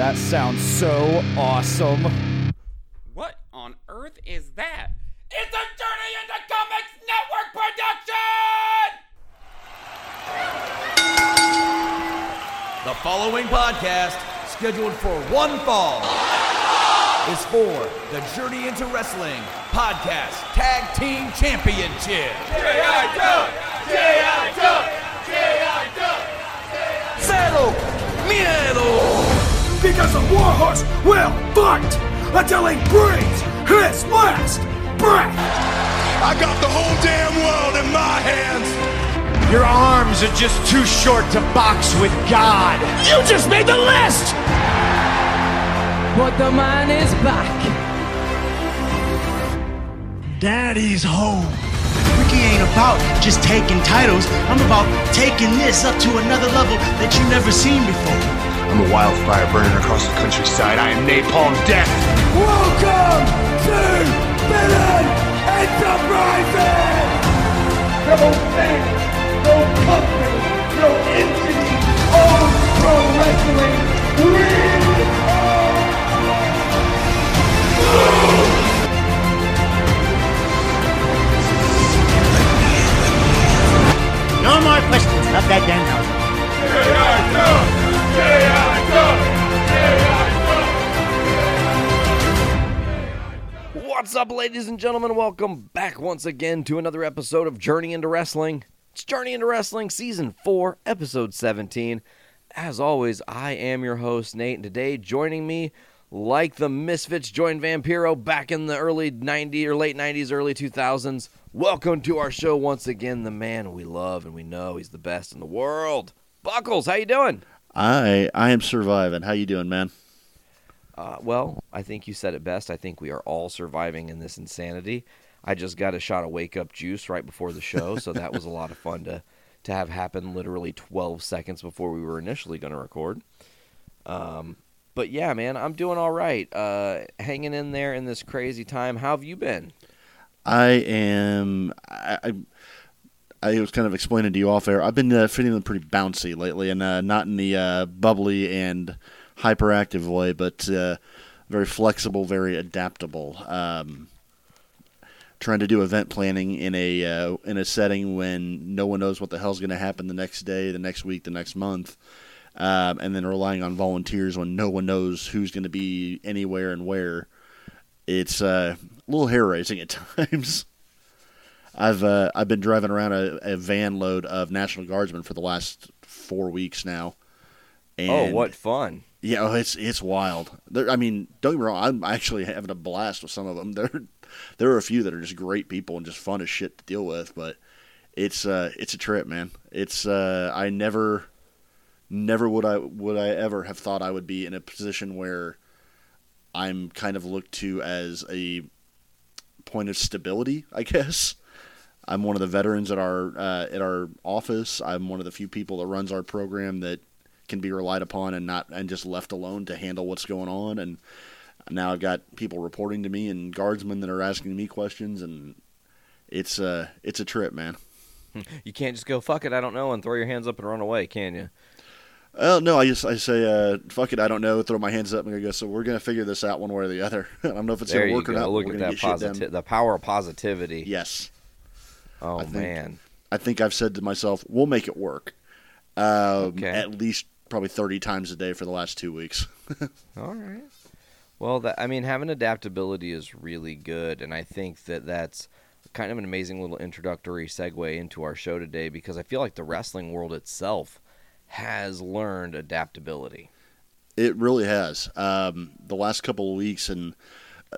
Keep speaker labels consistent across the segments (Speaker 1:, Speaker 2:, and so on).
Speaker 1: That sounds so awesome.
Speaker 2: What on earth is that? It's a Journey into Comics Network production!
Speaker 3: The following podcast, scheduled for one fall, is for the Journey into Wrestling Podcast Tag Team Championship. Cero Miedo!
Speaker 1: Because the Warhorse will fight until he breathes his last breath.
Speaker 4: I got the whole damn world in my hands.
Speaker 5: Your arms are just too short to box with God.
Speaker 1: You just made the list.
Speaker 6: But the man is back.
Speaker 7: Daddy's home. Ricky ain't about just taking titles. I'm about taking this up to another level that you never seen before.
Speaker 5: I'm a wildfire burning across the countryside. I am Napalm Death.
Speaker 1: Welcome to Villain Enterprises. No fans, no company, no entity. All pro wrestling. We
Speaker 7: No more questions about that damn house.
Speaker 8: What's up, ladies and gentlemen? Welcome back once again to another episode of Journey into Wrestling. It's Journey into Wrestling, Season 4, Episode 17. As always, I am your host, Nate, and today joining me, like the Misfits joined Vampiro back in the early 90s or late 90s, early 2000s. Welcome to our show once again, the man we love and we know he's the best in the world. Buckles, how you doing?
Speaker 9: I I am surviving. How you doing, man?
Speaker 8: Uh, well, I think you said it best. I think we are all surviving in this insanity. I just got a shot of wake up juice right before the show, so that was a lot of fun to to have happen literally 12 seconds before we were initially going to record. Um, but yeah, man, I'm doing all right. Uh, hanging in there in this crazy time. How have you been?
Speaker 9: I am. I, I, I was kind of explaining to you off air. I've been uh, feeling pretty bouncy lately, and uh, not in the uh, bubbly and hyperactive way, but uh, very flexible, very adaptable. Um, trying to do event planning in a uh, in a setting when no one knows what the hell's going to happen the next day, the next week, the next month, um, and then relying on volunteers when no one knows who's going to be anywhere and where. It's uh, a little hair raising at times. I've uh, I've been driving around a, a van load of National Guardsmen for the last four weeks now. And
Speaker 8: oh, what fun!
Speaker 9: Yeah, oh, it's it's wild. They're, I mean, don't get me wrong. I'm actually having a blast with some of them. There, there are a few that are just great people and just fun as shit to deal with. But it's uh, it's a trip, man. It's uh, I never, never would I would I ever have thought I would be in a position where I'm kind of looked to as a point of stability. I guess I'm one of the veterans at our uh, at our office. I'm one of the few people that runs our program that can be relied upon and not and just left alone to handle what's going on. And now I've got people reporting to me and guardsmen that are asking me questions, and it's uh it's a trip, man.
Speaker 8: You can't just go fuck it, I don't know, and throw your hands up and run away, can you?
Speaker 9: Well, no, I just I say uh, fuck it, I don't know. Throw my hands up and I go. So we're gonna figure this out one way or the other. I don't know if it's
Speaker 8: there
Speaker 9: gonna work
Speaker 8: go.
Speaker 9: or not.
Speaker 8: Look at that
Speaker 9: get shit done.
Speaker 8: positive, the power of positivity.
Speaker 9: Yes.
Speaker 8: Oh
Speaker 9: I think-
Speaker 8: man.
Speaker 9: I think I've said to myself, we'll make it work. Um,
Speaker 8: Okay.
Speaker 9: At least probably 30 times a day for the last two weeks.
Speaker 8: All right. Well, that I mean, having adaptability is really good, and I think that that's kind of an amazing little introductory segue into our show today because I feel like the wrestling world itself has learned adaptability.
Speaker 9: It really has. Um, the last couple of weeks, and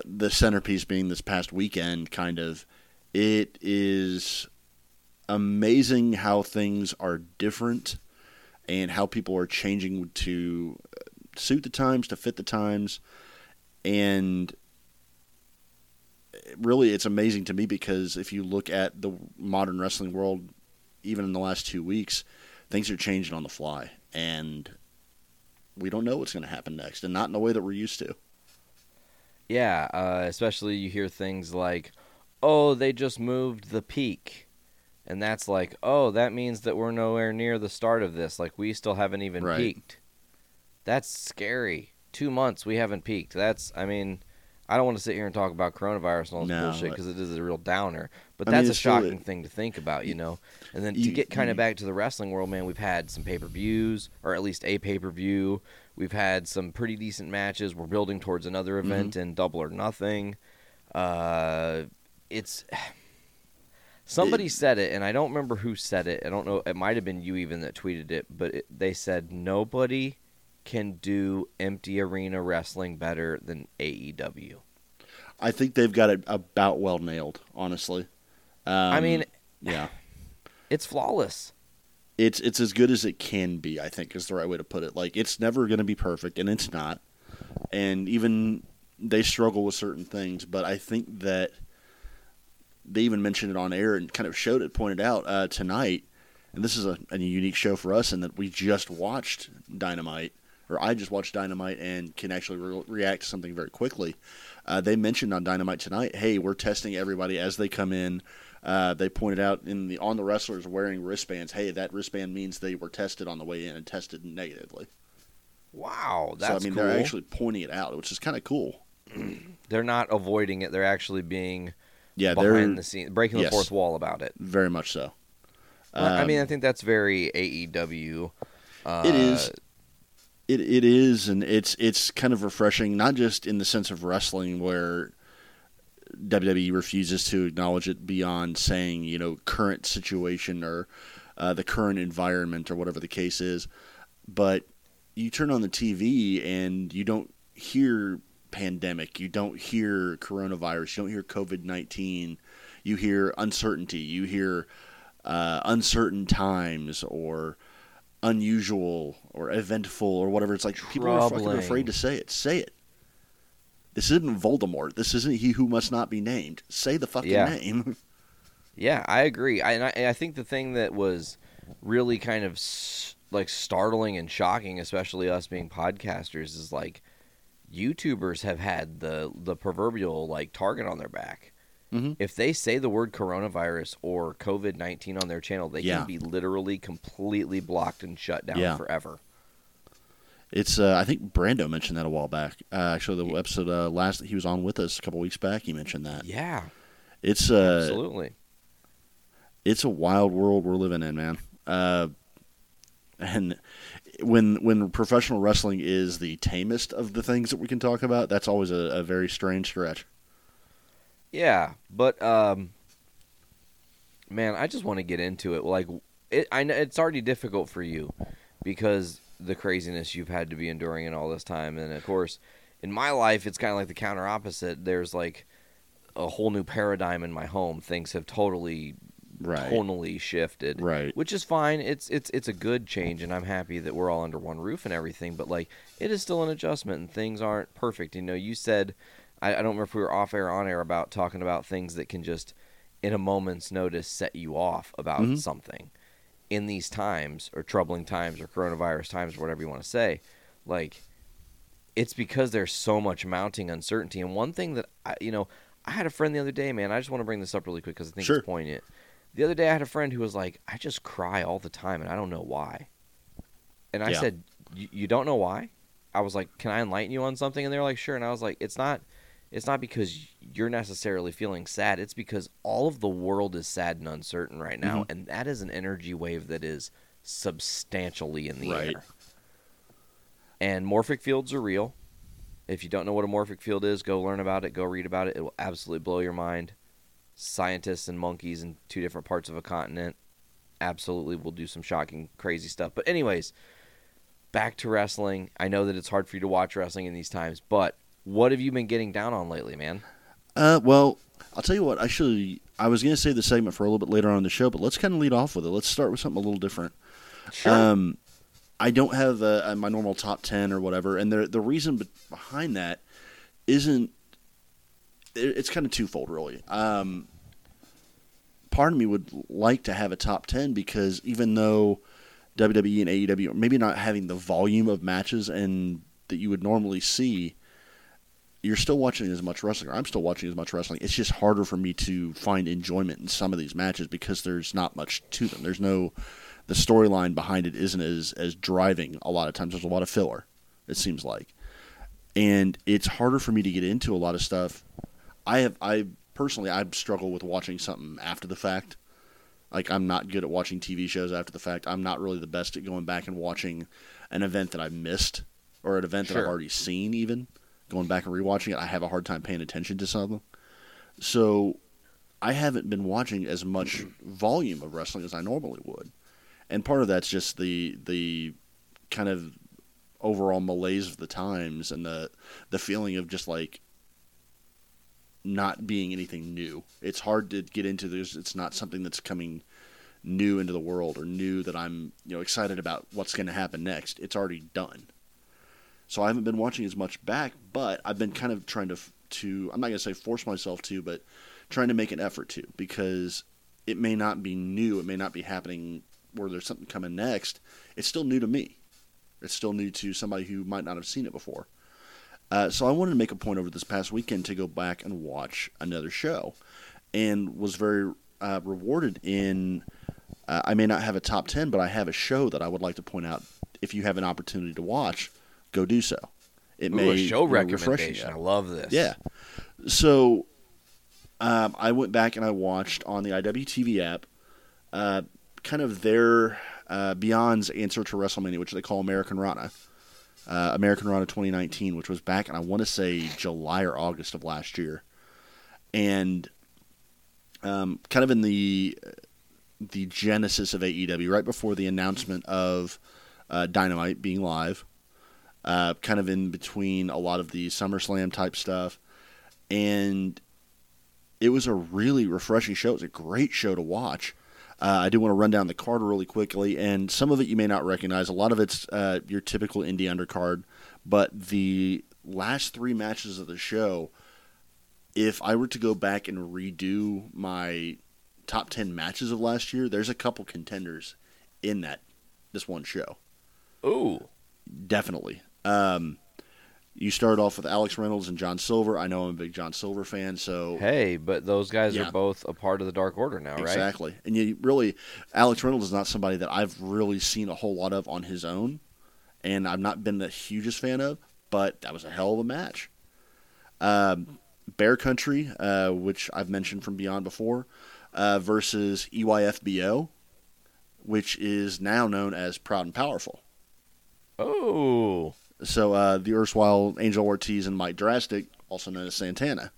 Speaker 9: the centerpiece being this past weekend, kind of, it is amazing how things are different and how people are changing to suit the times, to fit the times. and really it's amazing to me because if you look at the modern wrestling world even in the last two weeks things are changing on the fly and we don't know what's going to happen next and not in the way that we're used to
Speaker 8: Yeah, uh, especially you hear things like, "Oh, they just moved the peak," and that's like, "Oh, that means that we're nowhere near the start of this. Like we still haven't even
Speaker 9: Right.
Speaker 8: peaked." That's scary. Two months we haven't peaked. That's, I mean, I don't want to sit here and talk about coronavirus and all this
Speaker 9: No,
Speaker 8: bullshit because it is a real downer. But
Speaker 9: I mean,
Speaker 8: that's a
Speaker 9: it's still-
Speaker 8: shocking thing to think about, you know. And then to get kind of back to the wrestling world, man, we've had some pay per views, or at least a pay per view. We've had some pretty decent matches. We're building towards another
Speaker 9: Mm-hmm.
Speaker 8: event in Double or Nothing. Uh, it's somebody said it, and I don't remember who said it. I don't know. It might have been you even that tweeted it, but it, they said nobody can do empty arena wrestling better than AEW.
Speaker 9: i think they've got it about well nailed honestly um,
Speaker 8: I mean,
Speaker 9: yeah
Speaker 8: it's flawless.
Speaker 9: it's it's as good as it can be. I think is the right way to put it. Like it's never going to be perfect, and it's not. And even they struggle with certain things, but I think that they even mentioned it on air and kind of showed it, pointed out uh, tonight. And this is a, a unique show for us in that we just watched Dynamite, or I just watched Dynamite and can actually re- react to something very quickly. Uh, they mentioned on Dynamite tonight, hey, we're testing everybody as they come in. Uh, they pointed out in the on the wrestlers wearing wristbands. Hey, that wristband means they were tested on the way in and tested negatively.
Speaker 8: Wow, that's
Speaker 9: so I mean,
Speaker 8: cool.
Speaker 9: they're actually pointing it out, which is kind of cool.
Speaker 8: They're not avoiding it. They're actually being
Speaker 9: Yeah,
Speaker 8: behind the scene, breaking the
Speaker 9: yes.
Speaker 8: fourth wall about it.
Speaker 9: very much so.
Speaker 8: I mean, I
Speaker 9: Um,
Speaker 8: think that's very AEW. Uh,
Speaker 9: It is. It it is, and it's it's kind of refreshing, not just in the sense of wrestling where WWE refuses to acknowledge it beyond saying you know current situation or uh, the current environment or whatever the case is, but you turn on the TV and you don't hear pandemic, you don't hear coronavirus, you don't hear COVID nineteen, you hear uncertainty, you hear uh, uncertain times or unusual or eventful or whatever. It's like people are fucking afraid to say it. Say it. This isn't Voldemort. This isn't he who must not be named. Say the fucking
Speaker 8: Yeah.
Speaker 9: name.
Speaker 8: Yeah, I agree. I, and I, and I think the thing that was really kind of s- like startling and shocking, especially us being podcasters, is like YouTubers have had the the proverbial like target on their back.
Speaker 9: Mhm.
Speaker 8: If they say the word coronavirus or COVID nineteen on their channel, they
Speaker 9: Yeah.
Speaker 8: can be literally completely blocked and shut down
Speaker 9: Yeah.
Speaker 8: forever.
Speaker 9: It's uh, I think Brando mentioned that a while back. Uh, actually, the episode uh, last he was on with us a couple weeks back, he mentioned that.
Speaker 8: Yeah,
Speaker 9: It's uh,
Speaker 8: absolutely.
Speaker 9: it's a wild world we're living in, man. Uh, and when when professional wrestling is the tamest of the things that we can talk about, that's always a, a very strange stretch.
Speaker 8: Yeah, but um, man, I just want to get into it. Like, it, I know it's already difficult for you because the craziness you've had to be enduring in all this time, and of course, in my life, it's kind of like the counter opposite. There's like a whole new paradigm in my home. Things have totally,
Speaker 9: Right.
Speaker 8: tonally shifted,
Speaker 9: Right.
Speaker 8: Which is fine. It's it's it's a good change, and I'm happy that we're all under one roof and everything. But like, it is still an adjustment, and things aren't perfect. You know, you said I, I don't remember if we were off air or on air about talking about things that can just, in a moment's notice, set you off about
Speaker 9: Mhm.
Speaker 8: something. In these times, or troubling times, or coronavirus times, or whatever you want to say, like, it's because there's so much mounting uncertainty. And one thing that I, you know, I had a friend the other day, man. I just want to bring this up really quick because I think
Speaker 9: Sure.
Speaker 8: it's poignant. The other day, I had a friend who was like, "I just cry all the time, and I don't know why." And I
Speaker 9: Yeah.
Speaker 8: said, "You don't know why?" I was like, "Can I enlighten you on something?" And they're like, "Sure." And I was like, "It's not, it's not because you're necessarily feeling sad. It's because all of the world is sad and uncertain right now,
Speaker 9: Mhm.
Speaker 8: and that is an energy wave that is substantially in the
Speaker 9: Right.
Speaker 8: air. And morphic fields are real. If you don't know what a morphic field is, go learn about it. Go read about it. It will absolutely blow your mind. Scientists and monkeys in two different parts of a continent absolutely will do some shocking, crazy stuff. But, anyways, back to wrestling. I know that it's hard for you to watch wrestling in these times, but what have you been getting down on lately, man?
Speaker 9: Uh, well, I'll tell you what. Actually, I was going to say the segment for a little bit later on in the show, but let's kind of lead off with it. Let's start with something a little different. Um, I don't have uh, my normal top ten or whatever, and the the reason behind that isn't. It- It's kind of twofold, really. Um, part of me would like to have a top ten because even though WWE and AEW are maybe not having the volume of matches and that you would normally see, you're still watching as much wrestling. Or I'm still watching as much wrestling. It's just harder for me to find enjoyment in some of these matches because there's not much to them. There's no the storyline behind it isn't as as driving. A lot of times, there's a lot of filler. It seems like, and it's harder for me to get into a lot of stuff. I have I personally I struggle with watching something after the fact. Like I'm not good at watching TV shows after the fact. I'm not really the best at going back and watching an event that I've missed or an event that I've already seen. Even going back and rewatching it, I have a hard time paying attention to something. So I haven't been watching as much volume of wrestling as I normally would, and part of that's just the the kind of overall malaise of the times and the the feeling of just like not being anything new. It's hard to get into. There's it's not something that's coming new into the world or new that I'm you know excited about what's going to happen next. It's already done. So I haven't been watching as much back, but I've been kind of trying to to I'm not going to say force myself to, but trying to make an effort to because it may not be new. It may not be happening where there's something coming next. It's still new to me. It's still new to somebody who might not have seen it before. Uh, so I wanted to make a point over this past weekend to go back and watch another show, and was very uh, rewarded in. Uh, I may not have a top ten, but I have a show that I would like to point out. If you have an opportunity to watch, go do so. It
Speaker 8: Ooh,
Speaker 9: may
Speaker 8: a show
Speaker 9: you know, you.
Speaker 8: recommendation. I love this.
Speaker 9: Yeah. So um, I went back and I watched on the IWTV app uh, kind of their uh, Beyond's answer to WrestleMania, which they call Americanrana. Uh, Americanrana 2019, which was back in, I want to say, July or August of last year. And um, kind of in the the genesis of AEW, right before the announcement of uh, Dynamite being live, uh, kind of in between a lot of the SummerSlam type stuff. And it was a really refreshing show. It was a great show to watch. Uh, I do want to run down the card really quickly, and some of it you may not recognize. A lot of it's uh, your typical indie undercard, but the last three matches of the show, if I were to go back and redo my top 10 matches of last year, there's a couple contenders in that this one show.
Speaker 8: Ooh.
Speaker 9: Definitely. Um, you started off with Alex Reynolds and John Silver. I know I'm a big John Silver fan, so
Speaker 8: Hey, but those guys
Speaker 9: Yeah.
Speaker 8: are both a part of the Dark Order now, right?
Speaker 9: Exactly. And you really, Alex Reynolds is not somebody that I've really seen a whole lot of on his own, and I've not been the hugest fan of. But that was a hell of a match. Um, Bear Country, uh, which I've mentioned from Beyond before, uh, versus EYFBO, which is now known as Proud and Powerful.
Speaker 8: Oh.
Speaker 9: So uh, the erstwhile Angel Ortiz and Mike Drastic, also known as Santana,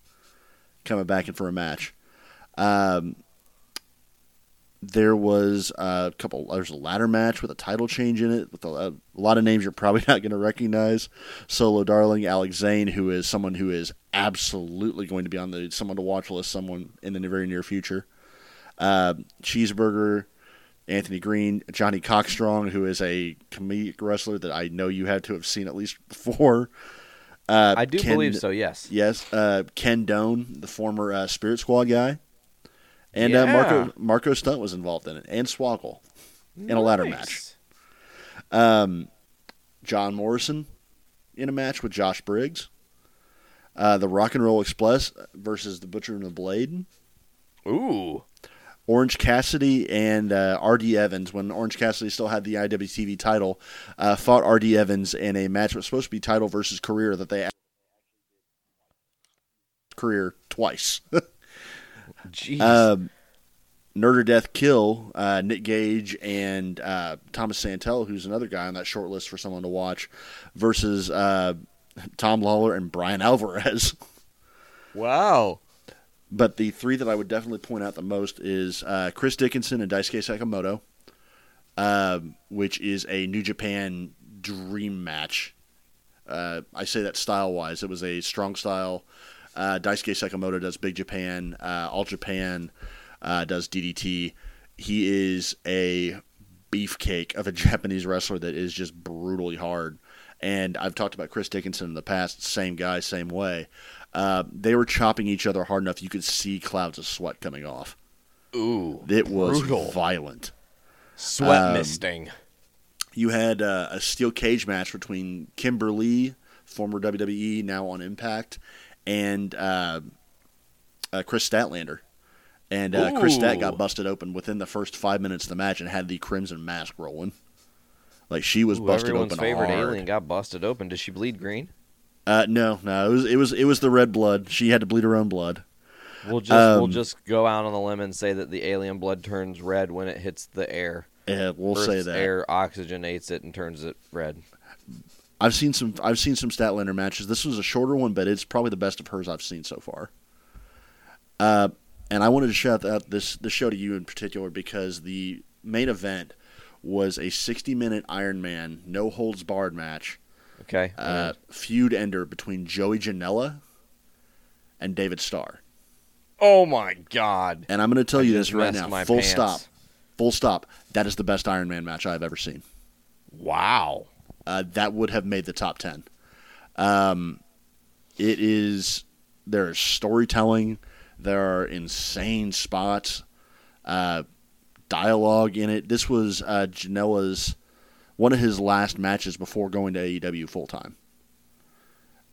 Speaker 9: coming back in for a match. Um, there was a couple. There's a ladder match with a title change in it with a, a lot of names you're probably not going to recognize. Solo Darling, Alex Zayne, who is someone who is absolutely going to be on the someone to watch list, someone in the very near future. Uh, Cheeseburger, Anthony Green, Johnny Cockstrong, who is a comedic wrestler that I know you had to have seen at least before. Uh,
Speaker 8: I do believe so, yes.
Speaker 9: Yes. Uh, Ken Doane, the former uh, Spirit Squad guy. And uh,
Speaker 8: Yeah.
Speaker 9: Marko Marko Stunt was involved in it, and Swoggle in a ladder match. Um, John Morrison in a match with Josh Briggs. Uh, the Rock and Roll Express versus the Butcher and the Blade.
Speaker 8: Ooh.
Speaker 9: Orange Cassidy and uh, R.D. Evans, when Orange Cassidy still had the IWTV title, uh, fought R.D. Evans in a match that was supposed to be title versus career that they actually career twice.
Speaker 8: Jeez.
Speaker 9: um, Nerd or Death Kill, uh, Nick Gage and uh, Thomas Santel, who's another guy on that short list for someone to watch, versus uh, Tom Lawlor and Bryan Alvarez.
Speaker 8: wow.
Speaker 9: But the three that I would definitely point out the most is uh, Chris Dickinson and Daisuke Sekimoto, um, which is a New Japan dream match. Uh, I say that style wise. It was a strong style. Uh, Daisuke Sekimoto does Big Japan. Uh, All Japan uh, does DDT. He is a beefcake of a Japanese wrestler that is just brutally hard. and I've talked about Chris Dickinson in the past. Same guy, same way. Uh, they were chopping each other hard enough you could see clouds of sweat coming off.
Speaker 8: Ooh,
Speaker 9: It was
Speaker 8: brutal.
Speaker 9: violent.
Speaker 8: Sweat
Speaker 9: Um,
Speaker 8: misting.
Speaker 9: You had uh, a steel cage match between Kimber Lee, former WWE, now on Impact, and uh, uh, Kris Statlander. And uh, Kris Stat got busted open within the first five minutes of the match and had the Crimson Mask rolling. Like she was
Speaker 8: Ooh,
Speaker 9: busted
Speaker 8: everyone's
Speaker 9: open
Speaker 8: favorite
Speaker 9: hard.
Speaker 8: alien got busted open. Does she bleed green?
Speaker 9: Uh, no, no, it was it was it was the red blood. She had to bleed her own blood.
Speaker 8: We'll just we'll
Speaker 9: Um,
Speaker 8: just go out on the limb and say that the alien blood turns red when it hits the air.
Speaker 9: Yeah, we'll say that.
Speaker 8: air oxygenates it and turns it red.
Speaker 9: I've seen some I've seen some Statlander matches. This was a shorter one, but it's probably the best of hers I've seen so far. Uh, and I wanted to shout out this this show to you in particular because the main event was a 60 minute Iron Man no holds barred match.
Speaker 8: Okay.
Speaker 9: Uh, feud ender between Joey Janela and David Starr.
Speaker 8: oh my god.
Speaker 9: And I'm going to tell
Speaker 8: I
Speaker 9: you this right now, full
Speaker 8: pants.
Speaker 9: stop, full stop. That is the best Iron Man match I've ever seen.
Speaker 8: Wow.
Speaker 9: uh, that would have made the top 10. Um, it is, there is storytelling, there are insane spots, uh, dialogue in it. This was uh, Janela's, one of his last matches before going to AEW full time.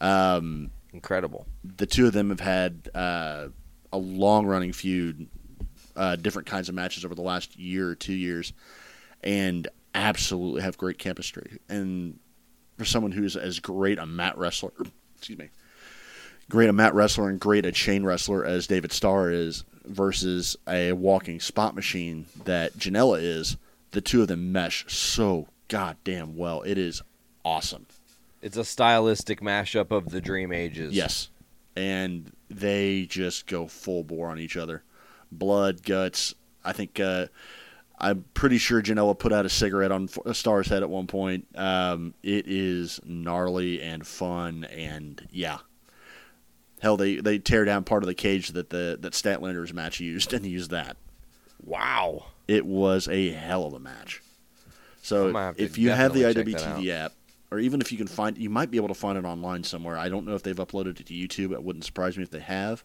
Speaker 9: Um,
Speaker 8: Incredible.
Speaker 9: the two of them have had uh, a long running feud, uh, different kinds of matches over the last year or two years, and absolutely have great chemistry. And for someone who's as great a mat wrestler, excuse me, great a mat wrestler and great a chain wrestler as David Starr is, versus a walking spot machine that Janela is, the two of them mesh so goddamn well. It is awesome.
Speaker 8: It's a stylistic mashup of the Dream Ages.
Speaker 9: Yes. And they just go full bore on each other. Blood, guts. I think uh, I'm pretty sure Janela put out a cigarette on F- Starr's head at one point. Um, it is gnarly and fun, and yeah. Hell, they, they tear down part of the cage that the that Statlander's match used and used that.
Speaker 8: Wow.
Speaker 9: It was a hell of a match. So
Speaker 8: have
Speaker 9: if you have the IWTV app, or even if you can find, you might be able to find it online somewhere. I don't know if they've uploaded it to YouTube. It wouldn't surprise me if they have.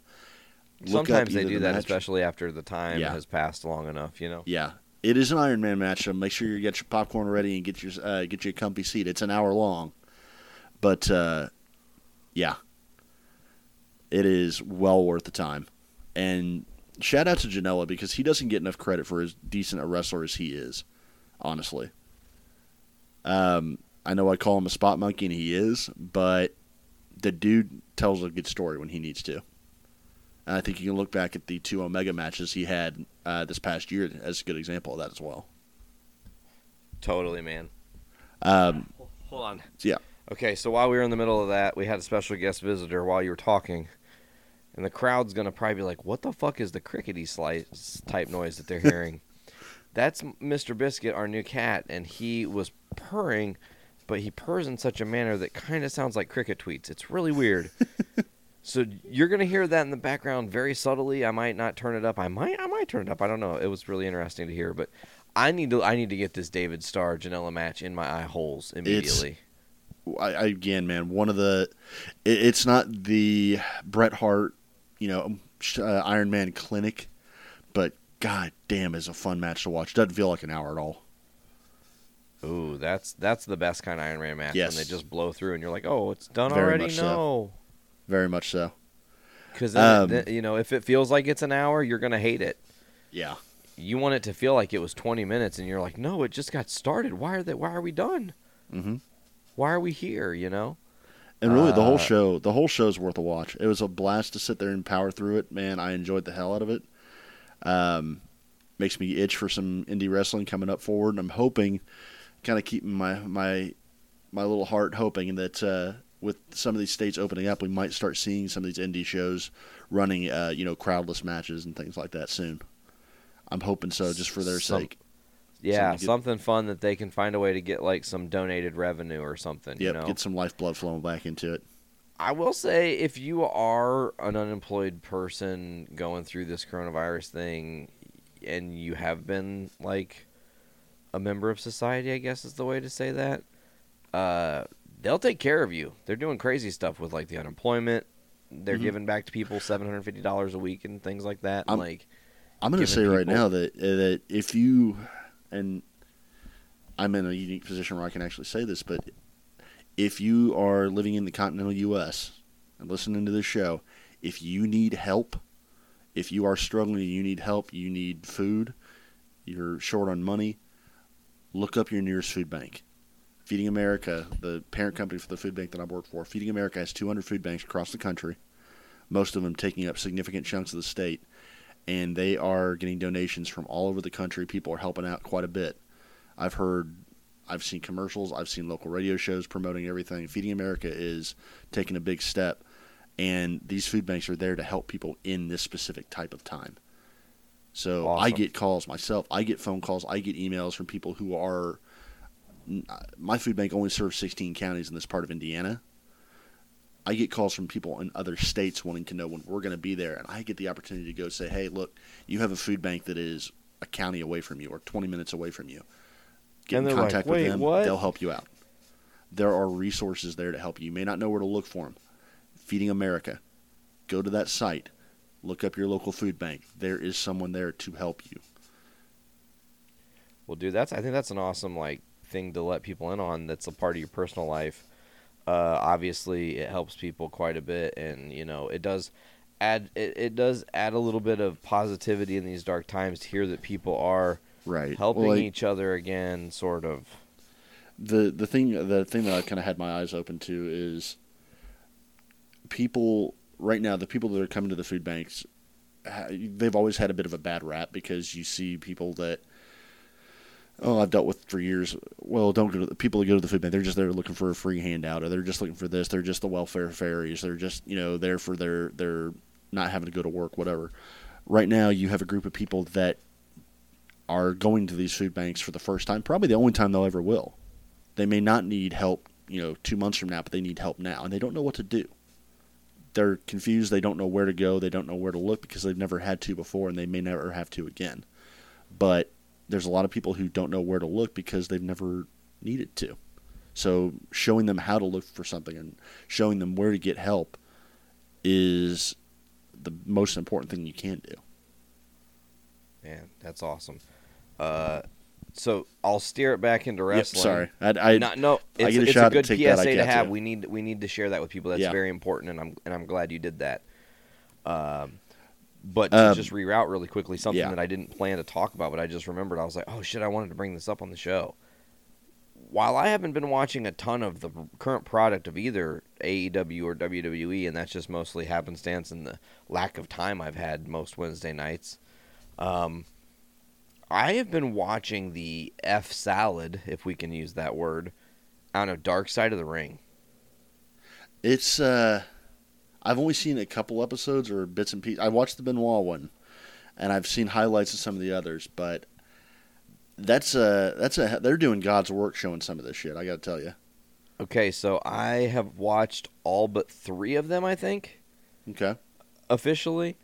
Speaker 9: Look
Speaker 8: Sometimes they do
Speaker 9: the
Speaker 8: that,
Speaker 9: match-
Speaker 8: especially after the time
Speaker 9: Yeah.
Speaker 8: has passed long enough. You know.
Speaker 9: Yeah, it is an Iron Man match. So make sure you get your popcorn ready and get your uh, get your comfy seat. It's an hour long, but uh, yeah, it is well worth the time. And shout out to Janela because he doesn't get enough credit for as decent a wrestler as he is. Honestly, um, I know I call him a spot monkey, and he is, but the dude tells a good story when he needs to. And I think you can look back at the two Omega matches he had uh, this past year as a good example of that as well.
Speaker 8: Totally, man.
Speaker 9: Um,
Speaker 8: Hold on.
Speaker 9: yeah.
Speaker 8: Okay, so while we were in the middle of that, we had a special guest visitor while you were talking, and the crowd's gonna probably be like, "What the fuck is the crickety slice type noise that they're hearing?" That's Mr. Biscuit, our new cat, and he was purring, but he purrs in such a manner that kind of sounds like cricket tweets. It's really weird. so you're gonna hear that in the background very subtly. I might not turn it up. I might. I might turn it up. I don't know. It was really interesting to hear, but. I need to I need to get this David Starr Janela match in my eye holes immediately.
Speaker 9: I, I- again, man, one of the. It, it's not the Bret Hart, you know, uh, Iron Man clinic, god damn, is a fun match to watch. Doesn't feel like an hour at all.
Speaker 8: Ooh, that's that's the best kind of Iron Man match
Speaker 9: Yes.
Speaker 8: when they just blow through and you're like, oh, it's done
Speaker 9: Very
Speaker 8: already.
Speaker 9: much so.
Speaker 8: No,
Speaker 9: Very much so.
Speaker 8: because
Speaker 9: Um,
Speaker 8: you know if it feels like it's an hour, you're gonna hate it.
Speaker 9: Yeah.
Speaker 8: You want it to feel like it was 20 minutes, and you're like, no, it just got started. Why are they? Why are we done?
Speaker 9: Mm-hmm.
Speaker 8: Why are we here? You know.
Speaker 9: And really, the whole
Speaker 8: Uh,
Speaker 9: show, the whole show's worth a watch. It was a blast to sit there and power through it. Man, I enjoyed the hell out of it. Um, makes me itch for some indie wrestling coming up forward. And I'm hoping, kind of keeping my my my little heart hoping that uh, with some of these states opening up, we might start seeing some of these indie shows running, uh, you know, crowdless matches and things like that soon. I'm hoping so, just for their
Speaker 8: Some-
Speaker 9: sake.
Speaker 8: Yeah,
Speaker 9: get-
Speaker 8: something fun that they can find a way to get like some donated revenue or something.
Speaker 9: Yep,
Speaker 8: you know?
Speaker 9: get some lifeblood flowing back into it.
Speaker 8: I will say, if you are an unemployed person going through this coronavirus thing, and you have been like a member of society, I guess is the way to say that. Uh, they'll take care of you. They're doing crazy stuff with like the unemployment. They're
Speaker 9: Mhm.
Speaker 8: giving back to people seven hundred fifty dollars a week and things like that. And
Speaker 9: I'm-
Speaker 8: like,
Speaker 9: I'm going to say right now that uh, that if you and I'm in a unique position where I can actually say this, but if you are living in the continental U.S. and listening to this show, if you need help, if you are struggling, you need help, you need food, you're short on money, look up your nearest food bank. Feeding America, the parent company for the food bank that I work for, Feeding America has 200 food banks across the country, most of them taking up significant chunks of the state and they are getting donations from all over the country. People are helping out quite a bit. I've heard, I've seen commercials, I've seen local radio shows promoting everything. Feeding America is taking a big step, and these food banks are there to help people in this specific type of time. So I get calls myself, I get phone calls, I get emails from people who are. Uh, my food bank only serves 16 counties in this part of Indiana. I get calls from people in other states wanting to know when we're going to be there, and I get the opportunity to go say, "Hey, look, you have a food bank that is a county away from you or 20 minutes away from you. Get
Speaker 8: And
Speaker 9: in
Speaker 8: they're like,
Speaker 9: contact with them;
Speaker 8: what?"
Speaker 9: they'll help you out. There are resources there to help you. You may not know where to look for them. Feeding America, go to that site, look up your local food bank. There is someone there to help you.
Speaker 8: well, dude, that's I think that's an awesome like thing to let people in on. That's a part of your personal life. Uh, obviously, it helps people quite a bit, and you know, it does add it, it does add a little bit of positivity in these dark times to hear that people are
Speaker 9: Right.
Speaker 8: helping
Speaker 9: Well, like-
Speaker 8: each other again, sort of.
Speaker 9: the the thing the thing that I kind of had my eyes open to is people right now the people that are coming to the food banks they've always had a bit of a bad rap because you see people that oh I've dealt with for years well don't go to the people that go to the food bank they're just there looking for a free handout or they're just looking for this they're just the welfare fairies they're just you know there for their they're not having to go to work whatever right now you have a group of people that are going to these food banks for the first time probably the only time they'll ever will they may not need help, you know, two months from now, but they need help now, and they don't know what to do. They're confused. They don't know where to go. They don't know where to look because they've never had to before, and they may never have to again. But there's a lot of people who don't know where to look because they've never needed to. So showing them how to look for something and showing them where to get help is the most important thing you can do.
Speaker 8: Man, that's awesome. Uh, so I'll steer it back into wrestling.
Speaker 9: sorry. I- I-
Speaker 8: Not- no,
Speaker 9: I
Speaker 8: it's,
Speaker 9: a
Speaker 8: it's a good PSA
Speaker 9: that,
Speaker 8: to have.
Speaker 9: to.
Speaker 8: We need we need to share that with people. That's
Speaker 9: Yeah.
Speaker 8: very important, and I'm and I'm glad you did that. Um, but to
Speaker 9: Um,
Speaker 8: just reroute really quickly something
Speaker 9: yeah.
Speaker 8: that I didn't plan to talk about, but I just remembered. I was like, oh shit, I wanted to bring this up on the show. While I haven't been watching a ton of the current product of either AEW or WWE, and that's just mostly happenstance and the lack of time I've had most Wednesday nights, um, I have been watching the F salad, if we can use that word, on a Dark Side of the Ring.
Speaker 9: It's uh I've only seen a couple episodes or bits and pieces. I watched the Benoit one, and I've seen highlights of some of the others, but that's a that's a they're doing God's work showing some of this shit. I got to tell you.
Speaker 8: Okay, so I have watched all but three of them, I think,
Speaker 9: Okay.
Speaker 8: officially.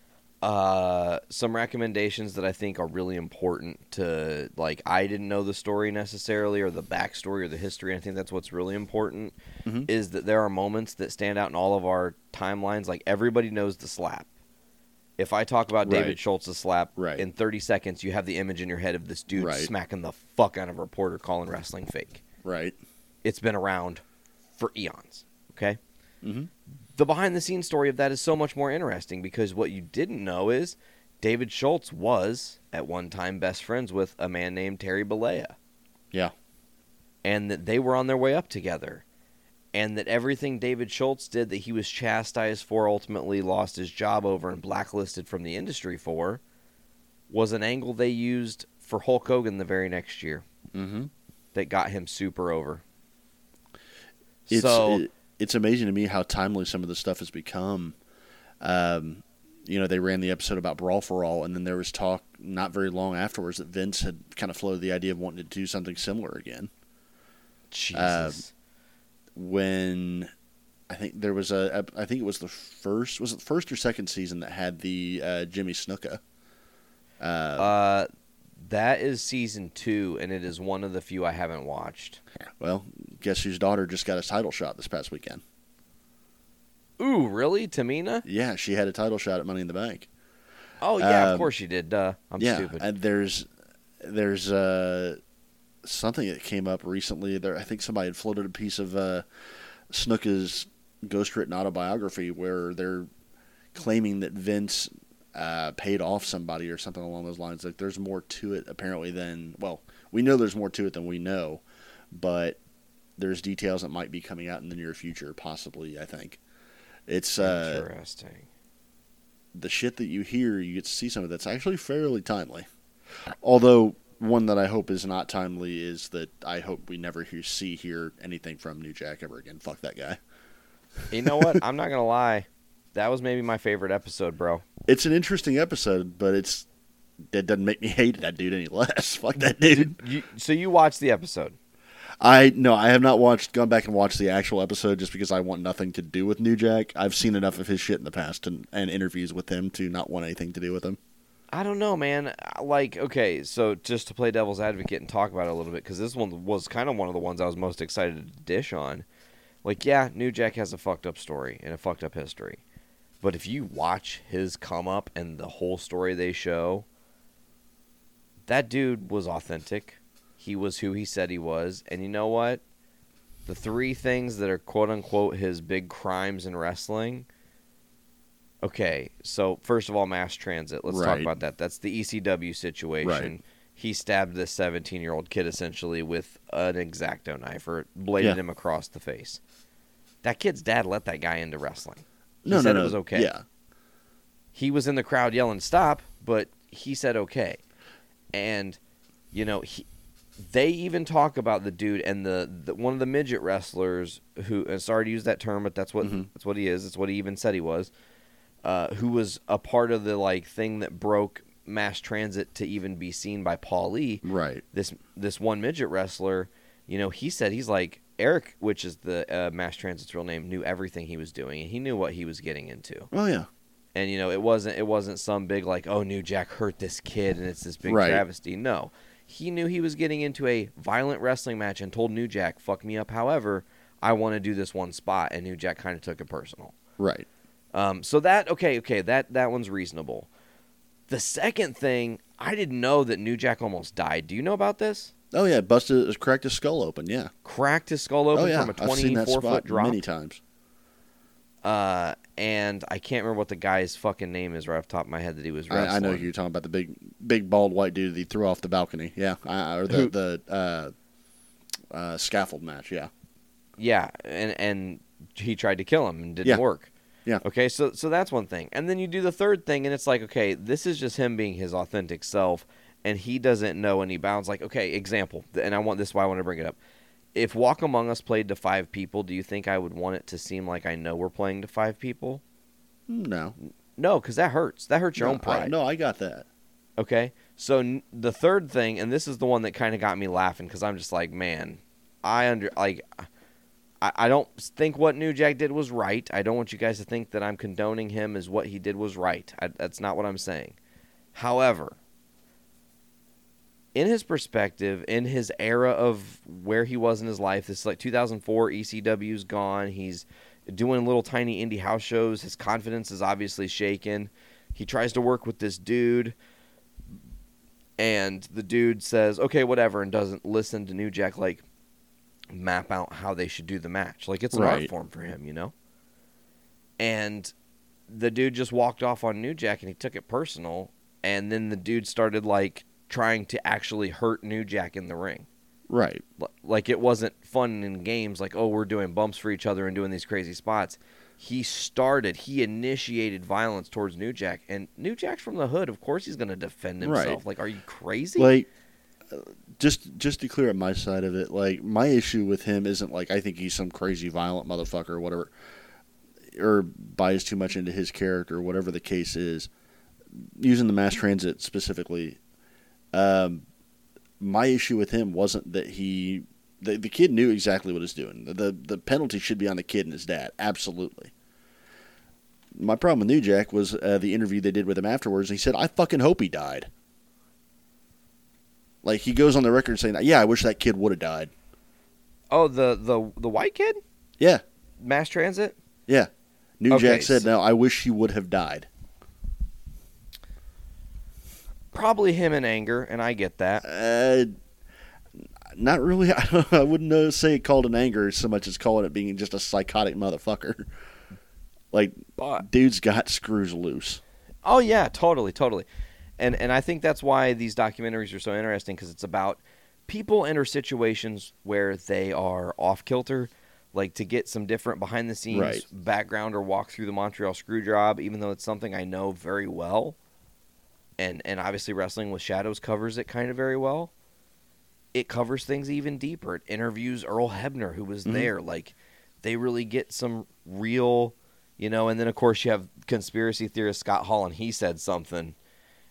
Speaker 8: Uh, some recommendations that I think are really important to like. I didn't know the story necessarily, or the backstory, or the history. I think that's what's really important.
Speaker 9: Mhm.
Speaker 8: Is that there are moments that stand out in all of our timelines. Like everybody knows the slap. If I talk about David
Speaker 9: Right.
Speaker 8: Schultz's slap,
Speaker 9: Right.
Speaker 8: in 30 seconds, you have the image in your head of this dude
Speaker 9: Right.
Speaker 8: smacking the fuck out of a reporter calling wrestling fake.
Speaker 9: Right.
Speaker 8: It's been around for eons. Okay.
Speaker 9: Mhm.
Speaker 8: The behind the scenes story of that is so much more interesting because what you didn't know is David Schultz was at one time best friends with a man named Terry Bollea.
Speaker 9: Yeah.
Speaker 8: And that they were on their way up together. And that everything David Schultz did that he was chastised for, ultimately lost his job over and blacklisted from the industry for, was an angle they used for Hulk Hogan the very next year
Speaker 9: Mhm.
Speaker 8: that got him super over.
Speaker 9: It's
Speaker 8: so
Speaker 9: it, it's amazing to me how timely some of the stuff has become. Um, you know, they ran the episode about Brawl for All, and then there was talk not very long afterwards that Vince had kind of floated the idea of wanting to do something similar again.
Speaker 8: Jesus.
Speaker 9: when I think there was a, I think it was the first, was it the first or second season that had the uh, Jimmy Snuka? Uh,
Speaker 8: Uh, that is season two, and it is one of the few I haven't watched.
Speaker 9: well, guess whose daughter just got a title shot this past weekend?
Speaker 8: Ooh, really? Tamina?
Speaker 9: Yeah, she had a title shot at Money in the Bank.
Speaker 8: Oh yeah,
Speaker 9: Um,
Speaker 8: of course she did. Duh. I'm
Speaker 9: yeah,
Speaker 8: stupid.
Speaker 9: and there's there's uh, something that came up recently. There, I think somebody had floated a piece of uh, Snuka's ghostwritten autobiography where they're claiming that Vince uh, paid off somebody or something along those lines. Like there's more to it apparently than well, we know there's more to it than we know, but there's details that might be coming out in the near future, possibly. I think it's uh,
Speaker 8: Interesting.
Speaker 9: the shit that you hear, you get to see some of that's actually fairly timely. Although one that I hope is not timely is that I hope we never hear, see hear anything from New Jack ever again. Fuck that guy.
Speaker 8: You know what? I'm not gonna lie. That was maybe my favorite episode, bro.
Speaker 9: It's an interesting episode, but it's that doesn't make me hate that dude any less. Fuck that dude.
Speaker 8: You, so you watched the episode?
Speaker 9: I no, I have not watched gone back and watched the actual episode just because I want nothing to do with New Jack. I've seen enough of his shit in the past and, and interviews with him to not want anything to do with him.
Speaker 8: I don't know, man. Like, okay, so just to play devil's advocate and talk about it a little bit, because this one was kind of one of the ones I was most excited to dish on. Like, yeah, New Jack has a fucked up story and a fucked up history. But if you watch his come up and the whole story they show, that dude was authentic. He was who he said he was. And you know what? The three things that are quote unquote his big crimes in wrestling. Okay, so first of all, mass transit. Let's talk about that. That's the ECW situation.
Speaker 9: Right.
Speaker 8: He stabbed this 17 year old kid essentially with an exacto knife or bladed
Speaker 9: Yeah.
Speaker 8: him across the face. That kid's dad let that guy into wrestling. He
Speaker 9: No, no, no.
Speaker 8: it was okay.
Speaker 9: Yeah.
Speaker 8: He was in the crowd yelling stop, but he said okay. And you know, he they even talk about the dude and the, the one of the midget wrestlers who and sorry to use that term, but that's what
Speaker 9: Mm-hmm.
Speaker 8: that's what he is. That's what he even said he was. Uh, who was a part of the like thing that broke mass transit to even be seen by Paul Lee.
Speaker 9: Right.
Speaker 8: This this one midget wrestler, you know, he said he's like Eric, which is the uh, mass transit's real name, knew everything he was doing and he knew what he was getting into
Speaker 9: Oh yeah.
Speaker 8: and you know it wasn't it wasn't some big like oh new jack hurt this kid and it's this big
Speaker 9: Right.
Speaker 8: travesty no he knew he was getting into a violent wrestling match and told new jack fuck me up however i want to do this one spot and new jack kind of took it personal
Speaker 9: Right.
Speaker 8: um, so that okay okay that that one's reasonable the second thing i didn't know that new jack almost died do you know about this
Speaker 9: Oh yeah, busted cracked his skull open, yeah.
Speaker 8: cracked his skull open
Speaker 9: oh yeah.
Speaker 8: from a
Speaker 9: I've seen that
Speaker 8: 24
Speaker 9: spot
Speaker 8: foot drop
Speaker 9: many times.
Speaker 8: Uh, and i can't remember what the guy's fucking name is right off the top of my head that he was wrestling
Speaker 9: I, I know who you're talking about the big big bald white dude that he threw off the balcony. Yeah. I, or the
Speaker 8: Who-
Speaker 9: the uh, uh, scaffold match, yeah.
Speaker 8: Yeah, and and he tried to kill him and didn't
Speaker 9: Yeah.
Speaker 8: work.
Speaker 9: Yeah.
Speaker 8: Okay, so so that's one thing. And then you do the third thing and it's like, okay, this is just him being his authentic self and he doesn't know any bounds. Like, okay, example, and I want this is why I want to bring it up. If Walk Among Us played to five people, do you think I would want it to seem like I know we're playing to five people?
Speaker 9: No.
Speaker 8: No, because that hurts. That hurts your
Speaker 9: no,
Speaker 8: own pride.
Speaker 9: I, no, I got that.
Speaker 8: Okay. So n- the third thing, and this is the one that kind of got me laughing because I'm just like, man, I under like, I, I don't think what New Jack did was right. I don't want you guys to think that I'm condoning him as what he did was right. I, that's not what I'm saying. However, in his perspective, in his era of where he was in his life, this is like 2004. ECW's gone. He's doing little tiny indie house shows. His confidence is obviously shaken. He tries to work with this dude and the dude says, "Okay, whatever," and doesn't listen to New Jack like map out how they should do the match. Like it's an art form for him, you know. And the dude just walked off on New Jack, and he took it personal. And then the dude started like trying to actually hurt New Jack in the ring.
Speaker 9: Right.
Speaker 8: Like it wasn't fun in games. Like oh, we're doing bumps for each other and doing these crazy spots. He started. He initiated violence towards New Jack, and New Jack's from the hood. Of course, he's going to defend himself.
Speaker 9: Right.
Speaker 8: Like, are you crazy?
Speaker 9: Like uh, just just to clear up my side of it, like my issue with him isn't like I think he's some crazy violent motherfucker or whatever or buys too much into his character, whatever the case is. Using the mass transit specifically, um, my issue with him wasn't that he the, the kid knew exactly what he's doing. The, the penalty should be on the kid and his dad, absolutely. My problem with New Jack was uh, the interview they did with him afterwards. He said, "I fucking hope he died." Like he goes on the record saying, "Yeah, I wish that kid would have died."
Speaker 8: Oh, the the the white kid,
Speaker 9: Yeah,
Speaker 8: mass transit.
Speaker 9: yeah. New
Speaker 8: Okay,
Speaker 9: Jack said,
Speaker 8: so-
Speaker 9: "No, I wish he would have died."
Speaker 8: Probably him in anger, and I get that.
Speaker 9: Uh, not really. I, don't, I wouldn't say called an anger so much as calling it being just a psychotic motherfucker. Like,
Speaker 8: But-
Speaker 9: dude's got screws loose.
Speaker 8: Oh yeah, totally, totally. And and I think that's why these documentaries are so interesting because it's about people enter situations where they are off kilter, like to get some different behind the scenes
Speaker 9: Right.
Speaker 8: background or walk through the Montreal screw job, even though it's something I know very well. And and obviously wrestling with shadows covers it kind of very well. It covers things even deeper. It interviews Earl Hebner, who was
Speaker 9: Mhm.
Speaker 8: there. Like they really get some real you know and then of course you have conspiracy theorist scott hall and he said something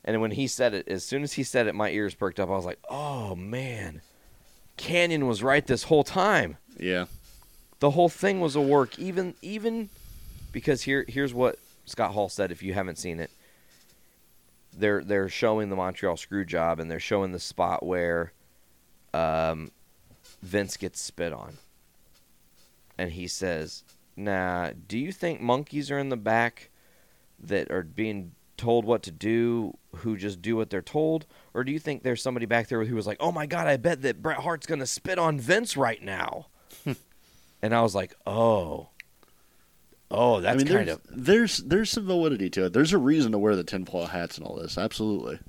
Speaker 8: and when he said it as soon as he said it my ears perked up i was like oh man canyon was right this whole time
Speaker 9: Yeah.
Speaker 8: the whole thing was a work even even because here here's what scott hall said if you haven't seen it they're they're showing the montreal screw job and they're showing the spot where um, vince gets spit on. And he says nah do you think monkeys are in the back that are being told what to do who just do what they're told? Or do you think there's somebody back there who was like oh my god i bet that bret hart's gonna spit on vince right now and i was like oh oh that's
Speaker 9: I mean,
Speaker 8: kind
Speaker 9: there's,
Speaker 8: of
Speaker 9: there's there's some validity to it. There's a reason to wear the tinfoil hats and all this. Absolutely.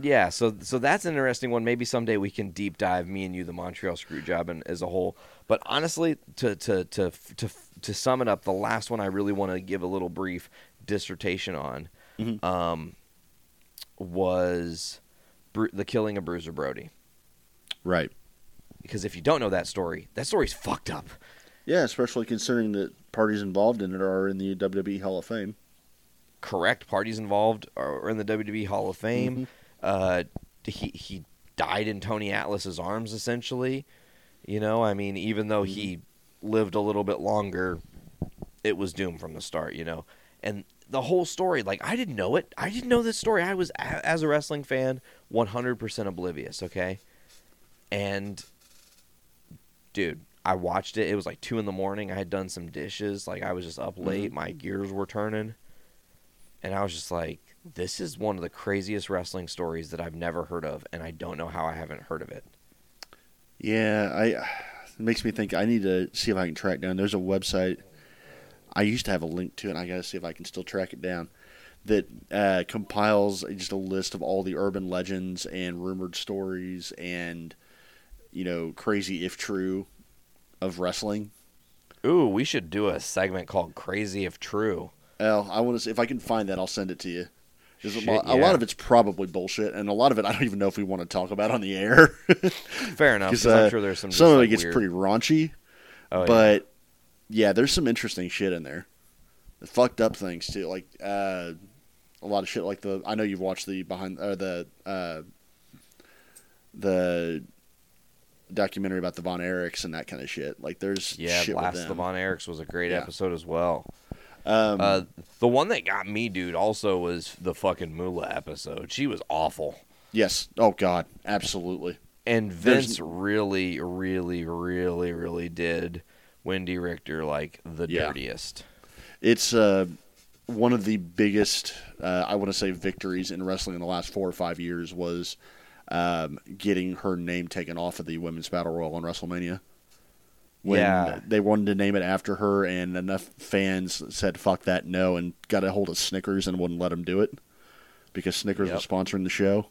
Speaker 8: Yeah, so so that's an interesting one. Maybe someday we can deep dive me and you the Montreal Screwjob and as a whole. But honestly, to to to to to sum it up, the last one I really want to give a little brief dissertation on
Speaker 9: Mhm.
Speaker 8: um, was Bru- the killing of Bruiser Brody.
Speaker 9: Right.
Speaker 8: Because if you don't know that story, that story's fucked up.
Speaker 9: Yeah, especially considering that parties involved in it are in the WWE Hall of Fame.
Speaker 8: correct parties involved are in the WWE Hall of Fame.
Speaker 9: Mm-hmm.
Speaker 8: Uh, he he died in Tony Atlas's arms, essentially. You know, I mean, even though he
Speaker 9: Mm-hmm.
Speaker 8: lived a little bit longer, it was doomed from the start. You know, and the whole story, like I didn't know it. I didn't know this story. I was as a wrestling fan, one hundred percent oblivious. Okay, and dude. I watched it. It was like two in the morning. I had done some dishes. Like I was just up late. My gears were turning and I was just like, this is one of the craziest wrestling stories that I've never heard of, and I don't know how I haven't heard of it.
Speaker 9: Yeah, I it makes me think I need to see if I can track down. There's a website I used to have a link to, it, and I got to see if I can still track it down. That uh, compiles just a list of all the urban legends and rumored stories and you know crazy if true of wrestling.
Speaker 8: Ooh, we should do a segment called "Crazy If True."
Speaker 9: Well, I want to see if I can find that. I'll send it to you. 'Cause a,
Speaker 8: Shit,
Speaker 9: lot, a lot of it's probably bullshit, and a lot of it I don't even know if we want to talk about on the air.
Speaker 8: Fair enough.
Speaker 9: 'Cause,
Speaker 8: 'cause I'm
Speaker 9: uh,
Speaker 8: sure there's some.
Speaker 9: some of it gets
Speaker 8: weird-
Speaker 9: pretty raunchy,
Speaker 8: Oh, yeah.
Speaker 9: but yeah. there's some interesting shit in there. The fucked up things too, like uh, a lot of shit. Like the I know you've watched the behind or the uh, the documentary about the Von Erichs and that kind of shit. Like there's
Speaker 8: Yeah,
Speaker 9: shit with
Speaker 8: Blast the Von Erichs was a great
Speaker 9: Yeah.
Speaker 8: episode as well.
Speaker 9: Um,
Speaker 8: Uh, the one that got me, dude, also was the fucking Moolah episode. She was awful.
Speaker 9: yes. Oh God, absolutely.
Speaker 8: And
Speaker 9: There's-
Speaker 8: Vince really, really, really, really did Wendi Richter like the
Speaker 9: Yeah.
Speaker 8: dirtiest.
Speaker 9: It's uh, one of the biggest, uh, I want to say, victories in wrestling in the last four or five years was um, getting her name taken off of the Women's Battle Royal on WrestleMania. When
Speaker 8: Yeah.
Speaker 9: they wanted to name it after her, and enough fans said "fuck that, no," and got a hold of Snickers and wouldn't let them do it because Snickers was sponsoring the show.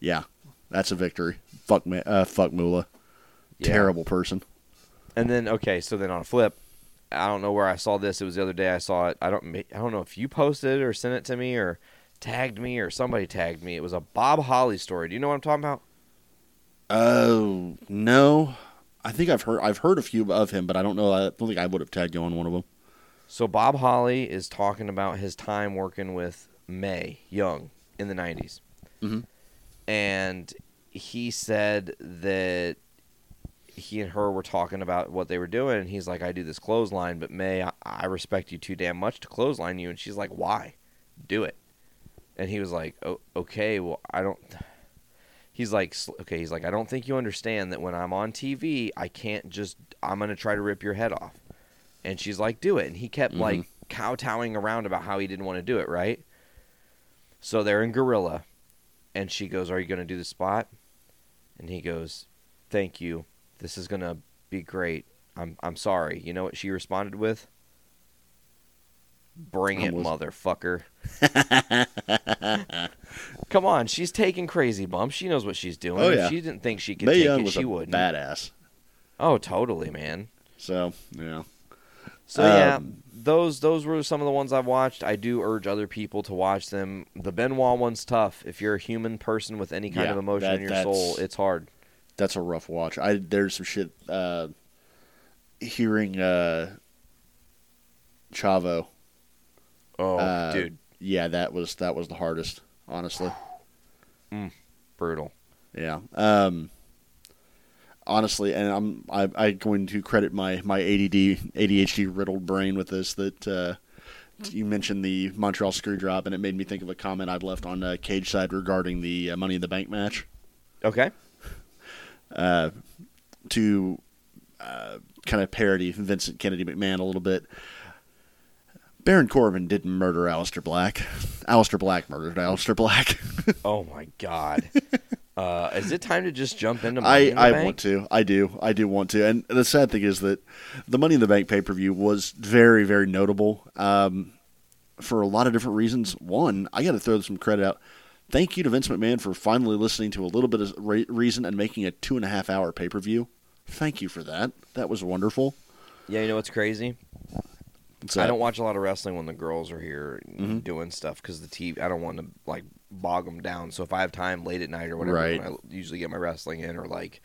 Speaker 9: Yeah, that's a victory. Fuck, uh, fuck Moolah.
Speaker 8: Yeah.
Speaker 9: Terrible person.
Speaker 8: And then okay, so then on a flip, I don't know where I saw this. It was the other day I saw it. I don't I don't know if you posted it or sent it to me or tagged me or somebody tagged me. It was a Bob Holly story. Do you know what I'm talking about?
Speaker 9: Oh no, I think I've heard I've heard a few of him, but I don't know. I don't think I would have tagged you on one of them.
Speaker 8: So Bob Holly is talking about his time working with Mae Young in the 90s.
Speaker 9: Mhm.
Speaker 8: And he said that he and her were talking about what they were doing and he's like I do this clothesline but May I, I respect you too damn much to clothesline you and she's like why? Do it. And he was like, oh, "Okay, well I don't he's like, okay, he's like, I don't think you understand that when I'm on TV, I can't just, I'm gonna try to rip your head off. And she's like, do it. And he kept mm-hmm. like kowtowing around about how he didn't want to do it, right? So they're in Gorilla, and she goes, "Are you gonna do the spot?" And he goes, "Thank you. This is gonna be great. I'm I'm sorry." You know what she responded with? Bring it, motherfucker. Come on, she's taking crazy bumps. She knows what she's doing.
Speaker 9: Oh,
Speaker 8: If
Speaker 9: yeah.
Speaker 8: she didn't think she could
Speaker 9: Mae
Speaker 8: take
Speaker 9: Young
Speaker 8: it,
Speaker 9: was
Speaker 8: she
Speaker 9: a
Speaker 8: wouldn't.
Speaker 9: badass.
Speaker 8: Oh, totally, man.
Speaker 9: So yeah,
Speaker 8: So yeah,
Speaker 9: Um,
Speaker 8: those those were some of the ones I've watched. I do urge other people to watch them. The Benoit one's tough. If you're a human person with any kind
Speaker 9: Yeah,
Speaker 8: of emotion
Speaker 9: that-
Speaker 8: in your soul, it's hard.
Speaker 9: that's a rough watch. I there's some shit. Uh, hearing uh, Chavo.
Speaker 8: Oh,
Speaker 9: uh,
Speaker 8: dude,
Speaker 9: Yeah, that was that was the hardest. Honestly.
Speaker 8: brutal.
Speaker 9: Yeah. Um, honestly, and I'm I, I'm going to credit my my ADD ADHD riddled brain with this. That uh, you mentioned the Montreal screw drop, and it made me think of a comment I'd left on uh, Cage Side regarding the uh, Money in the Bank match.
Speaker 8: Okay.
Speaker 9: To uh, kind of parody Vincent Kennedy McMahon a little bit. Baron Corbin didn't murder Aleister Black. Aleister Black murdered Aleister Black.
Speaker 8: Oh my god. uh, is it time to just jump into Money
Speaker 9: I,
Speaker 8: in the
Speaker 9: I
Speaker 8: Bank?
Speaker 9: want to. I do. I do want to. And the sad thing is that the Money in the Bank pay per view was very, very notable um, for a lot of different reasons. One, I got to throw some credit out. Thank you to Vince McMahon for finally listening to a little bit of re- reason and making a two and a half hour pay per view. Thank you for that. That was wonderful.
Speaker 8: Yeah, you know what's crazy? I don't watch a lot of wrestling when the girls are here
Speaker 9: Mm-hmm.
Speaker 8: doing stuff because the TV. I don't want to like bog them down. So if I have time late at night or whatever,
Speaker 9: Right.
Speaker 8: I usually get my wrestling in, or like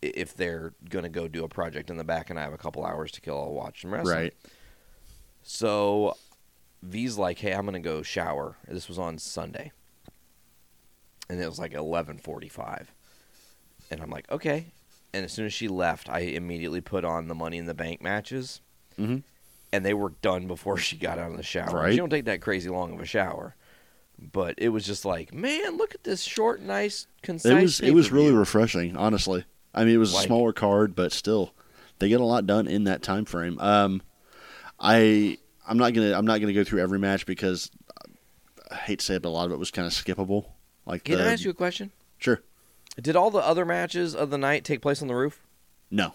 Speaker 8: if they're gonna go do a project in the back and I have a couple hours to kill, I'll watch them wrestle.
Speaker 9: Right.
Speaker 8: So V's like, "Hey, I'm gonna go shower." This was on Sunday, and it was like 11:45, and I'm like, "Okay." And as soon as she left, I immediately put on the Money in the Bank matches,
Speaker 9: Mhm.
Speaker 8: And they were done before she got out of the shower.
Speaker 9: Right.
Speaker 8: She don't take that crazy long of a shower, but it was just like, man, look at this short, nice, concise.
Speaker 9: It was it was really refreshing, honestly. I mean, it was
Speaker 8: Like-
Speaker 9: a smaller card, but still, they get a lot done in that time frame. Um, I I'm not gonna I'm not gonna go through every match because I hate to say it, but a lot of it was kind of skippable. Like
Speaker 8: Can
Speaker 9: the,
Speaker 8: I ask you a question?
Speaker 9: Sure.
Speaker 8: Did all the other matches of the night take place on the roof?
Speaker 9: No,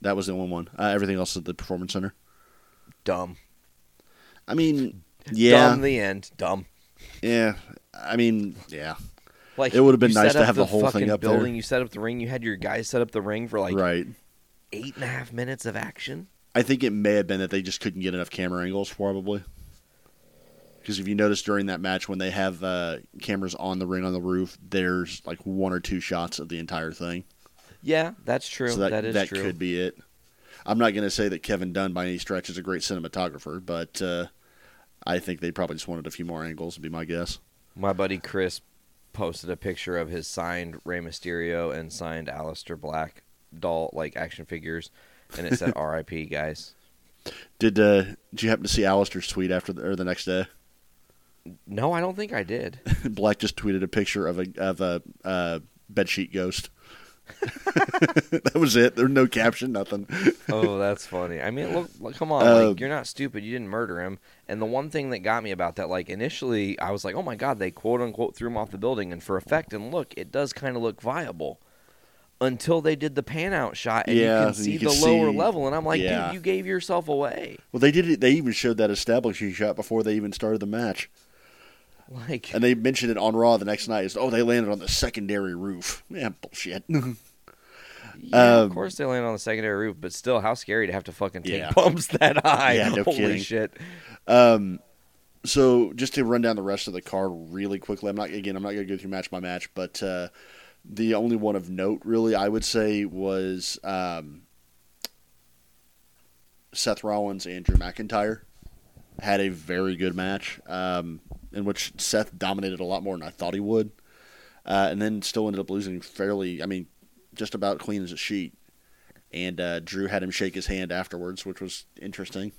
Speaker 9: that was the only one. Uh, everything else at the performance center.
Speaker 8: Dumb.
Speaker 9: I mean, yeah,
Speaker 8: Dumb. The end. Dumb.
Speaker 9: yeah. I mean, yeah.
Speaker 8: Like
Speaker 9: It would've been nice to have the whole thing up there.
Speaker 8: building. You set up the ring. You had your guys set up the ring for like
Speaker 9: right.
Speaker 8: eight and a half minutes of action.
Speaker 9: I think it may have been that they just couldn't get enough camera angles, probably. Because if you notice during that match, when they have uh, cameras on the ring on the roof, there's like one or two shots of the entire thing.
Speaker 8: Yeah, that's true.
Speaker 9: so that
Speaker 8: that is
Speaker 9: that
Speaker 8: true.
Speaker 9: could be it. I'm not going to say that Kevin Dunn by any stretch is a great cinematographer, but uh, I think they probably just wanted a few more angles. Would be my guess.
Speaker 8: My buddy Chris posted a picture of his signed Rey Mysterio and signed Aleister Black doll like action figures, and it said "R.I.P. guys."
Speaker 9: Did uh, did you happen to see Aleister's tweet after the, or the next day?
Speaker 8: No, I don't think I did.
Speaker 9: Black just tweeted a picture of a of a uh, bedsheet ghost. that was it. There was no caption, nothing.
Speaker 8: oh, that's funny. I mean, look, look come on,
Speaker 9: Uh,
Speaker 8: like you're not stupid. You didn't murder him. And the one thing that got me about that, like initially, I was like, oh my god, they quote unquote threw him off the building, and for effect, and look, it does kind of look viable. Until they did the pan out shot, and
Speaker 9: Yeah,
Speaker 8: you can see
Speaker 9: you can
Speaker 8: the lower level, and I'm like,
Speaker 9: yeah.
Speaker 8: dude, you gave yourself away.
Speaker 9: Well, they did it. They even showed that establishing shot before they even started the match,
Speaker 8: Like,
Speaker 9: and they mentioned it on Raw the next night. Is oh, they landed on the secondary roof. Yeah, bullshit.
Speaker 8: yeah, of
Speaker 9: um,
Speaker 8: course they land on the secondary roof, but still, how scary to have to fucking take
Speaker 9: Yeah.
Speaker 8: bumps that high.
Speaker 9: Yeah, no
Speaker 8: Holy
Speaker 9: kidding.
Speaker 8: shit.
Speaker 9: so just to run down the rest of the card really quickly. I'm not again. I'm not going to go through match by match, but uh, the only one of note, really, I would say, was um, Seth Rollins and Drew McIntyre had a very good match um, in which Seth dominated a lot more than I thought he would, uh, and then still ended up losing fairly. I mean, just about clean as a sheet. And uh, Drew had him shake his hand afterwards, which was interesting.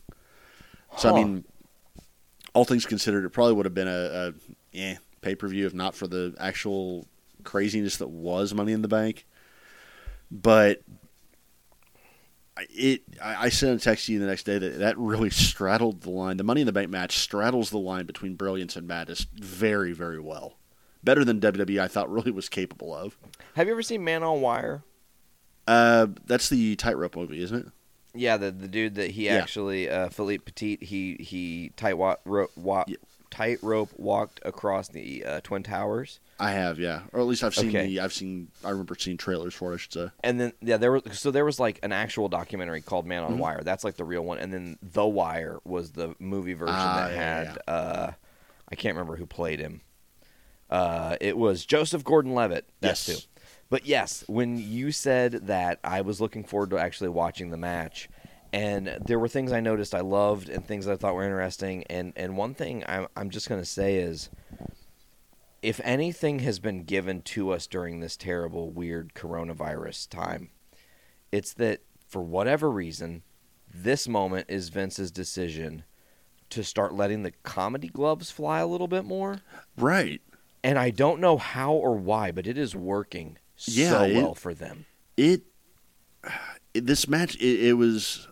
Speaker 9: So
Speaker 8: Huh.
Speaker 9: I mean, all things considered, it probably would have been a, a eh, pay per view if not for the actual craziness that was Money in the Bank. But it, I, I sent a text to you the next day that that really straddled the line. The Money in the Bank match straddles the line between brilliance and madness very, very well. Better than WWE I thought really was capable of.
Speaker 8: Have you ever seen Man on Wire?
Speaker 9: Uh, that's the tightrope movie, isn't it?
Speaker 8: Yeah, the the dude that he
Speaker 9: Yeah.
Speaker 8: actually uh, Philippe Petit he he tight wa- ro- wa- tightrope walked across the uh, twin towers.
Speaker 9: I have, yeah, or at least I've seen
Speaker 8: Okay.
Speaker 9: the. I've seen. I remember seeing trailers for it. I should say.
Speaker 8: And then yeah, there was so there was like an actual documentary called Man on
Speaker 9: Mhm.
Speaker 8: Wire. That's like the real one. And then The Wire was the movie version
Speaker 9: Ah,
Speaker 8: that
Speaker 9: yeah,
Speaker 8: had uh I can't remember who played him. Uh it was Joseph Gordon-Levitt. That's
Speaker 9: Yes.
Speaker 8: who. But yes, when you said that I was looking forward to actually watching the match and there were things I noticed I loved and things that I thought were interesting and and one thing I'm I'm just going to say is if anything has been given to us during this terrible, weird coronavirus time, it's that for whatever reason, this moment is Vince's decision to start letting the comedy gloves fly a little bit more.
Speaker 9: Right.
Speaker 8: And I don't know how or why, but it is working
Speaker 9: Yeah,
Speaker 8: so
Speaker 9: it-
Speaker 8: well for them.
Speaker 9: It. This match, it, it was.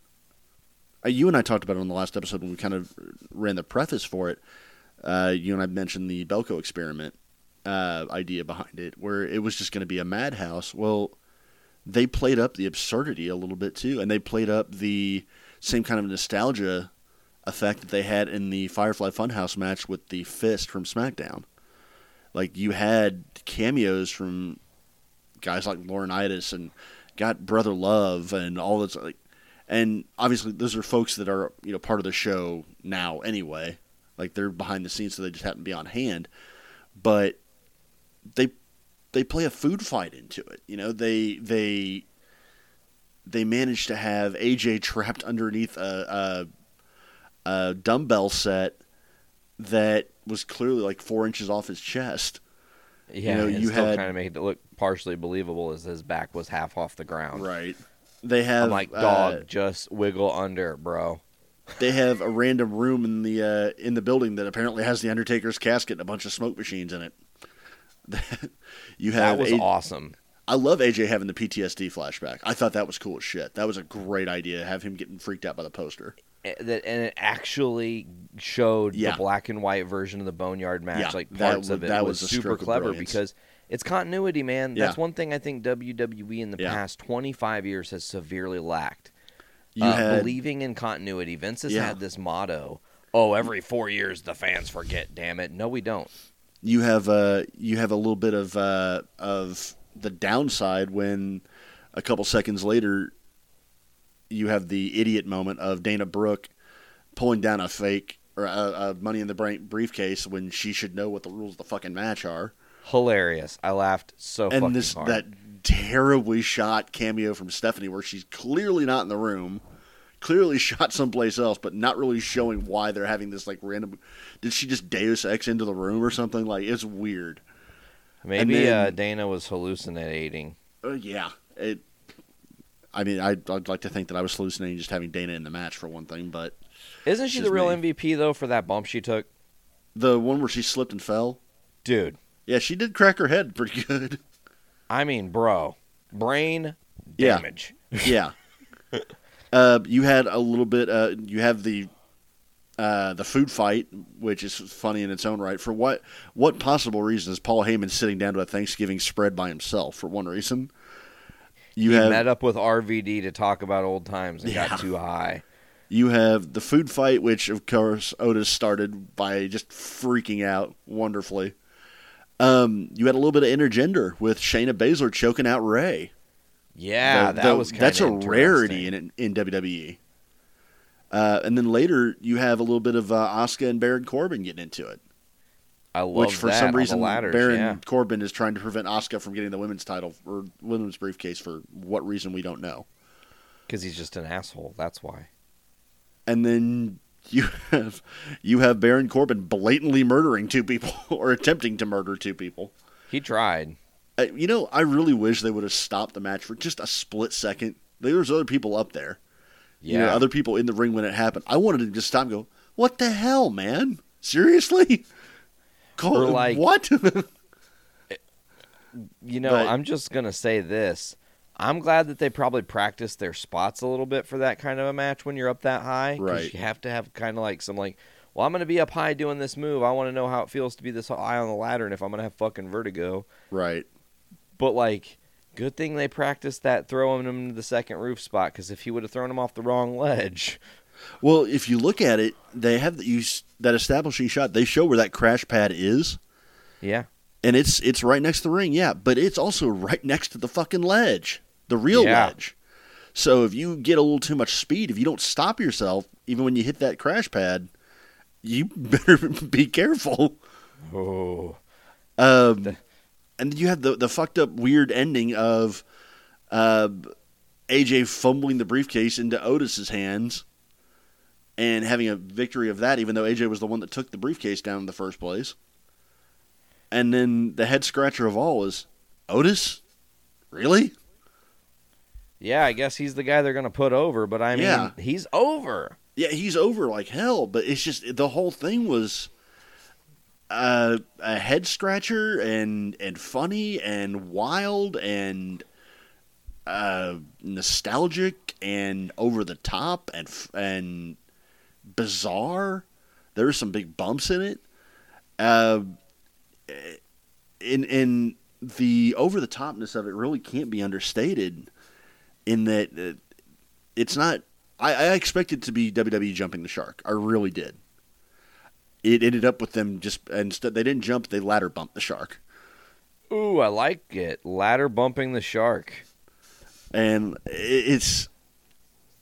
Speaker 9: Uh, you and I talked about it on the last episode when we kind of ran the preface for it. Uh, you and I mentioned the Belko experiment uh, idea behind it, where it was just going to be a madhouse. Well, they played up the absurdity a little bit too, and they played up the same kind of nostalgia effect that they had in the Firefly Funhouse match with the Fist from SmackDown. Like you had cameos from guys like Laurinaitis and got Brother Love and all this like and obviously those are folks that are you know part of the show now anyway like they're behind the scenes so they just happen to be on hand but they they play a food fight into it you know they they they manage to have AJ trapped underneath a, a, a dumbbell set that was clearly like four inches off his chest
Speaker 8: Yeah,
Speaker 9: you know you
Speaker 8: still
Speaker 9: had
Speaker 8: kind of made it look partially believable as his back was half off the ground.
Speaker 9: Right. They have
Speaker 8: I'm like,
Speaker 9: uh,
Speaker 8: dog, just wiggle under, bro.
Speaker 9: they have a random room in the uh, in the building that apparently has the Undertaker's casket and a bunch of smoke machines in it. you have
Speaker 8: That was
Speaker 9: A-
Speaker 8: awesome.
Speaker 9: I love AJ having the PTSD flashback. I thought that was cool as shit. That was a great idea. to Have him getting freaked out by the poster.
Speaker 8: That and it actually showed
Speaker 9: Yeah.
Speaker 8: the black and white version of the boneyard match
Speaker 9: Yeah,
Speaker 8: like parts
Speaker 9: was-
Speaker 8: of it
Speaker 9: that
Speaker 8: was,
Speaker 9: was
Speaker 8: super clever
Speaker 9: brilliance.
Speaker 8: because it's continuity man that's
Speaker 9: Yeah.
Speaker 8: one thing i think wwe in the
Speaker 9: Yeah.
Speaker 8: past 25 years has severely lacked
Speaker 9: You
Speaker 8: uh,
Speaker 9: had-
Speaker 8: believing in continuity vince has
Speaker 9: Yeah.
Speaker 8: had this motto oh every four years the fans forget damn it no we don't
Speaker 9: You have uh you have a little bit of uh, of the downside when a couple seconds later you have the idiot moment of Dana Brooke pulling down a fake or a, a Money in the Bank briefcase when she should know what the rules of the fucking match are.
Speaker 8: Hilarious i laughed so fucking
Speaker 9: and this
Speaker 8: hard.
Speaker 9: that terribly shot cameo from Stephanie where she's clearly not in the room, clearly shot someplace else, but not really showing why they're having this like random. Did she just Deus Ex into the room or something? Like it's weird.
Speaker 8: maybe
Speaker 9: then-
Speaker 8: uh, dana was hallucinating
Speaker 9: Uh, yeah, it. I mean, I'd, I'd like to think that I was hallucinating just having Dana in the match for one thing, but
Speaker 8: isn't she the real
Speaker 9: me.
Speaker 8: mvp though for that bump she took
Speaker 9: the one where she slipped and fell,
Speaker 8: dude
Speaker 9: yeah, she did crack her head pretty good.
Speaker 8: i mean bro brain
Speaker 9: Yeah.
Speaker 8: damage
Speaker 9: yeah. Uh, you had a little bit. Uh, you have the uh, the food fight, which is funny in its own right. For what what possible reason is Paul Heyman sitting down to a Thanksgiving spread by himself? For one reason, you
Speaker 8: he
Speaker 9: have
Speaker 8: met up with RVD to talk about old times and
Speaker 9: Yeah.
Speaker 8: got too high.
Speaker 9: You have the food fight, which of course Otis started by just freaking out wonderfully. Um, you had a little bit of intergender with Shayna Baszler choking out Ray.
Speaker 8: Yeah,
Speaker 9: The-
Speaker 8: that
Speaker 9: the-
Speaker 8: was
Speaker 9: that's a rarity in in WWE. Uh, and then later you have a little bit of uh, Asuka and Baron Corbin getting into it,
Speaker 8: I love
Speaker 9: which for
Speaker 8: that
Speaker 9: some reason
Speaker 8: ladders,
Speaker 9: Baron
Speaker 8: yeah.
Speaker 9: Corbin is trying to prevent Asuka from getting the women's title or women's briefcase for what reason we don't know.
Speaker 8: because he's just an asshole. That's why.
Speaker 9: and then you have you have Baron Corbin blatantly murdering two people or attempting to murder two people.
Speaker 8: He tried.
Speaker 9: Uh, you know, I really wish they would have stopped the match for just a split second. There was other people up there. You know,
Speaker 8: Yeah.
Speaker 9: other people in the ring when it happened. I wanted to just stop and go, "What the hell, man? Seriously?" Call,
Speaker 8: Or like-
Speaker 9: what?
Speaker 8: You know,
Speaker 9: But-
Speaker 8: I'm just gonna say this. I'm glad that they probably practiced their spots a little bit for that kind of a match when you're up that high.
Speaker 9: Right.
Speaker 8: You have to have kind of like some like, well, I'm gonna be up high doing this move. I want to know how it feels to be this high on the ladder, and if I'm gonna have fucking vertigo.
Speaker 9: Right.
Speaker 8: But like, good thing they practiced that throwing him to the second roof spot because if he would have thrown him off the wrong ledge,
Speaker 9: Well, if you look at it, they have the, you, that establishing shot. They show where that crash pad is,
Speaker 8: yeah,
Speaker 9: and it's it's right next to the ring. Yeah, but it's also right next to the fucking ledge, the real
Speaker 8: Yeah.
Speaker 9: ledge. So if you get a little too much speed, if you don't stop yourself, even when you hit that crash pad, you better be careful.
Speaker 8: oh,
Speaker 9: Um, and then you have the the fucked up weird ending of uh, AJ fumbling the briefcase into Otis's hands and having a victory of that, even though AJ was the one that took the briefcase down in the first place. And then the head scratcher of all is Otis. Really?
Speaker 8: yeah. I guess he's the guy they're gonna put over. But I mean,
Speaker 9: Yeah.
Speaker 8: he's over.
Speaker 9: Yeah, he's over like hell, but it's just the whole thing was uh, a head scratcher and and funny and wild and uh, nostalgic and over the top and and bizarre. There were some big bumps in it. Uh, in in the over the topness of it really can't be understated. In that uh, it's not I, I expected to be WWE jumping the shark. I really did. It ended up with them just instead they didn't jump, they ladder bumped the shark.
Speaker 8: Ooh, I like it. Ladder bumping the shark.
Speaker 9: And it's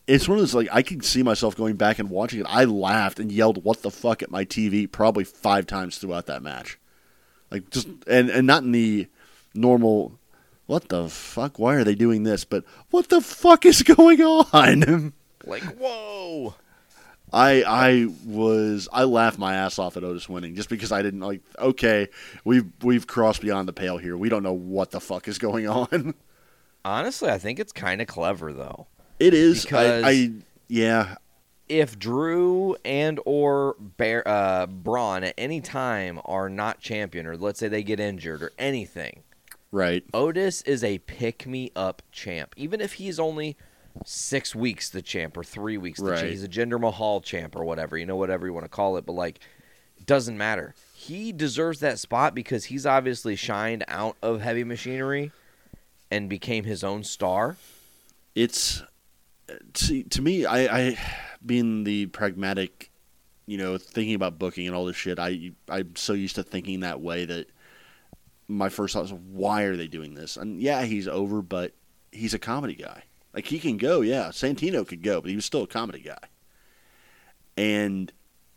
Speaker 9: it's one of those like I can see myself going back and watching it. I laughed and yelled "What the fuck" at my TV probably five times throughout that match, like just and and not in the normal. What the fuck? Why are they doing this? But what the fuck is going on?
Speaker 8: Like, whoa.
Speaker 9: I I was I laughed my ass off at Otis winning just because I didn't like. Okay, we've we've crossed beyond the pale here. We don't know what the fuck is going on.
Speaker 8: Honestly, I think it's kind of clever though.
Speaker 9: It is
Speaker 8: Because-
Speaker 9: I, I yeah
Speaker 8: If Drew and or Bear, uh, Braun at any time are not champion, or let's say they get injured or anything,
Speaker 9: right
Speaker 8: Otis is a pick me up champ. Even if he's only six weeks the champ or three weeks the
Speaker 9: Right.
Speaker 8: champ, he's a Jinder Mahal champ or whatever, you know, whatever you want to call it. But like, doesn't matter. He deserves that spot because he's obviously shined out of heavy machinery and became his own star.
Speaker 9: it's to, to me I, I being the pragmatic you know thinking about booking and all this shit I I'm so used to thinking that way that my first thought was why are they doing this? And yeah he's over but he's a comedy guy. Like he can go yeah Santino could go but he was still a comedy guy. And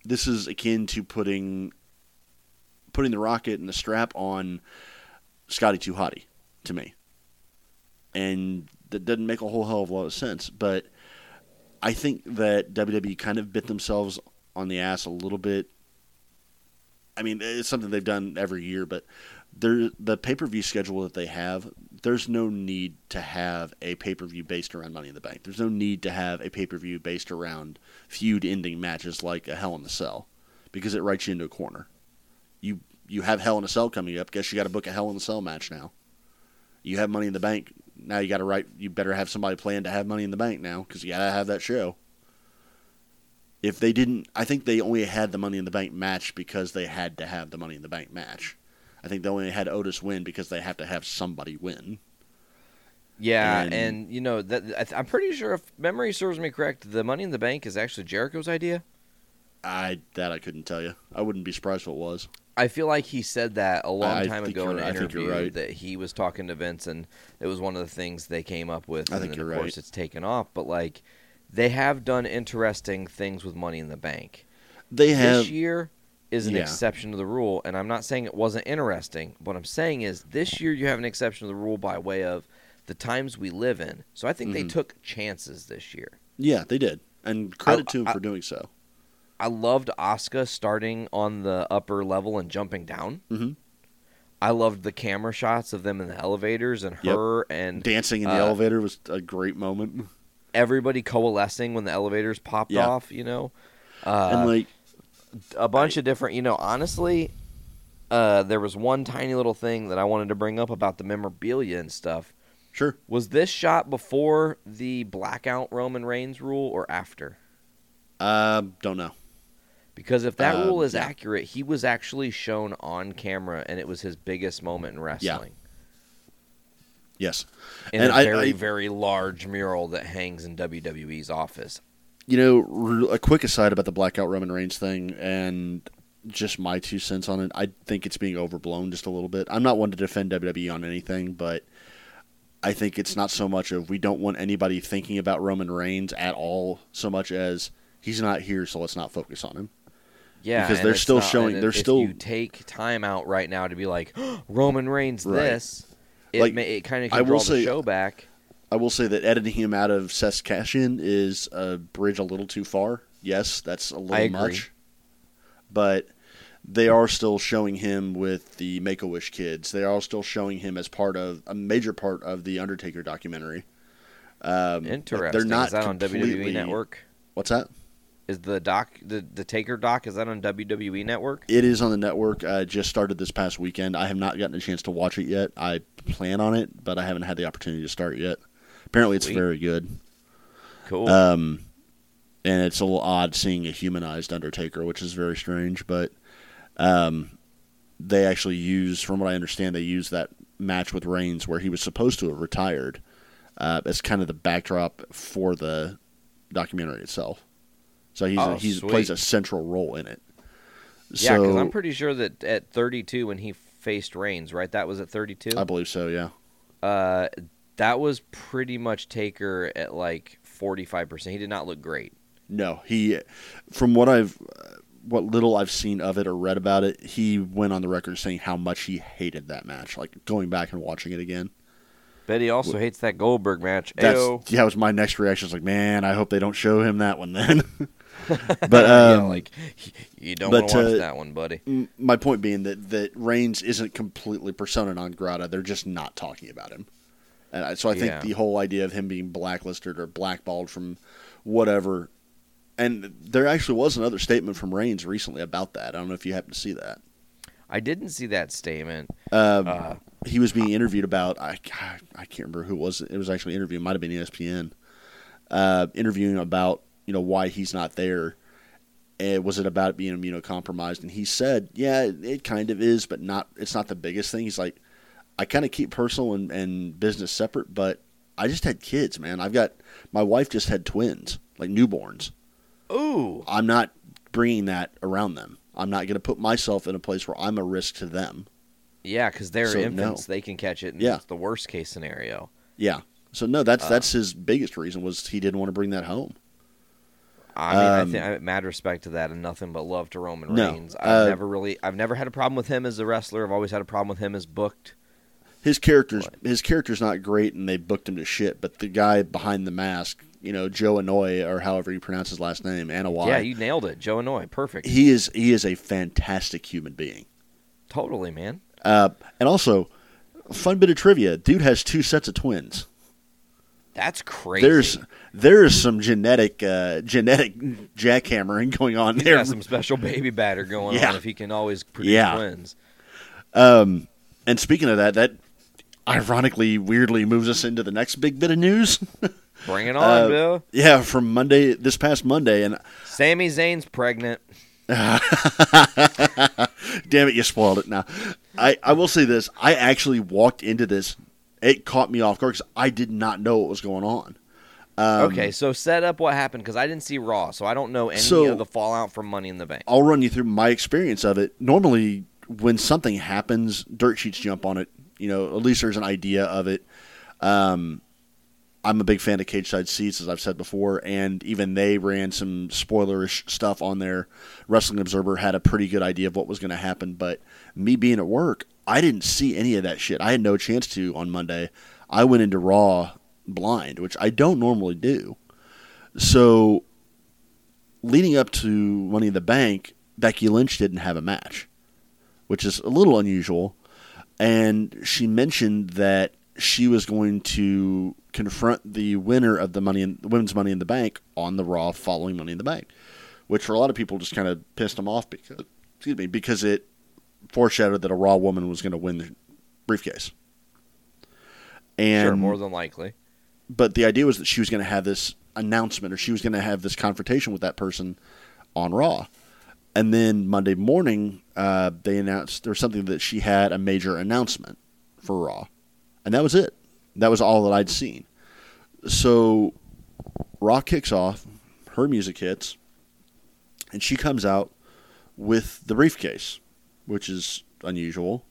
Speaker 9: this is akin to putting putting the rocket and the strap on Scotty 2 Hotty to me. And that doesn't make a whole hell of a lot of sense. But I think that WWE kind of bit themselves on the ass a little bit. I mean, it's something they've done every year, but there, the pay per view schedule that they have, there's no need to have a pay per view based around Money in the Bank. There's no need to have a pay per view based around feud ending matches like a Hell in a Cell, because it writes you into a corner. You you have Hell in a Cell coming up. Guess you got to book a Hell in a Cell match now. You have Money in the Bank now. You got to write. You better have somebody plan to have Money in the Bank now because you got to have that show. If they didn't, I think they only had the Money in the Bank match because they had to have the Money in the Bank match. I think they only had Otis win because they have to have somebody win.
Speaker 8: Yeah,
Speaker 9: And-
Speaker 8: and, you know that I th- I'm pretty sure if memory serves me correct, the Money in the Bank is actually Jericho's idea.
Speaker 9: I that I couldn't tell you. I wouldn't be surprised if it was.
Speaker 8: I feel like he said that a long
Speaker 9: I
Speaker 8: time ago in an
Speaker 9: I think you're
Speaker 8: interview
Speaker 9: right.
Speaker 8: that he was talking to Vince and it was one of the things they came up with.
Speaker 9: I
Speaker 8: and
Speaker 9: think
Speaker 8: then
Speaker 9: you're
Speaker 8: of course it's taken off, but like they have done interesting things with Money in the Bank.
Speaker 9: They have
Speaker 8: this year is an
Speaker 9: Yeah.
Speaker 8: exception to the rule, and I'm not saying it wasn't interesting. What I'm saying is this year you have an exception to the rule by way of the times we live in. So I think they
Speaker 9: Mhm.
Speaker 8: took chances this year.
Speaker 9: yeah, they did, and credit
Speaker 8: I-
Speaker 9: to them for doing so.
Speaker 8: I loved Asuka starting on the upper level and jumping down.
Speaker 9: Mhm.
Speaker 8: I loved the camera shots of them in the elevators and
Speaker 9: Yep.
Speaker 8: her and
Speaker 9: Dancing in the
Speaker 8: uh,
Speaker 9: elevator was a great moment,
Speaker 8: everybody coalescing when the elevators popped
Speaker 9: Yeah.
Speaker 8: off. You know, uh,
Speaker 9: and like
Speaker 8: a bunch of different. You know, honestly, uh, there was one tiny little thing that I wanted to bring up about the memorabilia and stuff.
Speaker 9: Sure.
Speaker 8: Was this shot before the blackout Roman Reigns rule or after?
Speaker 9: Uh, don't know.
Speaker 8: Because if that
Speaker 9: Uh,
Speaker 8: rule is
Speaker 9: yeah.
Speaker 8: accurate, he was actually shown on camera, and it was his biggest moment in wrestling.
Speaker 9: Yes.
Speaker 8: In
Speaker 9: and
Speaker 8: a
Speaker 9: I,
Speaker 8: very,
Speaker 9: I-
Speaker 8: very large mural that hangs in WWE's office.
Speaker 9: you know, a quick aside about the blackout Roman Reigns thing, and just my two cents on it. I think it's being overblown just a little bit. I'm not one to defend WWE on anything, but I think it's not so much of we don't want anybody thinking about Roman Reigns at all, so much as he's not here, so let's not focus on him.
Speaker 8: Yeah,
Speaker 9: because they're still
Speaker 8: not-
Speaker 9: showing. They're
Speaker 8: if
Speaker 9: still
Speaker 8: you take time out right now to be like Roman Reigns
Speaker 9: Right.
Speaker 8: this. It,
Speaker 9: Like,
Speaker 8: ma- it kind of
Speaker 9: I
Speaker 8: can
Speaker 9: will
Speaker 8: the
Speaker 9: say-
Speaker 8: show back.
Speaker 9: I will say that editing him out of Seth's cash in is a bridge a little too far. Yes, that's a little much. But they are still showing him with the Make a Wish kids. They are still showing him as part of a major part of the Undertaker documentary. Um,
Speaker 8: Interesting.
Speaker 9: They're not
Speaker 8: is that on WWE Network?
Speaker 9: What's that?
Speaker 8: Is the doc the the Taker doc? Is that on WWE Network?
Speaker 9: It is on the network. I just started this past weekend. I have not gotten a chance to watch it yet. I plan on it, but I haven't had the opportunity to start yet. Apparently, it's
Speaker 8: Sweet.
Speaker 9: very good.
Speaker 8: Cool.
Speaker 9: Um, and it's a little odd seeing a humanized Undertaker, which is very strange. But um, they actually use, from what I understand, they use that match with Reigns where he was supposed to have retired uh, as kind of the backdrop for the documentary itself. So he's
Speaker 8: Oh,
Speaker 9: he plays a central role in it.
Speaker 8: yeah, because I'm pretty sure that at 32 when he faced Reigns, right? That was at 32.
Speaker 9: I believe so. Yeah.
Speaker 8: Uh, that was pretty much Taker at like 45 percent. He did not look great.
Speaker 9: No, he, from what I've, what little I've seen of it or read about it, he went on the record saying how much he hated that match. Like going back and watching it again.
Speaker 8: But he also hates that Goldberg match.
Speaker 9: That's
Speaker 8: Ayo.
Speaker 9: yeah. Was my next reaction. I was like, man, I hope they don't show him that one then. but
Speaker 8: Yeah,
Speaker 9: um,
Speaker 8: like you don't
Speaker 9: but,
Speaker 8: want to watch
Speaker 9: uh,
Speaker 8: that one, buddy.
Speaker 9: my point being that that Reigns isn't completely persona non grata. They're just not talking about him. And I, so I think
Speaker 8: Yeah.
Speaker 9: the whole idea of him being blacklisted or blackballed from whatever. And there actually was another statement from Reigns recently about that. I don't know if you happen to see that.
Speaker 8: I didn't see that statement.
Speaker 9: Um,
Speaker 8: Uh,
Speaker 9: he was being interviewed about I, I can't remember who it was. It was actually an interview. It might have been ESPN. Uh, interviewing about you know why he's not there. And was it about being immunocompromised? And he said, "Yeah, it, it kind of is, but not. It's not the biggest thing." He's like, "I kind of keep personal and, and business separate, but I just had kids, man. I've got my wife just had twins, like newborns.
Speaker 8: Ooh,
Speaker 9: I'm not bringing that around them. I'm not going to put myself in a place where I'm a risk to them."
Speaker 8: yeah, because they're
Speaker 9: So, no.
Speaker 8: infants; they can catch it. And
Speaker 9: Yeah.
Speaker 8: it's the worst case scenario.
Speaker 9: Yeah. So no, that's
Speaker 8: Uh,
Speaker 9: that's his biggest reason was he didn't want to bring that home.
Speaker 8: I mean,
Speaker 9: Um,
Speaker 8: I think I mad respect to that, and nothing but love to Roman
Speaker 9: No,
Speaker 8: Reigns. I've
Speaker 9: uh,
Speaker 8: never really, I've never had a problem with him as a wrestler. I've always had a problem with him as booked.
Speaker 9: His character's his character's not great, and they booked him to shit. But the guy behind the mask, you know, Joe Anoy or however you pronounce his last name, Anoa'i.
Speaker 8: Yeah, you nailed it, Joe Anoy, perfect.
Speaker 9: he is he is a fantastic human being.
Speaker 8: totally, man.
Speaker 9: Uh, and also, fun bit of trivia: dude has two sets of twins.
Speaker 8: That's crazy.
Speaker 9: There's there is some genetic uh, genetic jackhammering going on
Speaker 8: He's
Speaker 9: there.
Speaker 8: got some special baby batter going
Speaker 9: Yeah.
Speaker 8: on if he can always produce
Speaker 9: Yeah.
Speaker 8: twins.
Speaker 9: Um, and speaking of that, that ironically, weirdly moves us into the next big bit of news.
Speaker 8: Bring it on,
Speaker 9: Uh,
Speaker 8: Bill.
Speaker 9: Yeah, from Monday, this past Monday, and
Speaker 8: Sami Zayn's pregnant.
Speaker 9: damn it, you spoiled it. Now, I I will say this: I actually walked into this. It caught me off guard because I did not know what was going on. Um,
Speaker 8: okay, so set up what happened because I didn't see Raw, so I don't know any
Speaker 9: So-
Speaker 8: of the fallout from Money in the Bank.
Speaker 9: I'll run you through my experience of it. Normally, when something happens, dirt sheets jump on it. You know, at least there's an idea of it. Um, I'm a big fan of Cage Side Seats, as I've said before, and even they ran some spoilerish stuff on there. Wrestling Observer had a pretty good idea of what was going to happen, but me being at work, I didn't see any of that shit. I had no chance to on Monday. I went into Raw blind, which I don't normally do. So, leading up to Money in the Bank, Becky Lynch didn't have a match, which is a little unusual. And she mentioned that she was going to confront the winner of the Money in, Women's Money in the Bank on the Raw following Money in the Bank, which for a lot of people just kind of pissed them off because excuse me because it foreshadowed that a Raw woman was going to win the briefcase. And
Speaker 8: sure, more than likely.
Speaker 9: but the idea was that she was going to have this announcement or she was going to have this confrontation with that person on Raw. And then Monday morning, uh, they announced there was something that she had a major announcement for Raw. And that was it. That was all that I'd seen. So Raw kicks off, her music hits, and she comes out with the briefcase, which is unusual.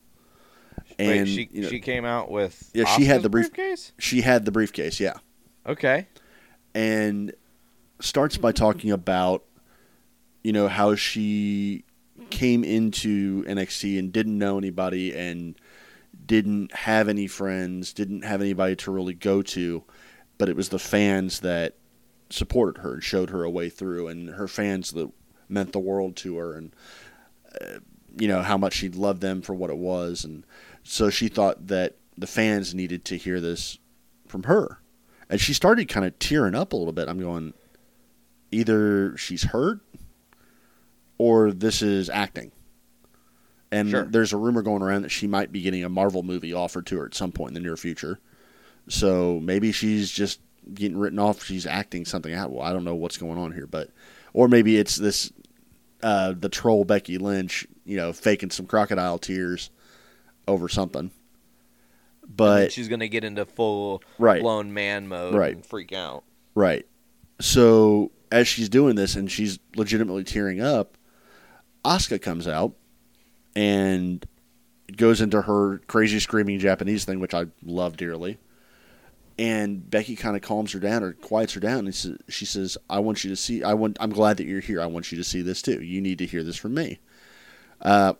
Speaker 9: And
Speaker 8: Wait, she
Speaker 9: you know,
Speaker 8: she came out with
Speaker 9: yeah, she had the brief-
Speaker 8: briefcase.
Speaker 9: she had the briefcase, yeah.
Speaker 8: Okay.
Speaker 9: and starts by talking about you know how she came into NXT and didn't know anybody and didn't have any friends, didn't have anybody to really go to, but it was the fans that supported her and showed her a way through and her fans that meant the world to her and uh, you know how much she loved them for what it was and so she thought that the fans needed to hear this from her and she started kind of tearing up a little bit. I'm going, either she's hurt or this is acting. And
Speaker 8: Sure.
Speaker 9: there's a rumor going around that she might be getting a Marvel movie offered to her at some point in the near future. So maybe she's just getting written off. She's acting something out. Well, I don't know what's going on here, but or maybe it's this uh, the troll Becky Lynch, you know, faking some crocodile tears over something. But
Speaker 8: she's gonna get into full
Speaker 9: Right.
Speaker 8: blown man mode
Speaker 9: Right.
Speaker 8: and freak out.
Speaker 9: Right. So as she's doing this and she's legitimately tearing up, Asuka comes out and goes into her crazy screaming Japanese thing, which I love dearly. And Becky kind of calms her down or quiets her down. And she says, "I want you to see. I want. I'm glad that you're here. I want you to see this too. You need to hear this from me." Uh,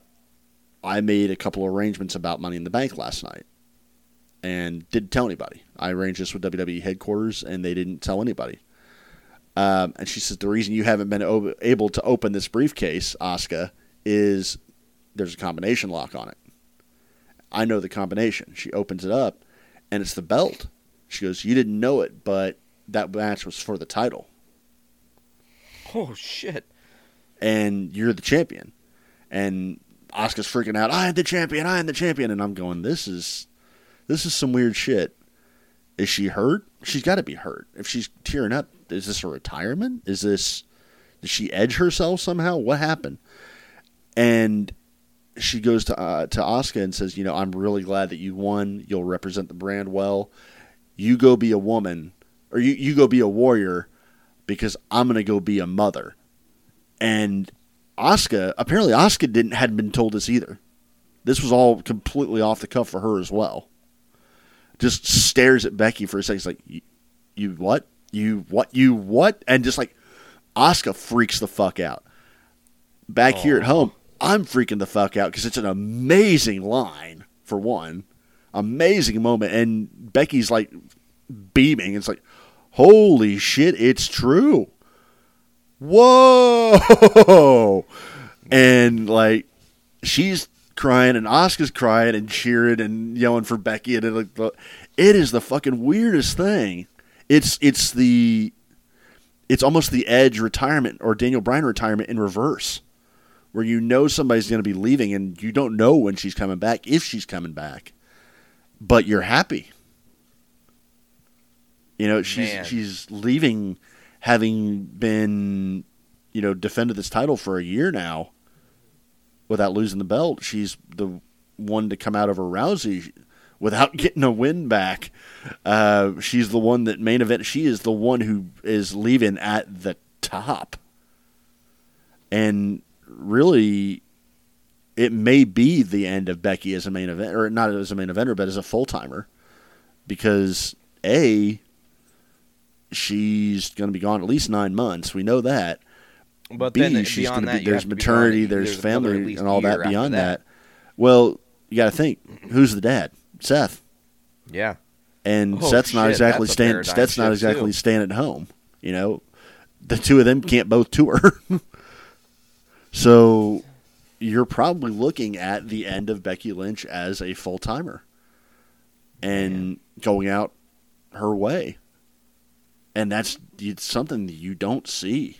Speaker 9: I made a couple of arrangements about Money in the Bank last night, and didn't tell anybody. I arranged this with WWE headquarters, and they didn't tell anybody. Um, and she says the reason you haven't been o- able to open this briefcase, Asuka, is there's a combination lock on it. I know the combination. She opens it up, and it's the belt. She goes, "You didn't know it, but that match was for the title,
Speaker 8: Oh shit!
Speaker 9: and you're the champion." And Asuka's freaking out. I am the champion. I am the champion. And I'm going, "This is, this is some weird shit." Is she hurt? She's got to be hurt. If she's tearing up, is this a retirement? Is this did she edge herself somehow? What happened? And she goes to uh, to Oscar and says, "You know, I'm really glad that you won. You'll represent the brand well. You go be a woman, or you you go be a warrior, because I'm gonna go be a mother." And Asuka apparently Asuka didn't hadn't been told this either. This was all completely off the cuff for her as well. Just stares at Becky for a second. It's like, you, you what? You what? You what? And just like, Asuka freaks the fuck out. Back here at home, I'm freaking the fuck out because it's an amazing line for one, amazing moment, and Becky's like beaming. It's like, holy shit, it's true. Whoa! And like, she's crying and Asuka's crying and cheering and yelling for Becky and it, like, it is the fucking weirdest thing. It's it's the it's almost the Edge retirement or Daniel Bryan retirement in reverse, where you know somebody's going to be leaving and you don't know when she's coming back if she's coming back, but you're happy. You know she's
Speaker 8: Man.
Speaker 9: she's leaving, having been, you know, defended this title for a year now without losing the belt. She's the one to come out over Rousey without getting a win back. Uh, she's the one that main event. She is the one who is leaving at the top, and really, it may be the end of Becky as a main event, or not as a main eventer, but as a full timer, because a she's going to be gone at least nine months. We know that.
Speaker 8: But
Speaker 9: B,
Speaker 8: then
Speaker 9: she's
Speaker 8: beyond
Speaker 9: gonna
Speaker 8: that,
Speaker 9: be, there's
Speaker 8: to be
Speaker 9: maternity, there's,
Speaker 8: there's
Speaker 9: family, and all that beyond
Speaker 8: that.
Speaker 9: that. Well, you got to think who's the dad? Seth.
Speaker 8: Yeah.
Speaker 9: And
Speaker 8: Oh,
Speaker 9: Seth's not exactly staying. Seth's not exactly
Speaker 8: too.
Speaker 9: staying at home. You know, the two of them can't both tour. so you're probably looking at the end of Becky Lynch as a full timer and going out her way. And that's it's something that you don't see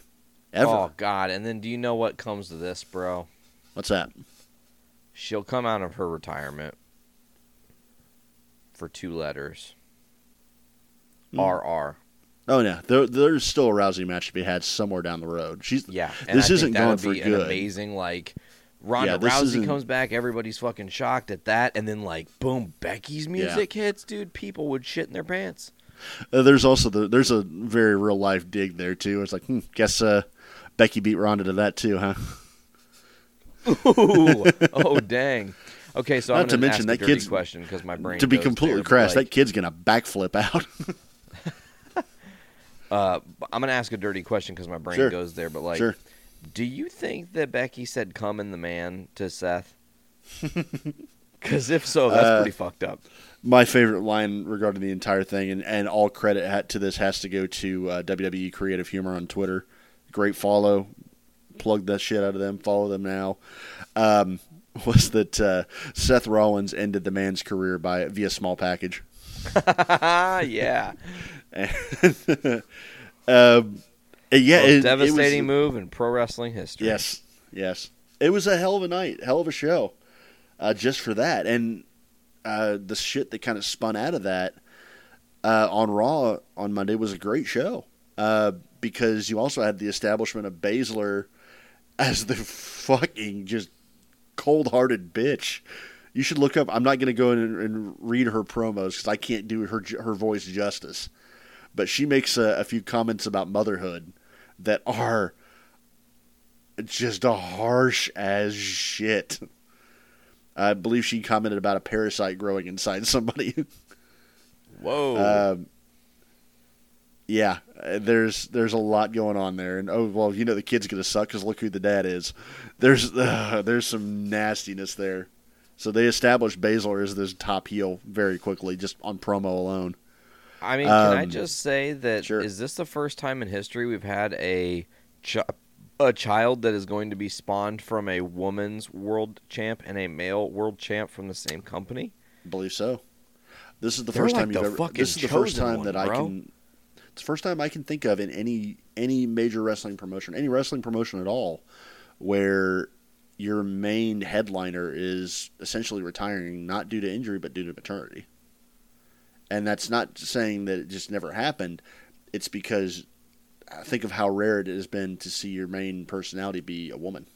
Speaker 9: ever.
Speaker 8: Oh God! And then do you know what comes to this, bro?
Speaker 9: What's that?
Speaker 8: She'll come out of her retirement for two letters.
Speaker 9: Hmm.
Speaker 8: RR.
Speaker 9: Oh yeah, there, there's still a Rousey match to be had somewhere down the road. She's
Speaker 8: Yeah,
Speaker 9: This isn't going for
Speaker 8: be an
Speaker 9: good.
Speaker 8: amazing like. Ronda
Speaker 9: Yeah,
Speaker 8: Rousey
Speaker 9: isn't-
Speaker 8: comes back, everybody's fucking shocked at that, and then like boom, Becky's music hits, dude. People would shit in their pants.
Speaker 9: Uh, there's also the there's a very real life dig there too. It's like, hmm, guess uh, Becky beat Ronda to that too, huh?
Speaker 8: Ooh, oh dang. Okay, so I'm
Speaker 9: Not to
Speaker 8: gonna
Speaker 9: mention
Speaker 8: ask
Speaker 9: that
Speaker 8: a dirty
Speaker 9: kid's
Speaker 8: question because my brain.
Speaker 9: to be completely
Speaker 8: there,
Speaker 9: crass,
Speaker 8: like,
Speaker 9: that kid's gonna backflip out.
Speaker 8: Uh, I'm gonna ask a dirty question because my brain
Speaker 9: Sure.
Speaker 8: goes there. But like,
Speaker 9: Sure.
Speaker 8: Do you think that Becky said "come in the man" to Seth? Because if so, that's
Speaker 9: Uh,
Speaker 8: pretty fucked up.
Speaker 9: My favorite line regarding the entire thing, and, and all credit to this has to go to uh, WWE Creative Humor on Twitter. Great follow. Plug that shit out of them. Follow them now. Um, was that uh, Seth Rollins ended the man's career by via small package.
Speaker 8: yeah,
Speaker 9: um, yeah, it- it was-
Speaker 8: devastating move in pro wrestling history.
Speaker 9: Yes, yes. It was a hell of a night, hell of a show, uh, just for that, and uh, the shit that kind of spun out of that uh, on Raw on Monday was a great show uh, because you also had the establishment of Baszler as the fucking just cold-hearted bitch. You should look up. I'm not going to go in and, and read her promos because I can't do her her voice justice. But she makes a, a few comments about motherhood that are just a harsh as shit. I believe she commented about a parasite growing inside somebody.
Speaker 8: Whoa.
Speaker 9: Um, yeah, there's there's a lot going on there, and oh well, you know the kid's gonna suck because look who the dad is. There's uh, there's some nastiness there. So they established Baszler as this top heel very quickly, just on promo alone.
Speaker 8: I mean, can I
Speaker 9: um,
Speaker 8: just say that is
Speaker 9: sure.
Speaker 8: this the first time in history we've had a ch- a child that is going to be spawned from a woman's world champ and a male world champ from the same company?
Speaker 9: I believe so. This is the
Speaker 8: They're
Speaker 9: first
Speaker 8: like
Speaker 9: time you've
Speaker 8: the
Speaker 9: ever. This is the first time
Speaker 8: one,
Speaker 9: that I
Speaker 8: bro.
Speaker 9: can. It's the first time I can think of in any any major wrestling promotion, any wrestling promotion at all, where your main headliner is essentially retiring, not due to injury but due to maternity. And that's not saying that it just never happened. It's because I think of how rare it has been to see your main personality be a woman.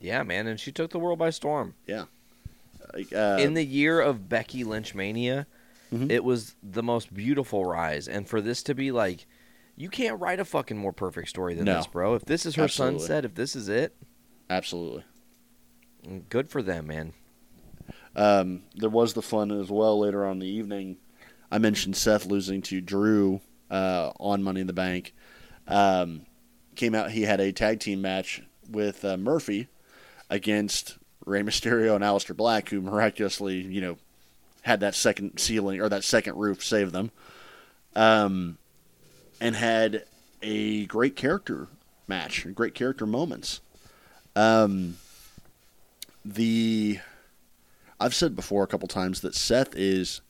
Speaker 8: Yeah, man, and she took the world by storm.
Speaker 9: Yeah. Uh,
Speaker 8: in the year of Becky Lynch mania,
Speaker 9: Mhm.
Speaker 8: it was the most beautiful rise, and for this to be like, you can't write a fucking more perfect story than
Speaker 9: No.
Speaker 8: this, bro. If this is her
Speaker 9: Absolutely.
Speaker 8: sunset, if this is it,
Speaker 9: absolutely.
Speaker 8: good for them, man.
Speaker 9: Um, there was the fun as well later on in the evening. I mentioned Seth losing to Drew uh, on Money in the Bank. Um, came out, he had a tag team match with uh, Murphy against Rey Mysterio and Aleister Black, who miraculously, you know, had that second ceiling or that second roof save them. Um, and had a great character match, great character moments. Um, the I've said before a couple times that Seth is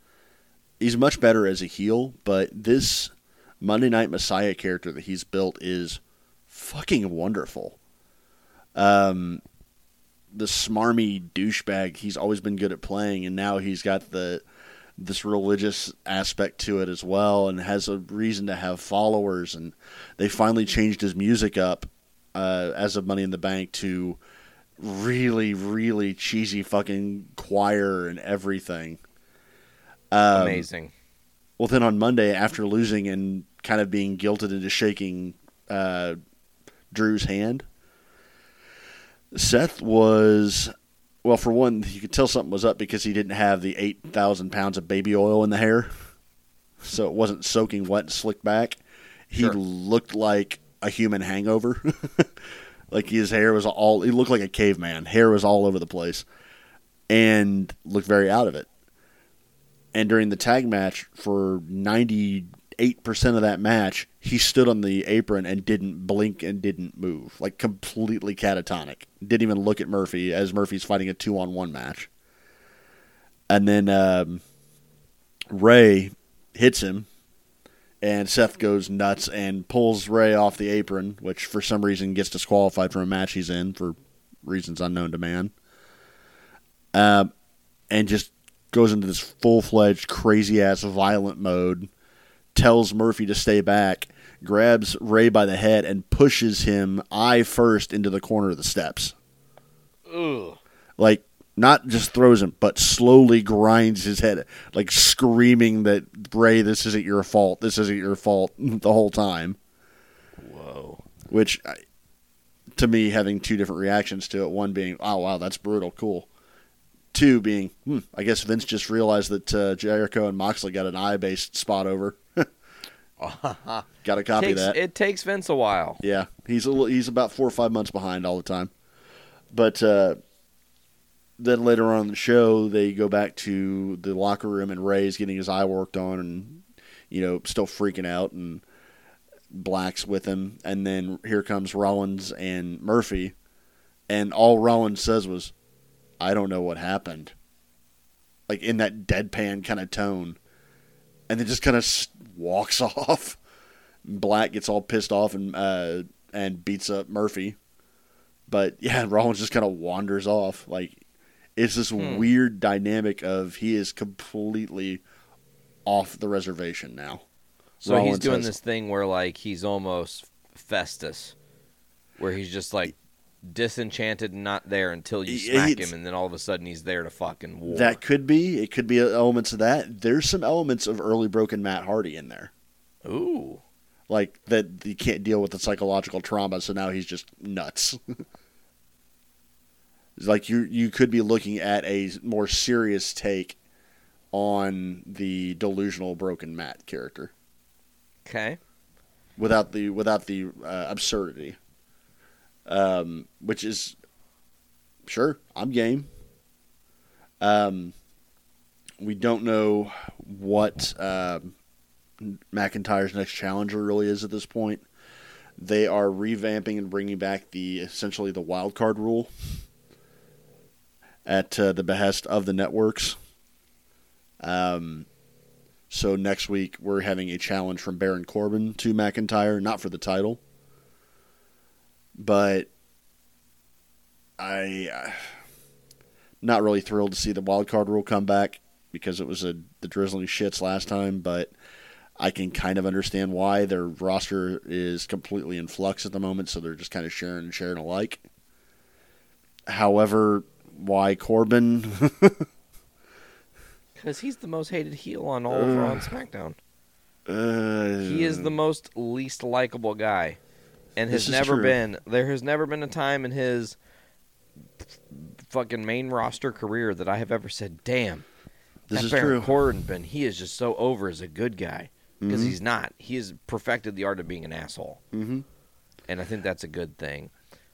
Speaker 9: he's much better as a heel, but this Monday Night Messiah character that he's built is fucking wonderful. Um, the smarmy douchebag he's always been good at playing, and now he's got the this religious aspect to it as well, and has a reason to have followers. And they finally changed his music up uh, as of Money in the Bank to really, really cheesy fucking choir and everything. Um,
Speaker 8: Amazing.
Speaker 9: Well, then on Monday, after losing and kind of being guilted into shaking uh, Drew's hand, Seth was, well, for one, you could tell something was up because he didn't have the 8,000 pounds of baby oil in the hair. So it wasn't soaking wet and slicked back. He
Speaker 8: Sure.
Speaker 9: looked like a human hangover. like his hair was all, he looked like a caveman. Hair was all over the place and looked very out of it. And during the tag match, for 98% of that match, he stood on the apron and didn't blink and didn't move. Like completely catatonic. Didn't even look at Murphy as Murphy's fighting a two on one match. And then um, Rey hits him, and Seth goes nuts and pulls Rey off the apron, which for some reason gets disqualified from a match he's in for reasons unknown to man. um, and just goes into this full fledged crazy ass violent mode. Tells Murphy to stay back, grabs Rey by the head, and pushes him eye first into the corner of the steps.
Speaker 8: Ugh.
Speaker 9: Like not just throws him, but slowly grinds his head, like screaming that Rey, this isn't your fault. This isn't your fault the whole time.
Speaker 8: Whoa.
Speaker 9: Which, I- to me, having two different reactions to it. One being, oh wow, that's brutal, cool. Two being, hmm, I guess Vince just realized that uh, Jericho and Moxley got an eye based spot over. got to copy
Speaker 8: Takes-
Speaker 9: that.
Speaker 8: It takes Vince a while.
Speaker 9: Yeah, he's a little, he's about four or five months behind all the time. But uh, then later on in the show, they go back to the locker room, and Rey's getting his eye worked on, and you know, still freaking out, and Black's with him, and then here comes Rollins and Murphy, and all Rollins says was, "I don't know what happened," like in that deadpan kind of tone, and then just kind of walks off. Black gets all pissed off and uh, and beats up Murphy. But yeah, Rollins just kind of wanders off. Like it's this
Speaker 8: Hmm.
Speaker 9: weird dynamic of he is completely off the reservation now.
Speaker 8: So he's doing
Speaker 9: has-
Speaker 8: this thing where like he's almost Festus, where he's just like disenchanted and not there until you smack
Speaker 9: it's-
Speaker 8: him, and then all of a sudden he's there to fucking war.
Speaker 9: That could be. It could be elements of that. There's some elements of early broken Matt Hardy in there.
Speaker 8: Ooh.
Speaker 9: Like that he can't deal with the psychological trauma, so now he's just nuts. Like you you could be looking at a more serious take on the delusional broken Matt character
Speaker 8: Okay.
Speaker 9: without the without the uh, absurdity. Um, which is sure I'm game. Um, we don't know what um McIntyre's next challenger really is at this point. They are revamping and bringing back the essentially the wild card rule at uh, the behest of the networks. Um, so next week we're having a challenge from Baron Corbin to McIntyre, not for the title, but I uh, not really thrilled to see the wild card rule come back because it was a the drizzling shits last time, but I can kind of understand why their roster is completely in flux at the moment, so they're just kind of sharing and sharing alike. However, why Corbin?
Speaker 8: Because he's the most hated heel on all of Raw and SmackDown.
Speaker 9: Uh,
Speaker 8: He is the most least likable guy, and has never
Speaker 9: true.
Speaker 8: been. There has never been a time in his fucking main roster career that I have ever said, "Damn,
Speaker 9: This
Speaker 8: that
Speaker 9: is
Speaker 8: Baron
Speaker 9: true.
Speaker 8: Corbin, he is just so over as a good guy." Because
Speaker 9: Mhm.
Speaker 8: he's not. He has perfected the art of being an asshole,
Speaker 9: hmm
Speaker 8: and I think that's a good thing.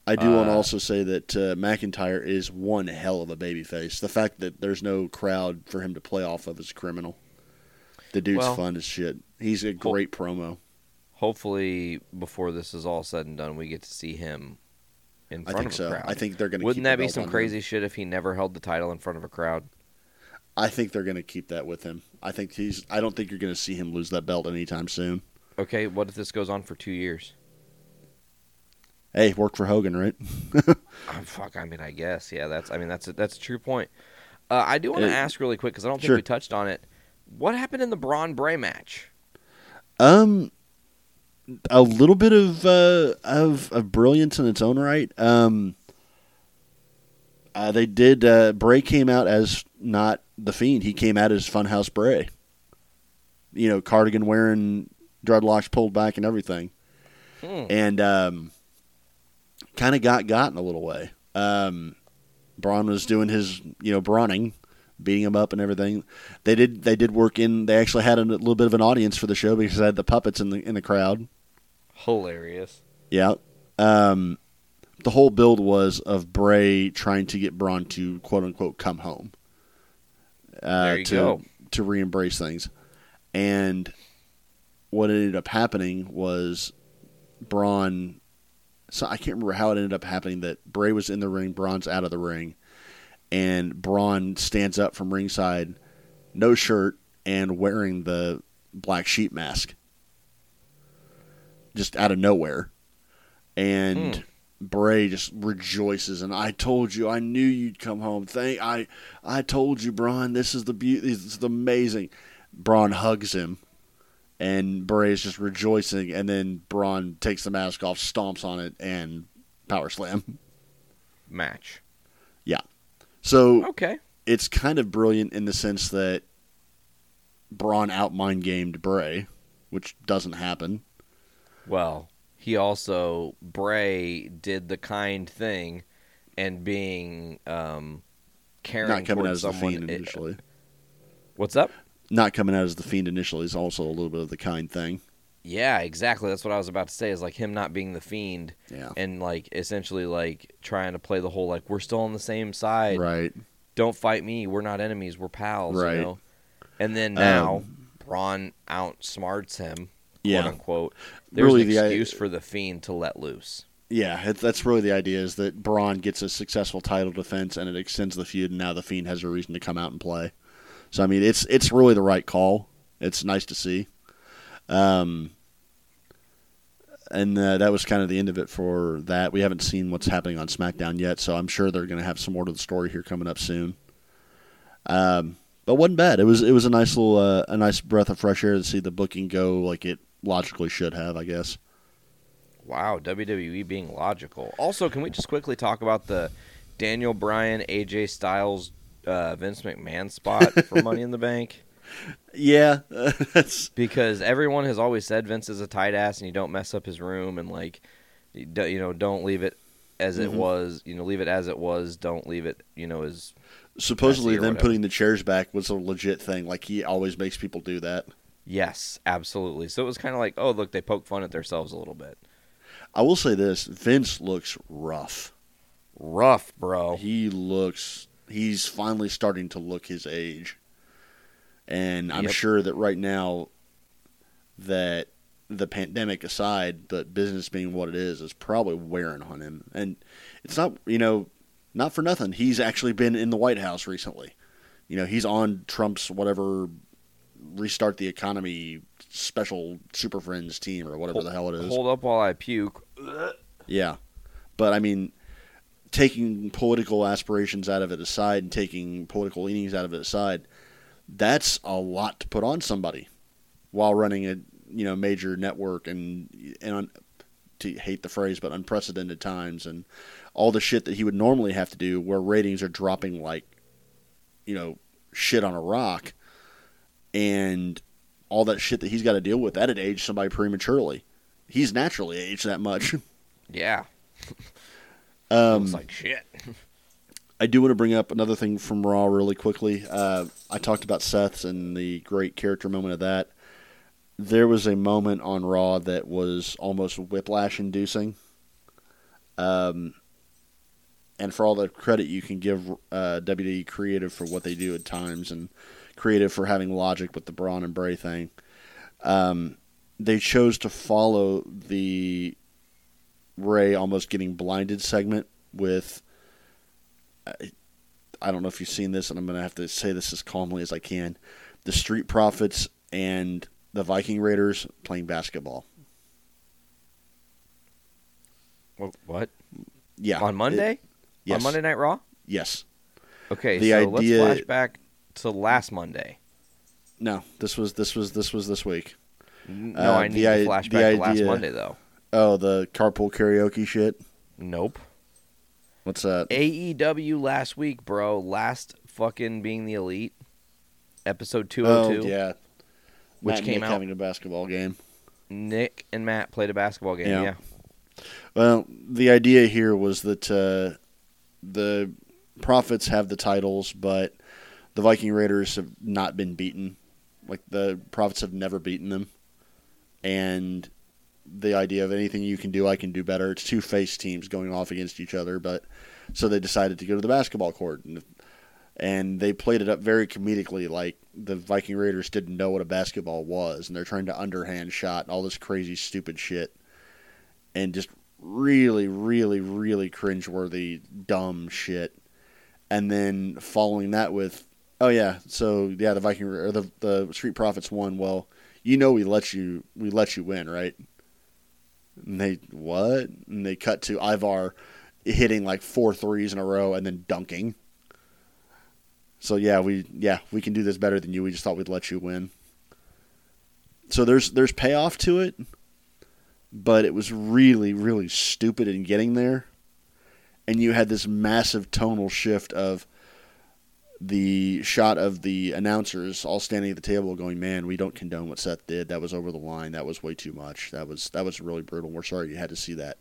Speaker 9: I do want to
Speaker 8: Uh,
Speaker 9: also say that uh, McIntyre is one hell of a babyface. The fact that there's no crowd for him to play off of is criminal. The dude's
Speaker 8: Well-
Speaker 9: fun as shit. He's a great promo.
Speaker 8: Hopefully, before this is all said and done, we get to see him in
Speaker 9: I
Speaker 8: front
Speaker 9: think
Speaker 8: of a
Speaker 9: so.
Speaker 8: crowd.
Speaker 9: I think they're going to.
Speaker 8: Wouldn't
Speaker 9: keep
Speaker 8: that be some
Speaker 9: on him.
Speaker 8: crazy shit if he never held the title in front of a crowd?
Speaker 9: I think they're going to keep that with him. I think he's. I don't think you're going to see him lose that belt anytime soon.
Speaker 8: Okay, what if this goes on for two years?
Speaker 9: Hey, worked for Hogan, right?
Speaker 8: Oh, fuck, I mean, I guess, yeah. That's, I mean, that's a, that's a true point. Uh, I do want to ask really quick because I don't think
Speaker 9: sure.
Speaker 8: we touched on it. What happened in the Braun Bray match?
Speaker 9: Um, a little bit of uh, of of brilliance in its own right. Um, uh, they did. Uh, Bray came out as not the fiend. He came out as Funhouse Bray. You know, cardigan wearing, dreadlocks pulled back, and everything.
Speaker 8: Hmm.
Speaker 9: And um, kind of got got in a little way. Um, Braun was doing his, you know, brawning, beating him up and everything. They did they did work in. They actually had a little bit of an audience for the show because they had the puppets in the in the crowd.
Speaker 8: Hilarious.
Speaker 9: Yeah. Um, the whole build was of Bray trying to get Braun to quote unquote come home. Uh,
Speaker 8: There you
Speaker 9: to,
Speaker 8: go.
Speaker 9: To re-embrace things, and what ended up happening was Braun. So I can't remember how it ended up happening that Bray was in the ring, Braun's out of the ring, and Braun stands up from ringside, no shirt and wearing the black sheep mask, just out of nowhere, and
Speaker 8: Hmm.
Speaker 9: Bray just rejoices, and I told you, I knew you'd come home. Thank I, I told you, Braun. This is the beauty. This is amazing. Braun hugs him, and Bray is just rejoicing, and then Braun takes the mask off, stomps on it, and power slam.
Speaker 8: Match.
Speaker 9: Yeah. So
Speaker 8: Okay.
Speaker 9: it's kind of brilliant in the sense that Braun out mind gamed Bray, which doesn't happen.
Speaker 8: Well, he also Bray did the kind thing, and being um, caring
Speaker 9: Not coming out as the
Speaker 8: someone.
Speaker 9: fiend initially.
Speaker 8: what's up?
Speaker 9: Not coming out as the fiend initially is also a little bit of the kind thing.
Speaker 8: Yeah, exactly. That's what I was about to say. Is like him not being the fiend,
Speaker 9: Yeah.
Speaker 8: and like essentially like trying to play the whole like we're still on the same side.
Speaker 9: Right.
Speaker 8: Don't fight me. We're not enemies. We're pals.
Speaker 9: Right.
Speaker 8: You know? And then now
Speaker 9: Um,
Speaker 8: Braun outsmarts him, quote
Speaker 9: Yeah.
Speaker 8: unquote. There's
Speaker 9: Really
Speaker 8: an
Speaker 9: the
Speaker 8: excuse for the fiend to let loose.
Speaker 9: Yeah, it, that's really the idea is that Braun gets a successful title defense and it extends the feud, and now the Fiend has a reason to come out and play. So I mean, it's it's really the right call. It's nice to see. Um, and uh, that was kind of the end of it for that. We haven't seen what's happening on SmackDown yet, so I'm sure they're going to have some more to the story here coming up soon. Um, but wasn't bad. It was it was a nice little uh, a nice breath of fresh air to see the booking go like it logically should have, I guess.
Speaker 8: Wow, WWE being logical. Also, can we just quickly talk about the Daniel Bryan, AJ Styles, uh, Vince McMahon spot for Money in the Bank?
Speaker 9: Yeah, that's
Speaker 8: because everyone has always said Vince is a tight ass and you don't mess up his room and like, you do- you know, don't leave it as it
Speaker 9: Mhm.
Speaker 8: was. You know, leave it as it was. Don't leave it. You know, as
Speaker 9: supposedly them putting the chairs back was a legit thing. Like he always makes people do that.
Speaker 8: Yes, absolutely. So it was kind of like, oh, look, they poke fun at themselves a little bit.
Speaker 9: I will say this: Vince looks rough.
Speaker 8: Rough, bro.
Speaker 9: He looks. He's finally starting to look his age, and I'm
Speaker 8: Yep.
Speaker 9: sure that right now, that the pandemic aside, but business being what it is, is probably wearing on him. And it's not, you know, not for nothing. He's actually been in the White House recently. You know, he's on Trump's whatever restart the economy special super friends team or whatever the hell it is.
Speaker 8: Hold up while I puke.
Speaker 9: Yeah. But I mean, taking political aspirations out of it aside and taking political leanings out of it aside, that's a lot to put on somebody while running a you know major network and and un, to hate the phrase but unprecedented times and all the shit that he would normally have to do where ratings are dropping like you know shit on a rock and all that shit that he's got to deal with that'd age somebody prematurely he's naturally aged that much
Speaker 8: Yeah.
Speaker 9: um,
Speaker 8: Looks like shit.
Speaker 9: I do want to bring up another thing from Raw really quickly. Uh, I talked about Seth's and the great character moment of that. There was a moment on Raw that was almost whiplash inducing. Um, and for all the credit you can give uh, WWE Creative for what they do at times and Creative for having logic with the Braun and Bray thing, um, they chose to follow the Rey almost getting blinded segment with. I- I don't know if you've seen this, and I'm going to have to say this as calmly as I can. The Street Profits and the Viking Raiders playing basketball.
Speaker 8: What? what?
Speaker 9: Yeah.
Speaker 8: On Monday?
Speaker 9: It- yes.
Speaker 8: On Monday Night Raw?
Speaker 9: Yes.
Speaker 8: Okay,
Speaker 9: The
Speaker 8: so
Speaker 9: idea-
Speaker 8: let's flash back to last Monday.
Speaker 9: No, this was this was this was this week.
Speaker 8: No,
Speaker 9: Uh,
Speaker 8: I need
Speaker 9: the i-
Speaker 8: to flash
Speaker 9: the
Speaker 8: back to last Monday though.
Speaker 9: Oh, the carpool karaoke shit.
Speaker 8: Nope.
Speaker 9: What's that?
Speaker 8: AEW last week, bro. Last fucking being the elite. Episode two
Speaker 9: oh
Speaker 8: oh two.
Speaker 9: yeah,
Speaker 8: Which
Speaker 9: Matt
Speaker 8: came out-
Speaker 9: having a basketball game.
Speaker 8: Nick and Matt played a basketball game.
Speaker 9: Yeah.
Speaker 8: Yeah.
Speaker 9: Well, the idea here was that uh, the Profits have the titles, but the Viking Raiders have not been beaten. Like the Profits have never beaten them, and the idea of anything you can do, I can do better. It's two face teams going off against each other, but so they decided to go to the basketball court, and, and they played it up very comedically, like the Viking Raiders didn't know what a basketball was, and they're trying to underhand shot and all this crazy, stupid shit, and just really, really, really cringeworthy, dumb shit. And then following that with, oh yeah, so yeah, the Viking or the the Street Profits won. Well, you know we let you we let you win, right? And they what? And they cut to Ivar hitting like four threes in a row and then dunking. So yeah, we yeah we can do this better than you. We just thought we'd let you win. So there's there's payoff to it, but it was really really stupid in getting there, and you had this massive tonal shift of the shot of the announcers all standing at the table going, "Man, we don't condone what Seth did. That was over the line. That was way too much. That was that was really brutal. We're sorry you had to see that."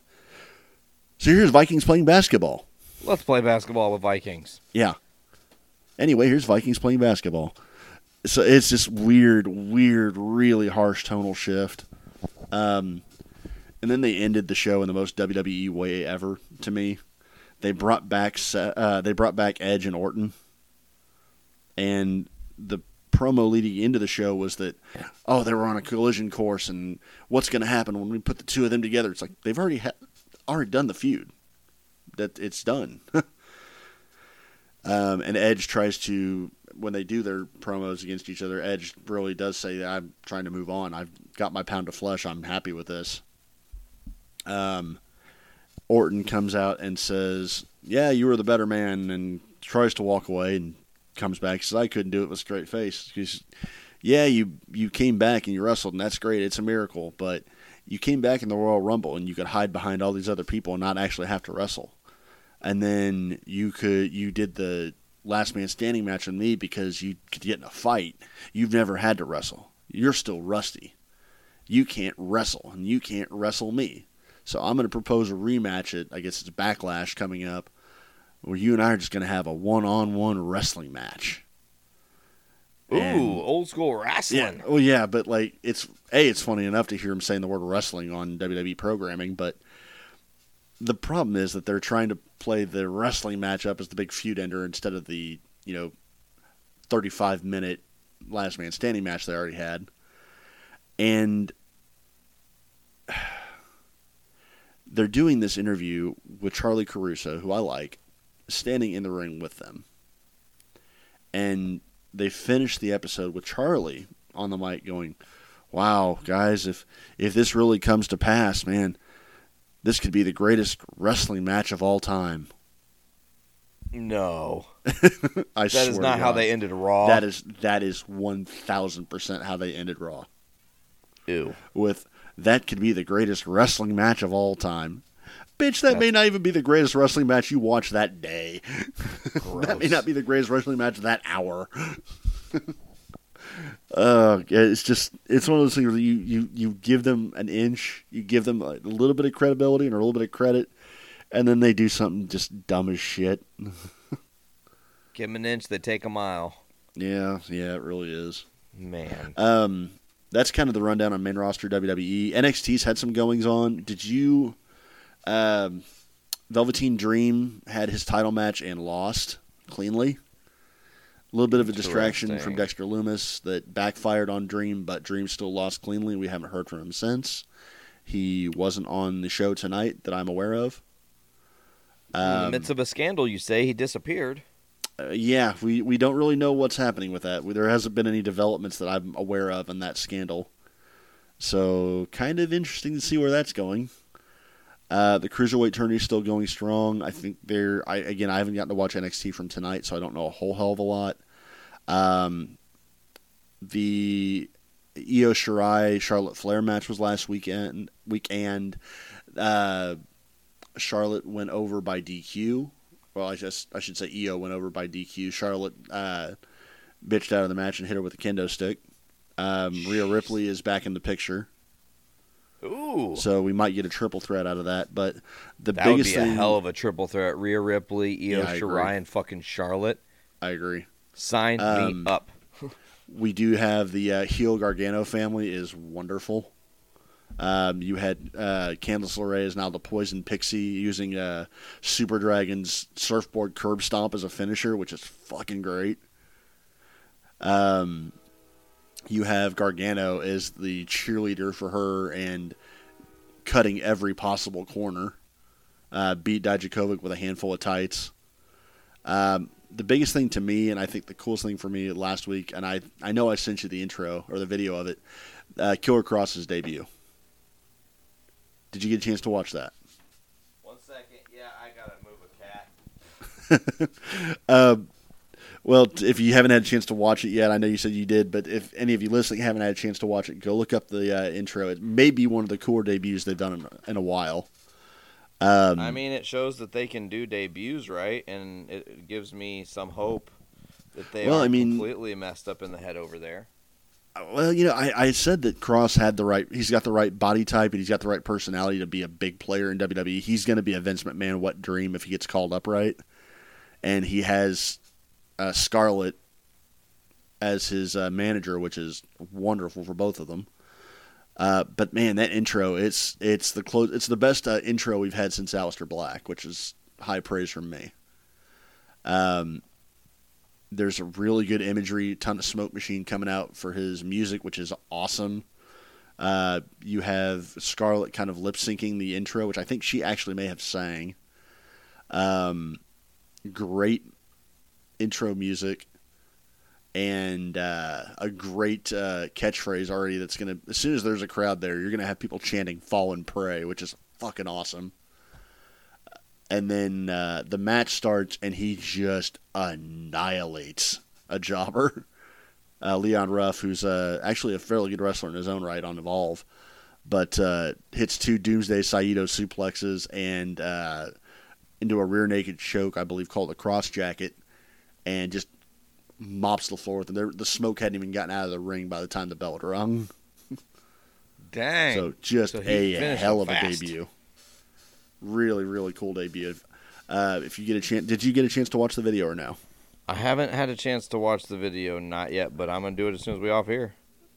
Speaker 9: So here's Vikings playing basketball.
Speaker 8: Let's play basketball with Vikings.
Speaker 9: Yeah. Anyway, here's Vikings playing basketball. So it's this weird, weird, really harsh tonal shift. Um, and then they ended the show in the most WWE way ever to me. They brought back uh, they brought back Edge and Orton, and the promo leading into the show was that oh they were on a collision course and what's going to happen when we put the two of them together? It's like they've already ha- already done the feud. That it's done. um, and Edge tries to when they do their promos against each other, Edge really does say that I'm trying to move on. I've got my pound of flesh. I'm happy with this. Um, Orton comes out and says, "Yeah, you were the better man," and tries to walk away and comes back. Says, "I couldn't do it with a straight face." He's, "Yeah, you you came back and you wrestled, and that's great. It's a miracle, but." You came back in the Royal Rumble and you could hide behind all these other people and not actually have to wrestle. And then you could you did the last man standing match with me because you could get in a fight. You've never had to wrestle. You're still rusty. You can't wrestle, and you can't wrestle me. So I'm going to propose a rematch at, I guess it's Backlash coming up, where you and I are just going to have a one on one wrestling match.
Speaker 8: Ooh, and, old school wrestling.
Speaker 9: Yeah. Well, yeah, but like it's a, it's funny enough to hear him saying the word wrestling on WWE programming, but the problem is that they're trying to play the wrestling matchup as the big feud ender instead of the you know 35 minute last man standing match they already had, and they're doing this interview with Charly Caruso, who I like, standing in the ring with them, and they finished the episode with Charly on the mic going, "Wow, guys, if if this really comes to pass, man, this could be the greatest wrestling match of all time."
Speaker 8: No,
Speaker 9: I
Speaker 8: that is not how they ended Raw.
Speaker 9: That is that is one thousand percent how they ended Raw.
Speaker 8: Ew.
Speaker 9: With that could be the greatest wrestling match of all time. Bitch, that may not even be the greatest wrestling match you watch that day. that may not be the greatest wrestling match that hour. uh, it's just it's one of those things where you, you, you give them an inch, you give them a little bit of credibility and a little bit of credit, and then they do something just dumb as shit.
Speaker 8: give them an inch, they take a mile.
Speaker 9: Yeah, yeah, it really is.
Speaker 8: Man.
Speaker 9: Um, that's kind of the rundown on main roster WWE. NXT's had some goings on. Did you um, Velveteen Dream had his title match and lost cleanly. A little bit of a distraction from Dexter Lumis that backfired on Dream, but Dream still lost cleanly. We haven't heard from him since. He wasn't on the show tonight that I'm aware of.
Speaker 8: Um, In the um, midst of a scandal, you say he disappeared.
Speaker 9: Uh, yeah, we, we don't really know what's happening with that. There hasn't been any developments that I'm aware of in that scandal. So, kind of interesting to see where that's going. Uh, the cruiserweight tourney is still going strong. I think they're. I again, I haven't gotten to watch NXT from tonight, so I don't know a whole hell of a lot. Um, the Io Shirai Charlotte Flair match was last weekend. Weekend, uh, Charlotte went over by DQ. Well, I just I should say Io went over by DQ. Charlotte uh, bitched out of the match and hit her with a kendo stick. Um, Rhea Ripley is back in the picture.
Speaker 8: Ooh.
Speaker 9: So we might get a triple threat out of that. But the
Speaker 8: that
Speaker 9: biggest
Speaker 8: would be
Speaker 9: thing,
Speaker 8: a hell of a triple threat: Rhea Ripley, Io
Speaker 9: Yeah,
Speaker 8: Shirai, and fucking Charlotte.
Speaker 9: I agree.
Speaker 8: Sign
Speaker 9: Um,
Speaker 8: me up.
Speaker 9: We do have the uh, heel Gargano family is wonderful. Um, you had uh, Candice LeRae is now the Poison Pixie using uh, Super Dragon's surfboard curb stomp as a finisher, which is fucking great. Um, you have Gargano as the cheerleader for her and cutting every possible corner. Uh, beat Dijakovic with a handful of tights. Um, the biggest thing to me, and I think the coolest thing for me last week, and I I know I sent you the intro or the video of it, uh, Killer Kross's debut. Did you get a chance to watch that?
Speaker 8: One second. Yeah, I gotta move a cat.
Speaker 9: Um, well, if you haven't had a chance to watch it yet, I know you said you did, but if any of you listening haven't had a chance to watch it, go look up the uh, intro. It may be one of the cooler debuts they've done in, in a while. Um,
Speaker 8: I mean, it shows that they can do debuts, right? And it, gives me some hope that they
Speaker 9: Well, I mean-
Speaker 8: completely messed up in the head over there.
Speaker 9: Well, you know, I, I said that Kross had the right. He's got the right body type, and he's got the right personality to be a big player in WWE. He's going to be a Vince McMahon what dream if he gets called up right, and he has uh, Scarlett as his uh, manager, which is wonderful for both of them. Uh, but man, that intro it's it's the close it's the best uh, intro we've had since Aleister Black, which is high praise from me. Um, there's a really good imagery, ton of smoke machine coming out for his music, which is awesome. Uh, you have Scarlett kind of lip syncing the intro, which I think she actually may have sang. Um, great intro music and uh, a great uh, catchphrase already. That's gonna as soon as there's a crowd there, you're gonna have people chanting "Fall and Pray," which is fucking awesome and then uh, the match starts and he just annihilates a jobber uh, leon ruff who's uh, actually a fairly good wrestler in his own right on evolve but uh, hits two doomsday saito suplexes and uh, into a rear naked choke i believe called a Kross Jacket and just mops the floor with him. The smoke hadn't even gotten out of the ring by the time the bell had rung.
Speaker 8: Dang.
Speaker 9: So just
Speaker 8: So
Speaker 9: a hell of a debut. Really, really cool debut. Uh, if you get a chance, did you get a chance to watch the video or no?
Speaker 8: I haven't had a chance to watch the video, not yet, but I'm gonna do it as soon as we off here.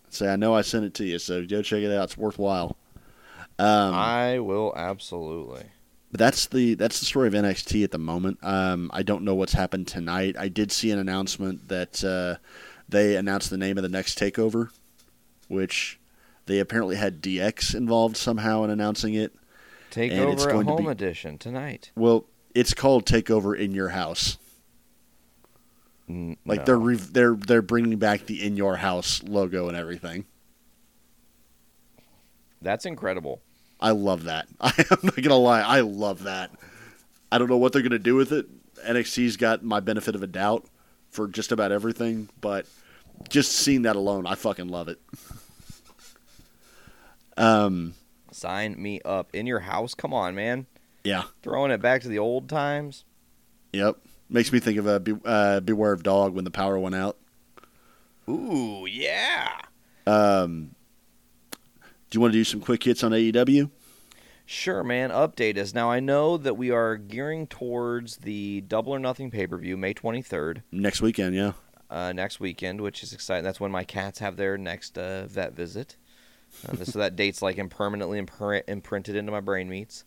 Speaker 9: Say, I know I sent it to you, so go check it out. It's worthwhile. Um,
Speaker 8: I will absolutely.
Speaker 9: But that's the that's the story of NXT at the moment. Um, I don't know what's happened tonight. I did see an announcement that uh, they announced the name of the next takeover, which they apparently had DX involved somehow in announcing it.
Speaker 8: Take
Speaker 9: And
Speaker 8: at home
Speaker 9: be-
Speaker 8: edition tonight.
Speaker 9: Well, it's called Takeover in Your House. Like they're re- they're they're bringing back the In Your House logo and everything.
Speaker 8: That's incredible.
Speaker 9: I love that. I'm not gonna lie, I love that. I don't know what they're gonna do with it. NXT's got my benefit of a doubt for just about everything, but just seeing that alone, I fucking love it. Um,
Speaker 8: Sign me up in your house. Come on, man.
Speaker 9: yeah,
Speaker 8: Throwing it back to the old times.
Speaker 9: yep. Makes me think of a Be- uh, Beware of Dog when the power went out.
Speaker 8: Ooh, yeah.
Speaker 9: Um, do you want to do some quick hits on AEW?
Speaker 8: Sure, man. Update us. Now, I know that we are gearing towards the Double or Nothing pay per view, May 23rd,
Speaker 9: Next weekend, yeah.
Speaker 8: uh, next weekend, which is exciting. That's when my cats have their next uh, vet visit. Uh, so that date's like impermanently impr- imprinted into my brain meats.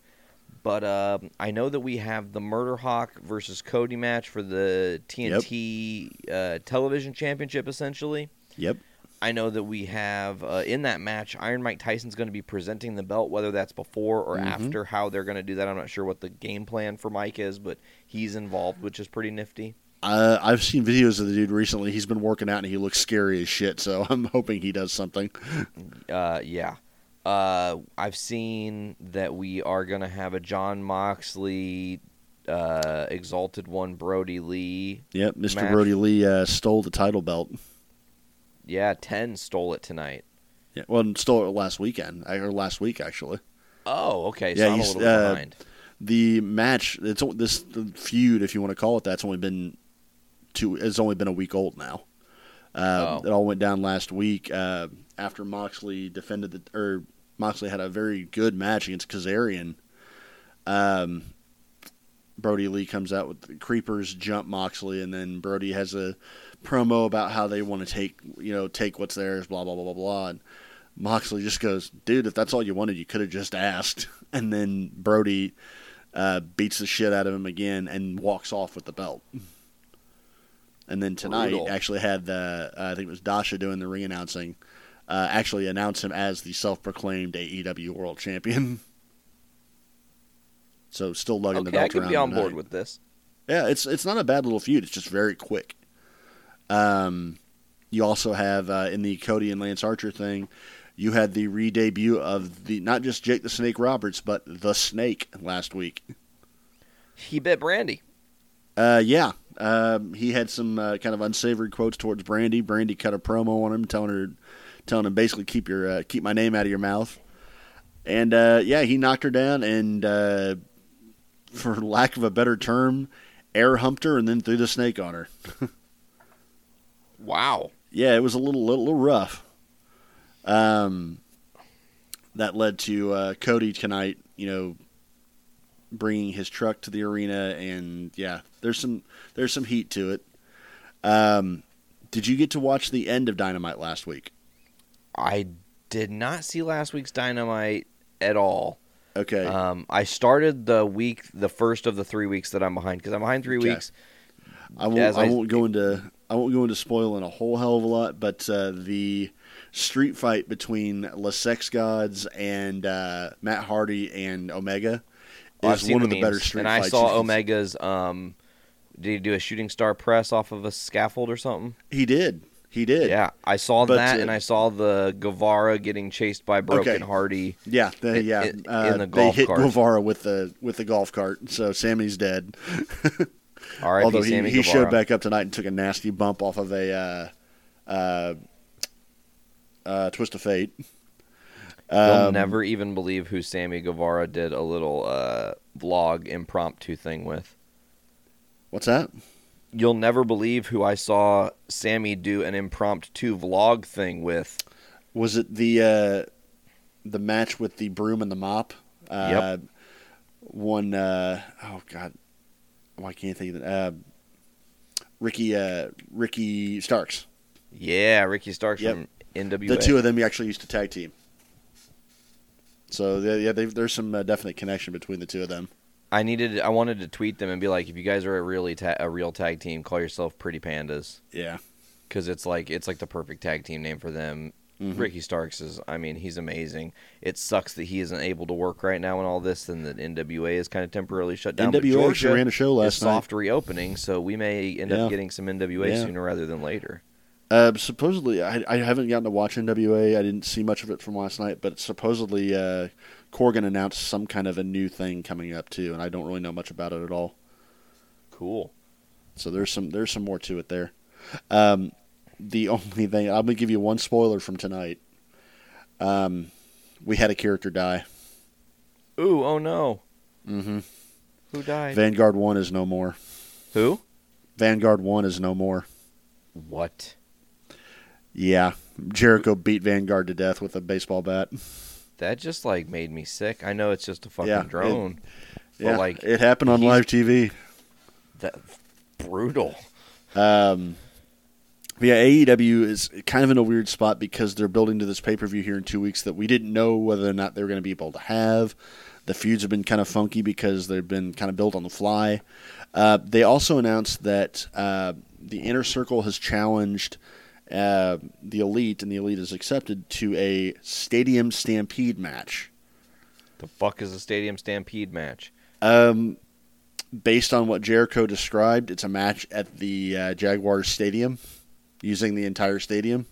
Speaker 8: But uh, I know that we have the Murder Hawk versus Cody match for the TNT uh, television championship, essentially.
Speaker 9: Yep.
Speaker 8: I know that we have uh, in that match, Iron Mike Tyson's going to be presenting the belt, whether that's before or
Speaker 9: Mhm.
Speaker 8: after. How they're going to do that, I'm not sure what the game plan for Mike is, but he's involved, which is pretty nifty.
Speaker 9: Uh, I've seen videos of the dude recently. He's been working out and he looks scary as shit. So I'm hoping he does something.
Speaker 8: Uh, yeah. Uh, I've seen that we are going to have a Jon Moxley, uh, Exalted One Brodie Lee.
Speaker 9: Yep, Mr.
Speaker 8: match.
Speaker 9: Brodie Lee uh, stole the title belt.
Speaker 8: Yeah, 10 stole it tonight.
Speaker 9: Yeah, well, stole it last weekend or last week actually.
Speaker 8: Oh, okay. So
Speaker 9: Yeah,
Speaker 8: I'm
Speaker 9: he's,
Speaker 8: little
Speaker 9: uh,
Speaker 8: behind.
Speaker 9: The match, it's this feud, if you want to call it that, it's only been two. It's only been a week old now. Uh,
Speaker 8: Oh.
Speaker 9: It all went down last week uh, after Moxley defended the or Moxley had a very good match against Kazarian. Um, Brodie Lee comes out with the creepers, jump Moxley, and then Brodie has a promo about how they want to take you know take what's theirs, blah blah blah blah blah. And Moxley just goes, "Dude, if that's all you wanted, you could have just asked." And then Brodie uh, beats the shit out of him again and walks off with the belt. And then tonight,
Speaker 8: Brutal.
Speaker 9: actually had the uh, I think it was Dasha doing the ring announcing, uh, actually announced him as the self-proclaimed AEW World Champion. So still lugging the
Speaker 8: Okay, I
Speaker 9: belt
Speaker 8: could
Speaker 9: around
Speaker 8: be on board with this.
Speaker 9: Yeah, it's it's not a bad little feud. It's just very quick. Um, you also have uh, in the Cody and Lance Archer thing, you had the re-debut of the not just Jake the Snake Roberts, but the Snake last week.
Speaker 8: He bit Brandi.
Speaker 9: Uh, yeah, um, he had some uh, kind of unsavory quotes towards Brandi. Brandi cut a promo on him, telling her, telling him basically keep your uh, keep my name out of your mouth. And uh, yeah, he knocked her down, and uh, for lack of a better term, air humped her, and then threw the snake on her.
Speaker 8: wow.
Speaker 9: Yeah, it was a little little, little rough. Um, that led to uh, Cody tonight, you know, bringing his truck to the arena, and yeah, there's some there's some heat to it. Um, did you get to watch the end of Dynamite last week?
Speaker 8: I did not see last week's Dynamite at all.
Speaker 9: Okay.
Speaker 8: Um, I started the week, the first of the three weeks that I'm behind because I'm behind three
Speaker 9: Okay.
Speaker 8: weeks.
Speaker 9: I won't.
Speaker 8: As
Speaker 9: I,
Speaker 8: I-
Speaker 9: won't go into. I won't go into spoiling a whole hell of a lot, but uh, the street fight between Le Sex Gods and uh, Matt Hardy and Omega
Speaker 8: Oh,
Speaker 9: is one of the
Speaker 8: memes.
Speaker 9: better street
Speaker 8: And I
Speaker 9: fights.
Speaker 8: saw
Speaker 9: you can-
Speaker 8: Omega's. Um, did he do a shooting star press off of a scaffold or something?
Speaker 9: He did. He did.
Speaker 8: Yeah, I saw
Speaker 9: But,
Speaker 8: that,
Speaker 9: uh,
Speaker 8: and I saw the Guevara getting chased by Broken
Speaker 9: Okay.
Speaker 8: Hardy.
Speaker 9: Yeah, the, yeah.
Speaker 8: in,
Speaker 9: uh,
Speaker 8: in the
Speaker 9: they hit
Speaker 8: cart.
Speaker 9: Guevara with the with the golf cart, so Sammy's dead.
Speaker 8: R.I.P.
Speaker 9: Although he,
Speaker 8: Sammy
Speaker 9: he
Speaker 8: Guevara.
Speaker 9: showed back up tonight and took a nasty bump off of a uh, uh, uh, twist of fate.
Speaker 8: You'll
Speaker 9: Um,
Speaker 8: never even believe who Sammy Guevara did a little uh, vlog impromptu thing with.
Speaker 9: What's that?
Speaker 8: You'll never believe who I saw Sammy do an impromptu vlog thing with.
Speaker 9: Was it the uh, the match with the broom and the mop? Uh,
Speaker 8: Yep.
Speaker 9: One. Uh, oh God, why can't I think of it? Uh, Ricky uh, Ricky Starks.
Speaker 8: Yeah, Ricky Starks
Speaker 9: Yep.
Speaker 8: from NWA.
Speaker 9: The two of them you actually used to tag team. So yeah, yeah they've, there's some uh, definite connection between the two of them.
Speaker 8: I needed, I wanted to tweet them and be like, if you guys are a really ta- a real tag team, call yourself Pretty Pandas.
Speaker 9: Yeah.
Speaker 8: because it's like it's like the perfect tag team name for them.
Speaker 9: Mhm.
Speaker 8: Ricky Starks is, I mean, he's amazing. It sucks that he isn't able to work right now and all this, and that NWA is kind of temporarily shut down.
Speaker 9: NWA ran a show last night.
Speaker 8: soft reopening, so we may end
Speaker 9: Yeah.
Speaker 8: up getting some NWA
Speaker 9: Yeah.
Speaker 8: sooner rather than later.
Speaker 9: Uh, supposedly, I, I haven't gotten to watch NWA. I didn't see much of it from last night, but supposedly uh, Corgan announced some kind of a new thing coming up too, and I don't really know much about it at all.
Speaker 8: Cool.
Speaker 9: So there's some there's some more to it there. Um, the only thing I'm gonna give you one spoiler from tonight. Um, we had a character die.
Speaker 8: Ooh, oh no,
Speaker 9: Mm-hmm.
Speaker 8: who died?
Speaker 9: Vanguard One is no more.
Speaker 8: Who?
Speaker 9: Vanguard One is no more.
Speaker 8: What?
Speaker 9: Yeah, Jericho beat Vanguard to death with a baseball bat.
Speaker 8: That just like made me sick. I know it's just a fucking
Speaker 9: Yeah, it-
Speaker 8: drone, but
Speaker 9: Yeah,
Speaker 8: like
Speaker 9: it happened on live TV.
Speaker 8: that brutal.
Speaker 9: Um, yeah, AEW is kind of in a weird spot because they're building to this pay per view here in two weeks that we didn't know whether or not they were going to be able to have. The feuds have been kind of funky because they've been kind of built on the fly. Uh, they also announced that uh, the Inner Circle has challenged uh, the Elite, and the Elite is accepted to a Stadium Stampede match.
Speaker 8: The fuck is a stadium stampede match?
Speaker 9: Um, based on what Jericho described, it's a match at the uh, Jaguars Stadium, using the entire stadium.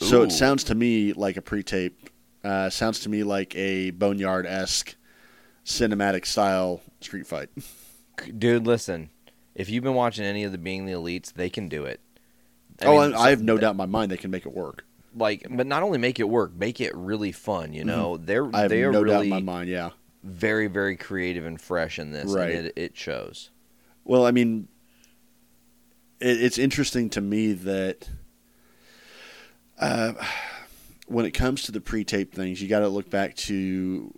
Speaker 9: So
Speaker 8: Ooh.
Speaker 9: it sounds to me like a pre-tape. Uh, sounds to me like a Boneyard esque cinematic style street fight.
Speaker 8: Dude, listen. If you've been watching any of the Being the Elites, they can do it.
Speaker 9: oh,
Speaker 8: mean,
Speaker 9: I, I have no
Speaker 8: so-
Speaker 9: doubt in my mind they can make it work.
Speaker 8: Like, but not only make it work, make it really fun. You know, they're
Speaker 9: Mm-hmm. I have
Speaker 8: they are
Speaker 9: no doubt
Speaker 8: really
Speaker 9: in my mind. Yeah.
Speaker 8: very very creative and fresh in this,
Speaker 9: Right.
Speaker 8: and it, it shows.
Speaker 9: Well, I mean, it, it's interesting to me that uh, when it comes to the pre-tape things, you got to look back to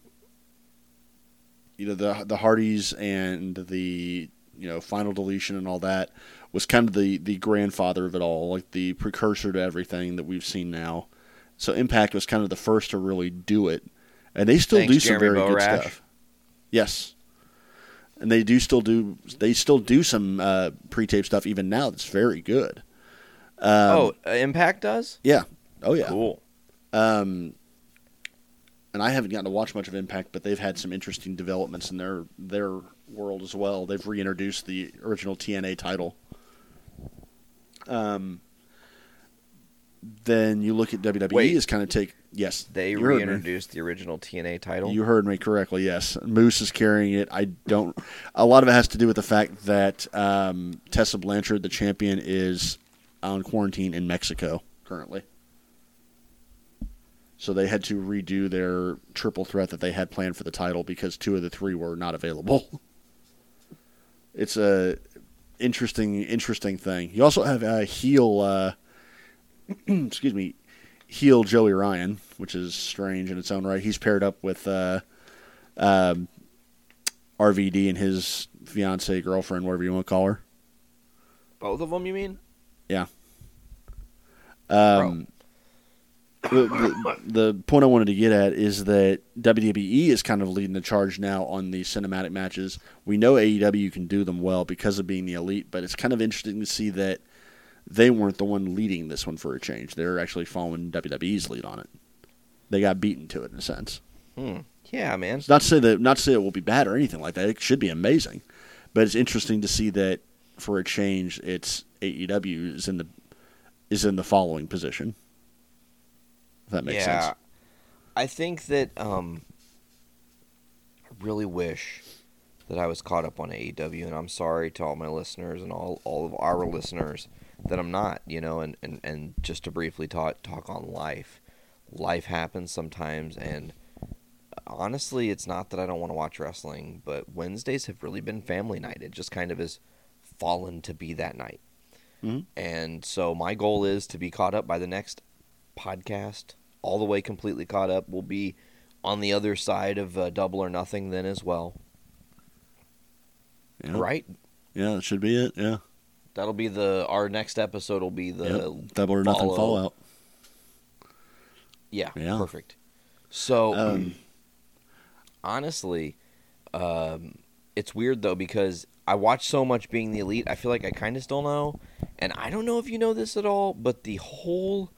Speaker 9: you know the the Hardys and the you know final deletion and all that was kind of the the grandfather of it all, like the precursor to everything that we've seen now. So Impact was kind of the first to really do it, and they still
Speaker 8: Thanks,
Speaker 9: do some
Speaker 8: Jeremy
Speaker 9: very good
Speaker 8: Borash.
Speaker 9: stuff. Yes, and they do still do they still do some uh, pre-tape stuff even now that's very good. Um,
Speaker 8: oh, uh, Impact does.
Speaker 9: yeah, oh yeah,
Speaker 8: Cool.
Speaker 9: um, and I haven't gotten to watch much of Impact, but they've had some interesting developments in their their world as well. They've reintroduced the original TNA title. Um, then you look at WWE
Speaker 8: Wait.
Speaker 9: is kind of take yes
Speaker 8: They reintroduced the original TNA title.
Speaker 9: You heard me correctly. Yes, Moose is carrying it. I don't. A lot of it has to do with the fact that um, Tessa Blanchard, the champion, is on quarantine in Mexico currently. So they had to redo their triple threat that they had planned for the title because two of the three were not available. It's a interesting, interesting thing. You also have a heel. Uh, excuse me, heel Joey Ryan, which is strange in its own right. He's paired up with uh, um, RVD and his fiance, girlfriend, whatever you want to call her.
Speaker 8: Both of them, you mean?
Speaker 9: Yeah. Um, the, the, the point I wanted to get at is that WWE is kind of leading the charge now on the cinematic matches. We know AEW can do them well because of being the elite, but it's kind of interesting to see that they weren't the one leading this one for a change. They're actually following WWE's lead on it. They got beaten to it in a sense.
Speaker 8: Hmm. Yeah, man.
Speaker 9: It's not to say that not to say it will be bad or anything like that. It should be amazing, but it's interesting to see that for a change, it's AEW is in the is in the following position. If that makes
Speaker 8: yeah,
Speaker 9: sense.
Speaker 8: I think that um, I really wish that I was caught up on AEW, and I'm sorry to all my listeners and all all of our listeners that I'm not. You know, and and, and just to briefly talk talk on life. Life happens sometimes, and honestly, it's not that I don't want to watch wrestling, but Wednesdays have really been family night. It just kind of has fallen to be that night.
Speaker 9: Mhm.
Speaker 8: And so my goal is to be caught up by the next podcast, all the way completely caught up. We'll be on the other side of uh, Double or Nothing then as well.
Speaker 9: Yeah.
Speaker 8: Right?
Speaker 9: Yeah, that should be it. Yeah.
Speaker 8: That'll be the our next episode will be the
Speaker 9: Yep. Double or nothing
Speaker 8: follow-
Speaker 9: fallout.
Speaker 8: Yeah,
Speaker 9: Yeah.
Speaker 8: perfect. So
Speaker 9: Um,
Speaker 8: honestly, um, it's weird though because I watch so much Being the Elite. I feel like I kind of still know, and I don't know if you know this at all, but the whole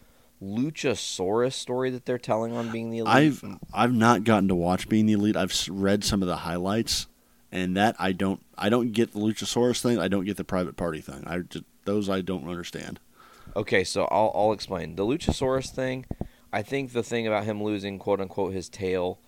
Speaker 8: Luchasaurus story that they're telling on Being the Elite.
Speaker 9: I've I've not gotten to watch Being the Elite. I've read some of the highlights, and that I don't I don't get the Luchasaurus thing. I don't get the private party thing. I just, those I don't understand.
Speaker 8: Okay, so I'll I'll explain the Luchasaurus thing. I think the thing about him losing quote unquote his tail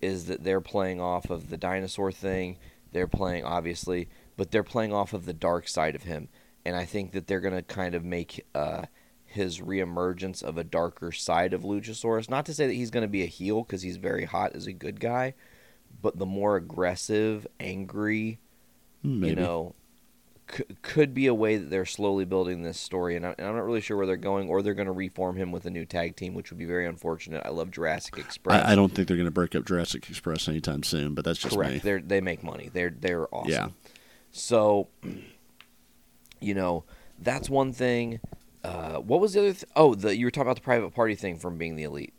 Speaker 8: is that they're playing off of the dinosaur thing. They're playing obviously, but they're playing off of the dark side of him, and I think that they're gonna kind of make uh, his reemergence of a darker side of Luchasaurus. Not to say that he's gonna be a heel because he's very hot as a good guy, but the more aggressive, angry,
Speaker 9: Hmm, Maybe.
Speaker 8: you know, c- could be a way that they're slowly building this story, and, I, and I'm not really sure where they're going, or they're going to reform him with a new tag team, which would be very unfortunate. I love Jurassic Express.
Speaker 9: I, I don't think they're going to break up Jurassic Express anytime soon. But that's just
Speaker 8: Correct.
Speaker 9: me.
Speaker 8: They they make money. They're they're awesome.
Speaker 9: Yeah.
Speaker 8: So, you know, that's one thing. Uh, what was the other? Th- oh, the you were talking about the private party thing from being the elite.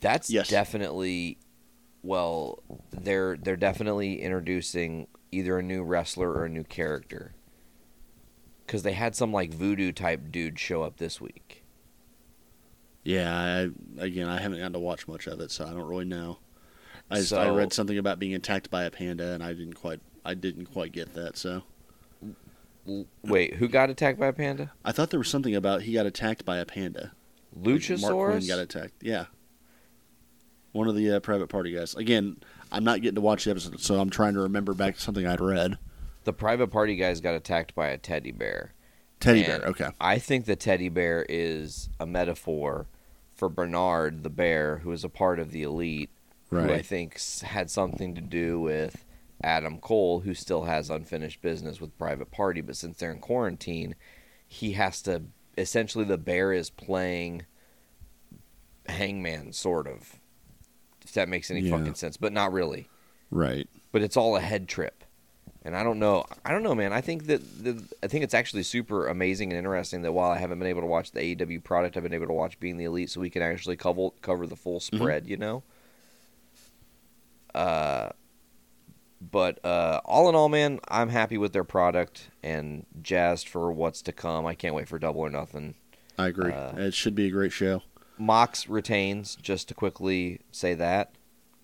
Speaker 8: That's
Speaker 9: Yes.
Speaker 8: definitely. Well, they're they're definitely introducing either a new wrestler or a new character. Because they had some like voodoo type dude show up this week.
Speaker 9: Yeah. I, again, I haven't gotten to watch much of it, so I don't really know. I just, I read something about being attacked by a panda, and I didn't quite I didn't quite get that. So
Speaker 8: Wait, who got attacked by a panda?
Speaker 9: I thought there was something about he got attacked by a panda. Marq Quen
Speaker 8: Luchasaurus.
Speaker 9: got attacked. Yeah. One of the uh, private party guys. Again, I'm not getting to watch the episode, so I'm trying to remember back to something I'd read.
Speaker 8: The private party guys got attacked by a teddy bear.
Speaker 9: Teddy
Speaker 8: And
Speaker 9: bear. Okay.
Speaker 8: I think the teddy bear is a metaphor for Bernard the bear, who is a part of the elite, right. who I think had something to do with Adam Cole, who still has unfinished business with Private Party. But since they're in quarantine, he has to. Essentially, the bear is playing hangman, sort of. If that makes any
Speaker 9: Yeah.
Speaker 8: fucking sense, but not really.
Speaker 9: Right.
Speaker 8: But it's all a head trip. And I don't know. I don't know, man. I think that the, I think it's actually super amazing and interesting that while I haven't been able to watch the AEW product, I've been able to watch Being the Elite, so we can actually cover cover the full spread. You know. Uh, but uh, all in all, man, I'm happy with their product and jazzed for what's to come. I can't wait for Double or Nothing.
Speaker 9: I agree.
Speaker 8: Uh,
Speaker 9: it should be a great show.
Speaker 8: Mox retains, just to quickly say that.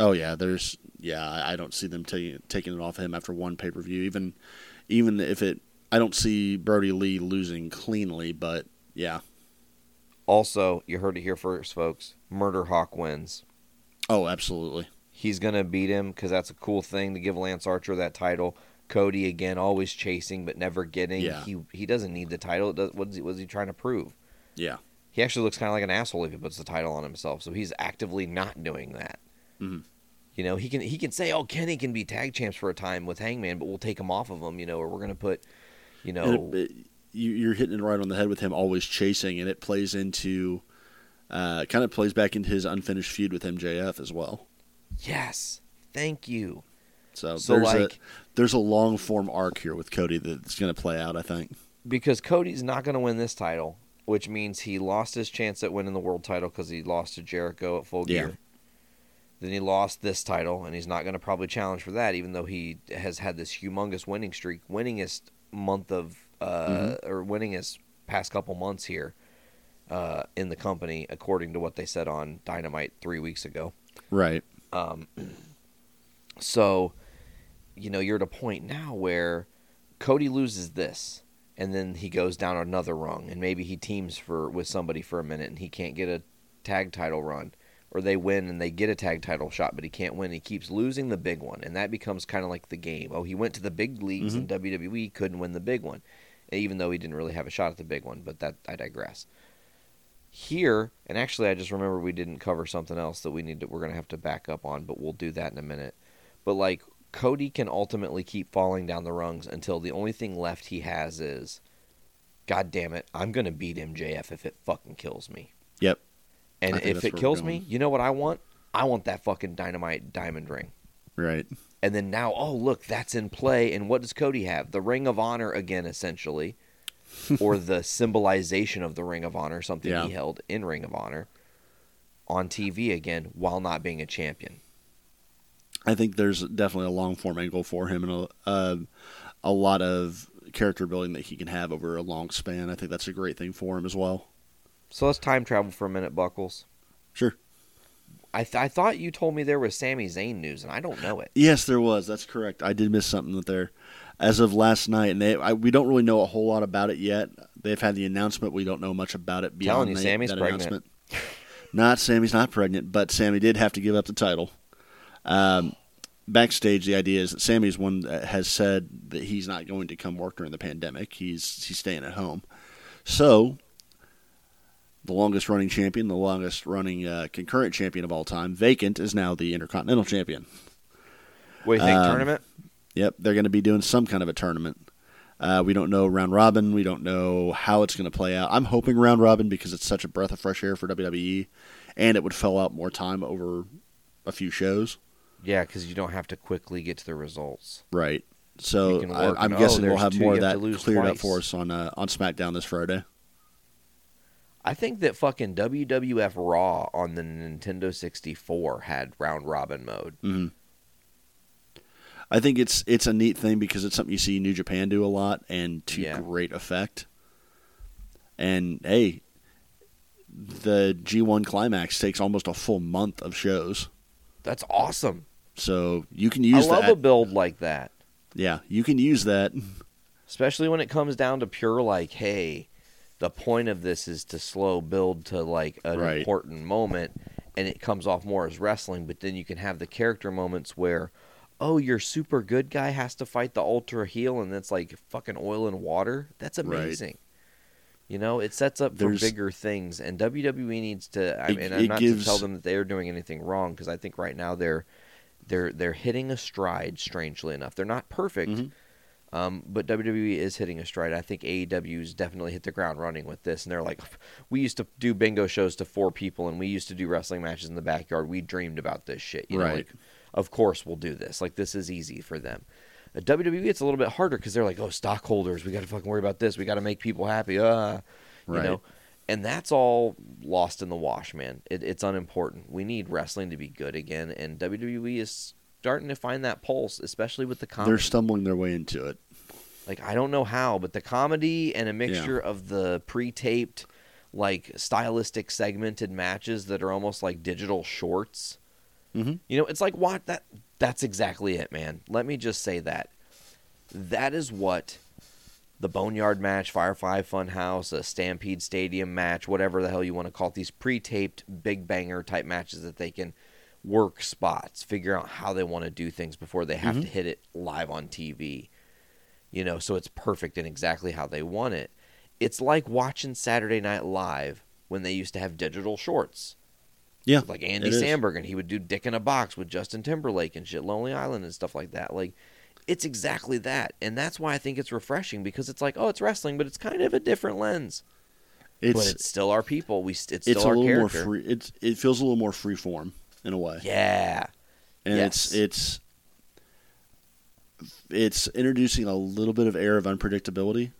Speaker 9: Oh yeah, there's yeah. I don't see them taking taking it off him after one pay per view. Even even if it, I don't see Brodie Lee losing cleanly. But yeah,
Speaker 8: Also, you heard it here first, folks. Murder Hawk wins.
Speaker 9: Oh, absolutely.
Speaker 8: He's gonna beat him because that's a cool thing to give Lance Archer that title. Cody again, always chasing but never getting.
Speaker 9: Yeah.
Speaker 8: He he doesn't need the title. It does, what is he, what is he trying to prove?
Speaker 9: Yeah.
Speaker 8: He actually looks kind of like an asshole if he puts the title on himself. So he's actively not doing that.
Speaker 9: Mhm.
Speaker 8: You know, he can he can say, "Oh, Kenny can be tag champs for a time with Hangman, but we'll take him off of him." You know, or we're gonna put, you know,
Speaker 9: it- it- you, you're hitting it right on the head with him always chasing, and it plays into, uh, kind of plays back into his unfinished feud with MJF as well.
Speaker 8: yes, thank you.
Speaker 9: So,
Speaker 8: So,
Speaker 9: there's
Speaker 8: like-
Speaker 9: a there's a long form arc here with Cody that's going to play out. I think.
Speaker 8: because Cody's not going to win this title, which means he lost his chance at winning the world title because he lost to Jericho at Full
Speaker 9: Yeah.
Speaker 8: Gear. Then he lost this title, and he's not going to probably challenge for that, even though he has had this humongous winning streak, winningest month of uh, or winningest past couple months here uh, in the company, according to what they said on Dynamite three weeks ago.
Speaker 9: Right.
Speaker 8: Um, so, you know, you're at a point now where Cody loses this, and then he goes down another rung, and maybe he teams for with somebody for a minute, and he can't get a tag title run, or they win and they get a tag title shot, but he can't win. He keeps losing the big one, and that becomes kind of like the game. Oh, he went to the big leagues mm-hmm. in WWE, couldn't win the big one, even though he didn't really have a shot at the big one. But that I digress here and actually i just remember we didn't cover something else that we need to we're going to have to back up on but we'll do that in a minute but like cody can ultimately keep falling down the rungs until the only thing left he has is god damn it i'm going to beat mjf if it fucking kills me.
Speaker 9: Yep.
Speaker 8: and if it kills me you know what i want? I want that fucking dynamite diamond ring.
Speaker 9: Right.
Speaker 8: and then now oh look that's in play. And what does cody have? The ring of honor again essentially. Or the symbolization of the ring of honor something
Speaker 9: Yeah.
Speaker 8: he held in ring of honor on tv again while not being a champion
Speaker 9: I think there's definitely a long form angle for him and a, uh, a lot of character building that he can have over a long span. I think that's a great thing for him as well.
Speaker 8: so let's time travel for a minute buckles
Speaker 9: Sure.
Speaker 8: I, th- I thought you told me there was Sami Zayn news, and I don't know it.
Speaker 9: Yes, there was. That's correct. I did miss something there. As of last night, and they, I, we don't really know a whole lot about it yet. They've had the announcement. We don't know much about it beyond
Speaker 8: Telling you,
Speaker 9: that,
Speaker 8: Sammy's
Speaker 9: that
Speaker 8: pregnant.
Speaker 9: announcement. Not Sammy's not pregnant, but Sammy did have to give up the title. Um, backstage, the idea is that Sammy's one that has said that he's not going to come work during the pandemic. He's he's staying at home. So, the longest running champion, the longest running uh, concurrent champion of all time, vacant, is now the Intercontinental Champion.
Speaker 8: What do you think,
Speaker 9: Um,
Speaker 8: tournament?
Speaker 9: Yep, they're going to be doing some kind of a tournament. Uh, we don't know round robin. We don't know how it's going to play out. I'm hoping round robin because it's such a breath of fresh air for WWE, and it would fill out more time over a few shows.
Speaker 8: Yeah, because you don't have to quickly get to the results.
Speaker 9: Right. So I, I'm
Speaker 8: and,
Speaker 9: guessing
Speaker 8: oh,
Speaker 9: we'll have
Speaker 8: two,
Speaker 9: more of that cleared up for us on uh, on SmackDown this Friday.
Speaker 8: I think that fucking WWF Raw on the Nintendo 64 had round robin mode.
Speaker 9: hmm I think it's it's a neat thing because it's something you see New Japan do a lot and to
Speaker 8: Yeah.
Speaker 9: great effect. And hey, the G1 climax takes almost a full month of shows.
Speaker 8: That's awesome.
Speaker 9: So you can use
Speaker 8: I love
Speaker 9: that.
Speaker 8: a build like that,
Speaker 9: yeah, you can use that.
Speaker 8: especially when it comes down to pure like, hey, the point of this is to slow build to like an
Speaker 9: Right.
Speaker 8: important moment, and it comes off more as wrestling. But then you can have the character moments where, oh, your super good guy has to fight the ultra heel, and it's like fucking oil and water. That's
Speaker 9: Right.
Speaker 8: amazing. You know, it sets up for
Speaker 9: There's-
Speaker 8: bigger things, and WWE needs to. I mean,
Speaker 9: it
Speaker 8: I'm not
Speaker 9: gives-
Speaker 8: to tell them that they're doing anything wrong because I think right now they're they're they're hitting a stride. Strangely enough, they're not perfect,
Speaker 9: Mm-hmm.
Speaker 8: um, but WWE is hitting a stride. I think AEW's definitely hit the ground running with this, and they're like, we used to do bingo shows to four people, and we used to do wrestling matches in the backyard. We dreamed about this shit, you know. Like, of course, we'll do this. Like, this is easy for them. At WWE, it's a little bit harder because they're like, oh, stockholders, we got to fucking worry about this. We got to make people happy. Uh, you
Speaker 9: Right.
Speaker 8: know. And that's all lost in the wash, man. It, it's unimportant. We need wrestling to be good again, and WWE is starting to find that pulse, especially with the comedy.
Speaker 9: They're stumbling their way into it.
Speaker 8: Like I don't know how, but the comedy and a mixture of the pre-taped, like stylistic segmented matches that are almost like digital shorts.
Speaker 9: Mhm.
Speaker 8: You know, it's like what that. That's exactly it, man. Let me just say that. That is what the Boneyard match, Firefly Funhouse, a Stampede Stadium match, whatever the hell you want to call it, these pre-taped big banger type matches that they can work spots, figure out how they want to do things before they have
Speaker 9: Mhm.
Speaker 8: to hit it live on TV. You know, so it's perfect and exactly how they want it. It's like watching Saturday Night Live when they used to have digital shorts.
Speaker 9: Yeah,
Speaker 8: Like Andy. Samberg and he would do Dick in a Box with Justin Timberlake and shit, Lonely Island and stuff like that. Like it's exactly that. And that's why I think it's refreshing because it's like, oh, it's wrestling, but it's kind of a different lens.
Speaker 9: It's
Speaker 8: but it's still our people. We it's
Speaker 9: it's
Speaker 8: still
Speaker 9: a
Speaker 8: our
Speaker 9: little
Speaker 8: character.
Speaker 9: more free. It's it feels a little more free form in a way.
Speaker 8: Yeah.
Speaker 9: and
Speaker 8: Yes.
Speaker 9: it's it's it's introducing a little bit of air of unpredictability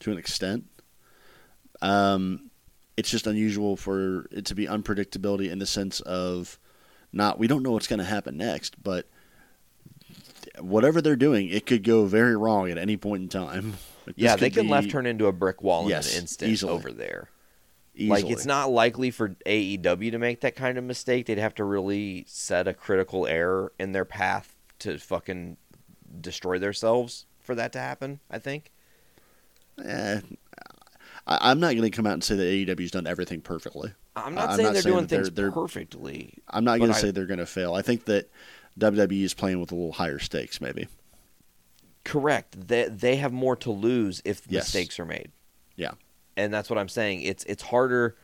Speaker 9: to an extent. Um, it's just unusual for it to be unpredictability in the sense of not we don't know what's going to happen next, but whatever they're doing, it could go very wrong at any point in time. Like,
Speaker 8: Yeah, they can left turn into a brick wall
Speaker 9: Yes,
Speaker 8: in an instant
Speaker 9: easily.
Speaker 8: over there.
Speaker 9: Easily.
Speaker 8: Like it's not likely for AEW to make that kind of mistake. They'd have to really set a critical error in their path to fucking destroy themselves for that to happen. I think.
Speaker 9: Eh, I, I'm not going to come out and say that AEW's done everything perfectly.
Speaker 8: I'm not
Speaker 9: I'm
Speaker 8: saying they're doing
Speaker 9: they're-
Speaker 8: things
Speaker 9: they're-
Speaker 8: perfectly.
Speaker 9: I'm not going to say they're going to fail. I think that WWE is playing with a little higher stakes, maybe.
Speaker 8: Correct. They they have more to lose if
Speaker 9: Yes.
Speaker 8: mistakes are made.
Speaker 9: Yeah.
Speaker 8: And that's what I'm saying. It's it's harder.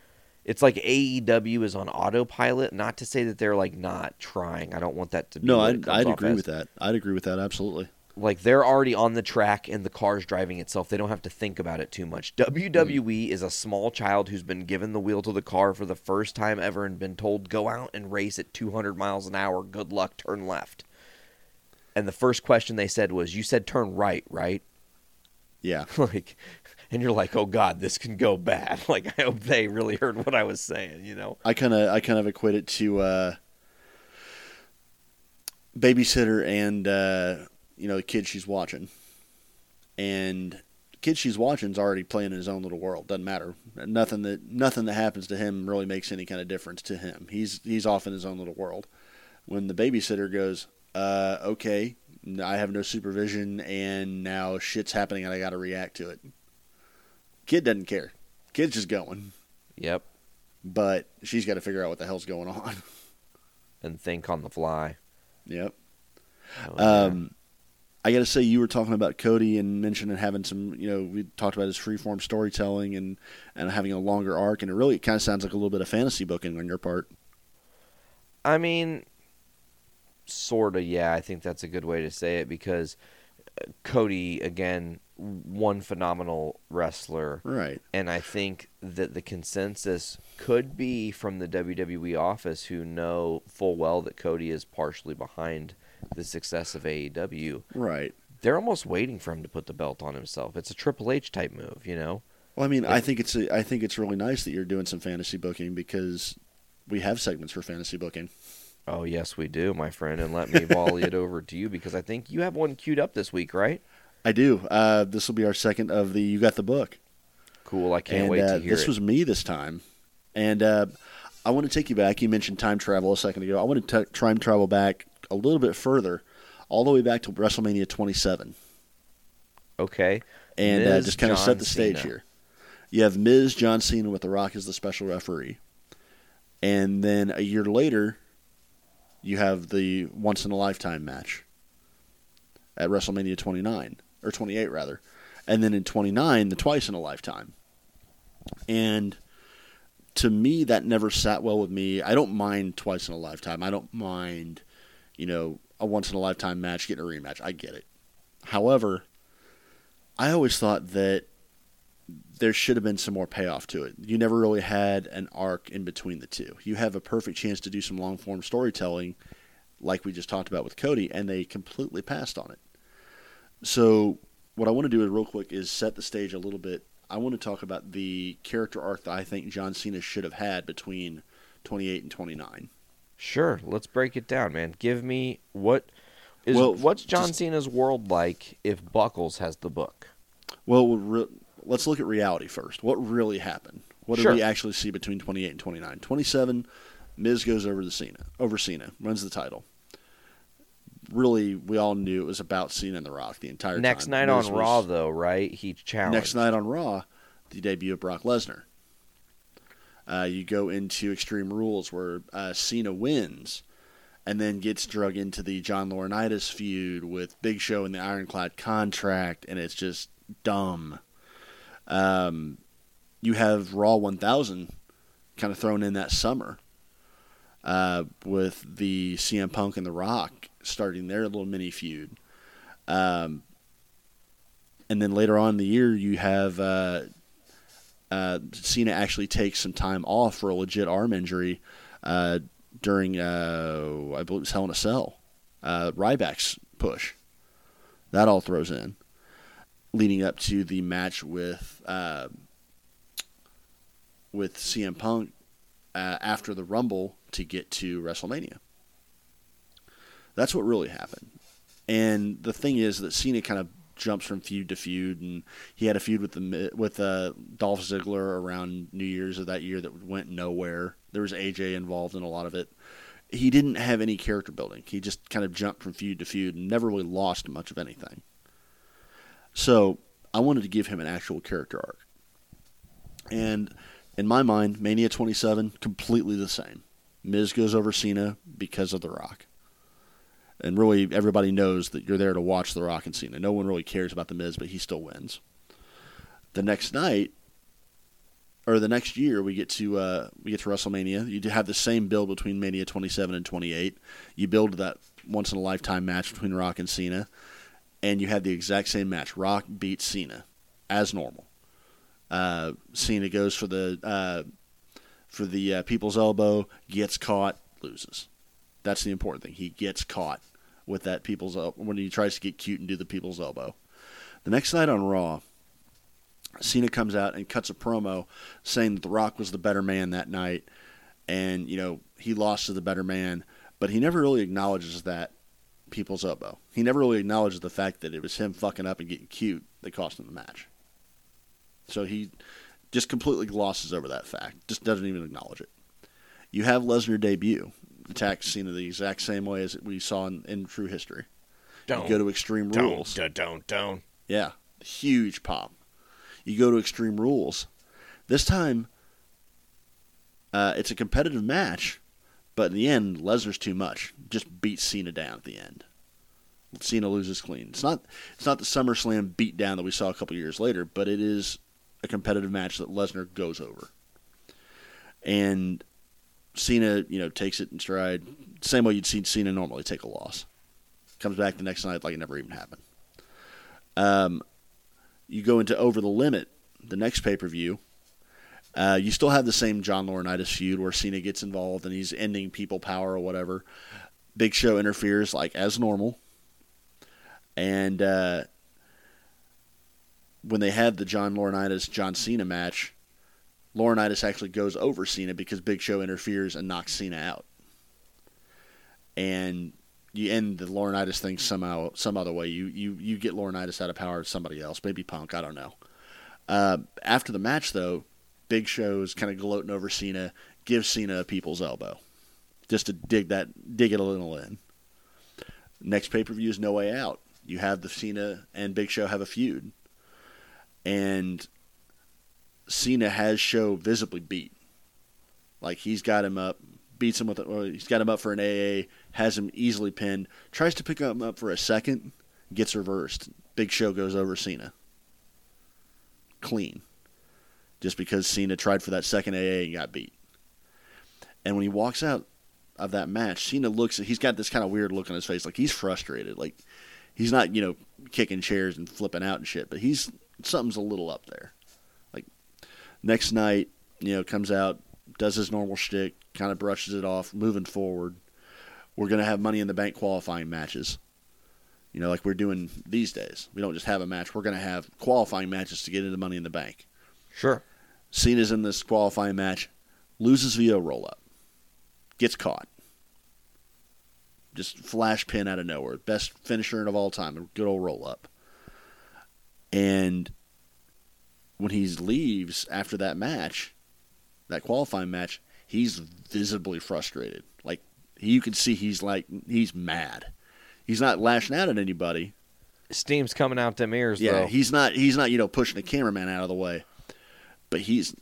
Speaker 8: It's like AEW is on autopilot. Not to say that they're like not trying. I don't want that to be.
Speaker 9: No, I'd, I'd agree
Speaker 8: as.
Speaker 9: with that. I'd agree with that absolutely.
Speaker 8: Like they're already on the track and the car's driving itself. They don't have to think about it too much. WWE is a small child who's been given the wheel to the car for the first time ever and been told go out and race at 200 miles an hour. Good luck, turn left. And the first question they said was, "You said turn right, right?"
Speaker 9: Yeah.
Speaker 8: like and you're like, "Oh god, this can go bad." Like I hope they really heard what I was saying, you know.
Speaker 9: I kind of I kind of equate it to uh, babysitter and uh, you know the kid she's watching, and the kid she's watching is already playing in his own little world. Doesn't matter. Nothing that nothing that happens to him really makes any kind of difference to him. He's he's off in his own little world. When the babysitter goes, uh, okay, I have no supervision, and now shit's happening, and I got to react to it. Kid doesn't care. Kid's just going
Speaker 8: Yep.
Speaker 9: but she's got to figure out what the hell's going on.
Speaker 8: And think on the fly.
Speaker 9: yep.
Speaker 8: Oh, yeah.
Speaker 9: Um, I got to say, you were talking about Cody and mentioning having some, you know, we talked about his freeform storytelling and and having a longer arc, and it really kind of sounds like a little bit of fantasy booking on your part.
Speaker 8: I mean, sort of, yeah. I think that's a good way to say it because uh, Cody, again, one phenomenal wrestler.
Speaker 9: Right.
Speaker 8: And I think that the consensus could be from the WWE office who know full well that Cody is partially behind the success of AEW.
Speaker 9: Right.
Speaker 8: They're almost waiting for him to put the belt on himself. It's a Triple H type move, you know?
Speaker 9: Well, I mean, I think it's a, I think it's really nice that you're doing some fantasy booking because we have segments for fantasy booking.
Speaker 8: Oh, yes, we do, my friend. And let me volley it over to you because I think you have one queued up this week, right?
Speaker 9: I do. Uh, this will be our second of the You Got the Book.
Speaker 8: Cool. I can't
Speaker 9: and,
Speaker 8: wait
Speaker 9: uh,
Speaker 8: to hear
Speaker 9: this
Speaker 8: it.
Speaker 9: was me this time, and uh, I want to take you back. You mentioned time travel a second ago. I want to t- try and travel back a little bit further, all the way back to WrestleMania 27,
Speaker 8: Okay.
Speaker 9: and uh, just kind of set the stage
Speaker 8: Cena.
Speaker 9: here. You have Miz John Cena with The Rock as the special referee, and then a year later, you have the once in a lifetime match at WrestleMania 29 or 28 rather, and then in 29 the twice in a lifetime, and to me that never sat well with me. I don't mind twice in a lifetime. I don't mind, you know, a once in a lifetime match getting a rematch. I get it. However, I always thought that there should have been some more payoff to it. You never really had an arc in between the two. You have a perfect chance to do some long form storytelling, like we just talked about with Cody, and they completely passed on it. So, what I want to do is real quick is set the stage a little bit. I want to talk about the character arc that I think John Cena should have had between 28 and 29.
Speaker 8: Sure, let's break it down, man. Give me what is
Speaker 9: Well,
Speaker 8: what's John
Speaker 9: just-
Speaker 8: Cena's world like if Buckles has the book?
Speaker 9: Well, re- let's look at reality first. What really happened? What
Speaker 8: Sure.
Speaker 9: did we actually see between 28 and 29? 27, Miz goes over the Cena, over Cena, runs the title. really we all knew it was about Cena and The Rock the entire
Speaker 8: Next
Speaker 9: time.
Speaker 8: Next night
Speaker 9: Miz
Speaker 8: on
Speaker 9: was-
Speaker 8: Raw, though, right? He challenged.
Speaker 9: Next night on Raw, the debut of Brock Lesnar. Uh, you go into Extreme Rules where uh, Cena wins and then gets drug into the John Laurinaitis feud with Big Show and the Ironclad contract, and it's just dumb. Um, you have Raw 1000 kind of thrown in that summer uh, with the CM Punk and The Rock starting their little mini feud. Um, and then later on in the year, you have uh, Cena actually takes some time off for a legit arm injury uh, during, uh, I believe it was Hell in a Cell, uh, Ryback's push. That all throws in, leading up to the match with uh, with CM Punk uh, after the Rumble to get to WrestleMania. That's what really happened. And the thing is that Cena kind of jumps from feud to feud, and he had a feud with the with uh, Dolph Ziggler around New Year's of that year that went nowhere. There was AJ involved in a lot of it. He didn't have any character building. He just kind of jumped from feud to feud and never really lost much of anything. So I wanted to give him an actual character arc. And in my mind, Mania 27 completely the same. Miz goes over Cena because of The Rock. And really, everybody knows that you're there to watch The Rock and Cena. No one really cares about The Miz, but he still wins. The next night, or the next year, we get to uh, we get to WrestleMania. You have the same build between Mania 27 and 28. You build that once in a lifetime match between Rock and Cena, and you had the exact same match. Rock beats Cena as normal. Uh, Cena goes for the uh, for the uh, people's elbow, gets caught, loses. That's the important thing. He gets caught with that people's elbow when he tries to get cute and do the people's elbow. The next night on Raw, Cena comes out and cuts a promo saying that The Rock was the better man that night, and you know he lost to the better man, but he never really acknowledges that people's elbow. He never really acknowledges the fact that it was him fucking up and getting cute that cost him the match. So he just completely glosses over that fact, just doesn't even acknowledge it. You have Lesnar debut, attack Cena the exact same way as we saw in, in True History.
Speaker 8: Don't.
Speaker 9: You go to Extreme
Speaker 8: Don't,
Speaker 9: Rules.
Speaker 8: don't, don't, don't.
Speaker 9: Yeah, huge pop. You go to Extreme Rules. This time, uh, it's a competitive match, but in the end, Lesnar's too much. Just beats Cena down at the end. Cena loses clean. It's not it's not the SummerSlam beatdown that we saw a couple years later, but it is a competitive match that Lesnar goes over. And Cena, you know, takes it in stride. Same way you'd see Cena normally take a loss. Comes back the next night like it never even happened. Um, you go into Over the Limit, the next pay per view. Uh, you still have the same John Laurinaitis feud where Cena gets involved and he's ending people power or whatever. Big Show interferes like as normal. And uh, when they had the John Laurinaitis John Cena match, Laurinaitis actually goes over Cena because Big Show interferes and knocks Cena out. And you end the Laurinaitis thing somehow, some other way. You you you get Laurinaitis out of power to somebody else, maybe Punk. I don't know. Uh, after the match, though, Big Show is kind of gloating over Cena, gives Cena a people's elbow, just to dig that dig it a little in. Next pay per view is No Way Out. You have the Cena and Big Show have a feud, and Cena has Show visibly beat. Like he's got him up, beats him with, well, he's got him up for an AA, has him easily pinned, tries to pick him up for a second, gets reversed. Big Show goes over Cena. Clean. Just because Cena tried for that second AA and got beat. And when he walks out of that match, Cena looks, he's got this kind of weird look on his face, like he's frustrated. Like he's not, you know, kicking chairs and flipping out and shit, but he's, something's a little up there. Next night, you know, comes out, does his normal shtick, kind of brushes it off, moving forward. We're going to have Money in the Bank qualifying matches. You know, like we're doing these days. We don't just have a match. We're going to have qualifying matches to get into Money in the Bank.
Speaker 8: Sure.
Speaker 9: Cena's in this qualifying match, loses via roll up, gets caught. Just flash pin out of nowhere. Best finisher of all time. A good old roll up. And when he leaves after that match, that qualifying match, he's visibly frustrated. Like you can see he's like he's mad. He's not lashing out at anybody.
Speaker 8: Steam's coming out them ears
Speaker 9: Yeah,
Speaker 8: though.
Speaker 9: he's not. He's not. You know, pushing the cameraman out of the way. But he's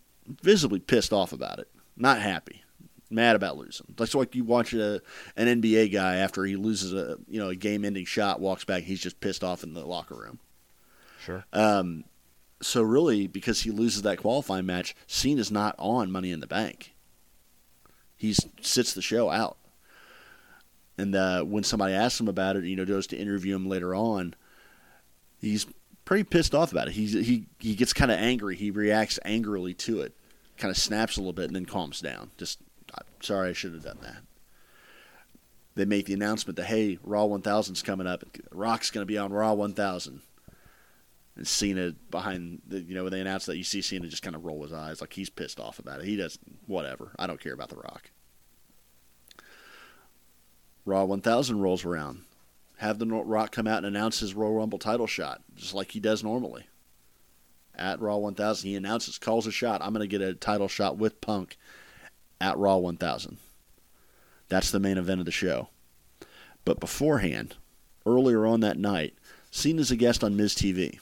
Speaker 9: visibly pissed off about it. Not happy. Mad about losing. That's like you watch a, an NBA guy after he loses a you know a game-ending shot, walks back, he's just pissed off in the locker room.
Speaker 8: Sure.
Speaker 9: Um, so really, because he loses that qualifying match, Cena's not on Money in the Bank. He sits the show out. And uh, when somebody asks him about it, you know, goes to interview him later on, he's pretty pissed off about it. He's, he he gets kind of angry. He reacts angrily to it, kind of snaps a little bit, and then calms down. Just "I'm sorry, I should have done that. They make the announcement that hey, Raw 1000's coming up. Rock's going to be on Raw 1000 and Cena behind the, you know when they announce that you see Cena just kind of roll his eyes like he's pissed off about it. He does whatever. I don't care about the Rock. Raw 1000 rolls around. Have the Rock come out and announce his Royal Rumble title shot just like he does normally. At Raw 1000, he announces, calls a shot. I'm going to get a title shot with Punk at Raw 1000. That's the main event of the show. But beforehand, earlier on that night, Cena's a guest on Miz TV.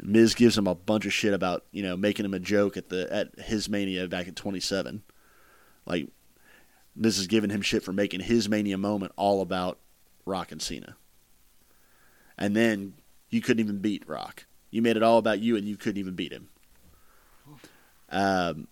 Speaker 9: Miz gives him a bunch of shit about you know making him a joke at the at his mania back in 27. Like Miz is giving him shit for making his mania moment all about Rock and Cena. And then you couldn't even beat Rock. You made it all about you, and you couldn't even beat him. Um,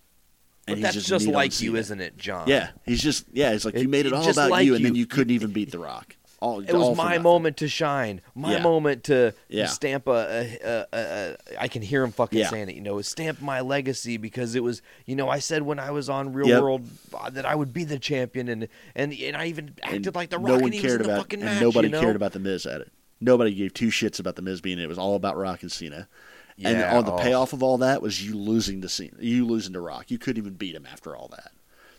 Speaker 8: But
Speaker 9: and he's
Speaker 8: that's
Speaker 9: just,
Speaker 8: just like you, isn't it, John?
Speaker 9: Yeah, he's just yeah. It's like
Speaker 8: It-
Speaker 9: you made it
Speaker 8: it-
Speaker 9: all about
Speaker 8: like
Speaker 9: you, and then
Speaker 8: you
Speaker 9: couldn't even beat The Rock. All
Speaker 8: It was
Speaker 9: for
Speaker 8: my moment to shine. My
Speaker 9: Yeah.
Speaker 8: moment to
Speaker 9: Yeah.
Speaker 8: stamp a, a, a, a, a. I can hear him fucking
Speaker 9: Yeah.
Speaker 8: saying it. You know, stamp my legacy because it was. You know, I said when I was on Real
Speaker 9: Yep.
Speaker 8: World uh, that I would be the champion, and and and I even acted
Speaker 9: And
Speaker 8: like the
Speaker 9: no
Speaker 8: Rock,
Speaker 9: one
Speaker 8: and he was
Speaker 9: cared
Speaker 8: the
Speaker 9: about,
Speaker 8: fucking
Speaker 9: and
Speaker 8: match.
Speaker 9: nobody
Speaker 8: you know?
Speaker 9: cared about the Miz at it. Nobody gave two shits about the Miz being it. It was all about Rock and Cena. and on the
Speaker 8: oh.
Speaker 9: payoff of all that was you losing to Cena, you losing to Rock. You couldn't even beat him after all that.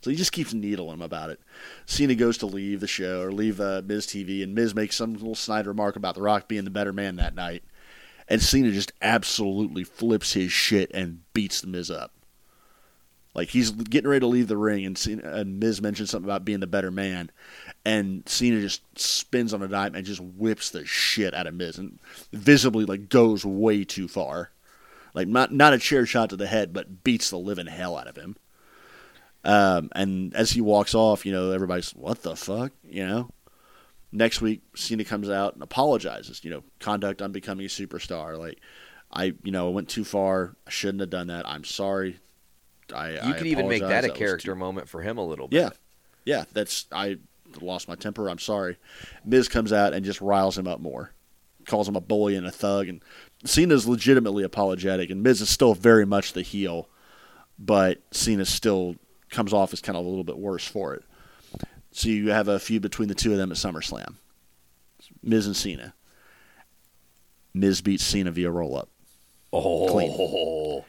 Speaker 9: So he just keeps needling him about it. Cena goes to leave the show or leave uh, Miz TV, and Miz makes some little snide remark about The Rock being the better man that night. And Cena just absolutely flips his shit and beats the Miz up. Like he's getting ready to leave the ring, and, Cena, and Miz mentions something about being the better man, and Cena just spins on a dime and just whips the shit out of Miz, and visibly like goes way too far, like not not a chair shot to the head, but beats the living hell out of him. Um, and as he walks off, you know everybody's what the fuck, you know. Next week, Cena comes out and apologizes. You know, conduct on becoming a superstar. Like, I, you know, I went too far. I shouldn't have done that. I'm sorry. I,
Speaker 8: You
Speaker 9: I
Speaker 8: could even make that a
Speaker 9: was
Speaker 8: character
Speaker 9: too-
Speaker 8: moment for him a little bit.
Speaker 9: Yeah, yeah. That's I lost my temper. I'm sorry. Miz comes out and just riles him up more, calls him a bully and a thug, and Cena's legitimately apologetic, and Miz is still very much the heel, but Cena still comes off as kind of a little bit worse for it. So you have a feud between the two of them at SummerSlam. Miz and Cena. Miz beats Cena via roll up.
Speaker 8: Oh,
Speaker 9: Clean.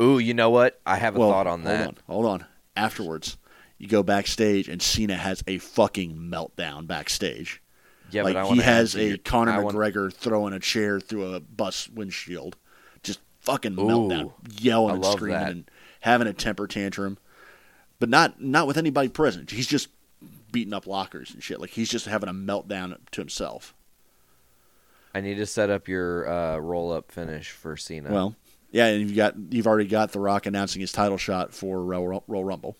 Speaker 8: Ooh, you know what? I have a
Speaker 9: Well,
Speaker 8: thought on that.
Speaker 9: Hold on, hold on. Afterwards, you go backstage and Cena has a fucking meltdown backstage.
Speaker 8: Yeah,
Speaker 9: like he has a
Speaker 8: your-
Speaker 9: Conor
Speaker 8: I
Speaker 9: McGregor throwing a chair through a bus windshield, just fucking
Speaker 8: Ooh,
Speaker 9: meltdown, yelling and screaming
Speaker 8: that.
Speaker 9: and having a temper tantrum, but not not with anybody present. He's just beating up lockers and shit. Like he's just having a meltdown to himself.
Speaker 8: I need to set up your uh, roll up finish for Cena.
Speaker 9: Well, yeah, and you've got you've already got The Rock announcing his title shot for Royal, Royal Rumble.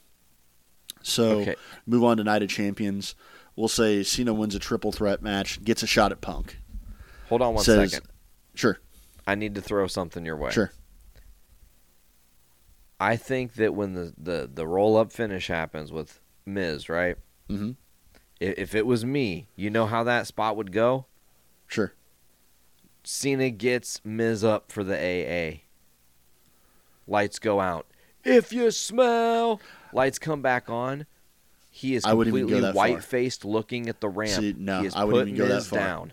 Speaker 9: So
Speaker 8: Okay.
Speaker 9: move on to Night of Champions. We'll say Cena wins a triple threat match, gets a shot at Punk.
Speaker 8: hold on one second.
Speaker 9: says- Sure,
Speaker 8: I need to throw something your way.
Speaker 9: sure.
Speaker 8: I think that when the, the, the roll up finish happens with Miz, right?
Speaker 9: Mhm.
Speaker 8: If, if it was me, you know how that spot would go?
Speaker 9: Sure.
Speaker 8: Cena gets Miz up for the AA. Lights go out. If you smell, lights come back on. He is
Speaker 9: I wouldn't even go
Speaker 8: completely white faced looking at the ramp.
Speaker 9: See, no,
Speaker 8: he is
Speaker 9: I wouldn't even go that far.
Speaker 8: down.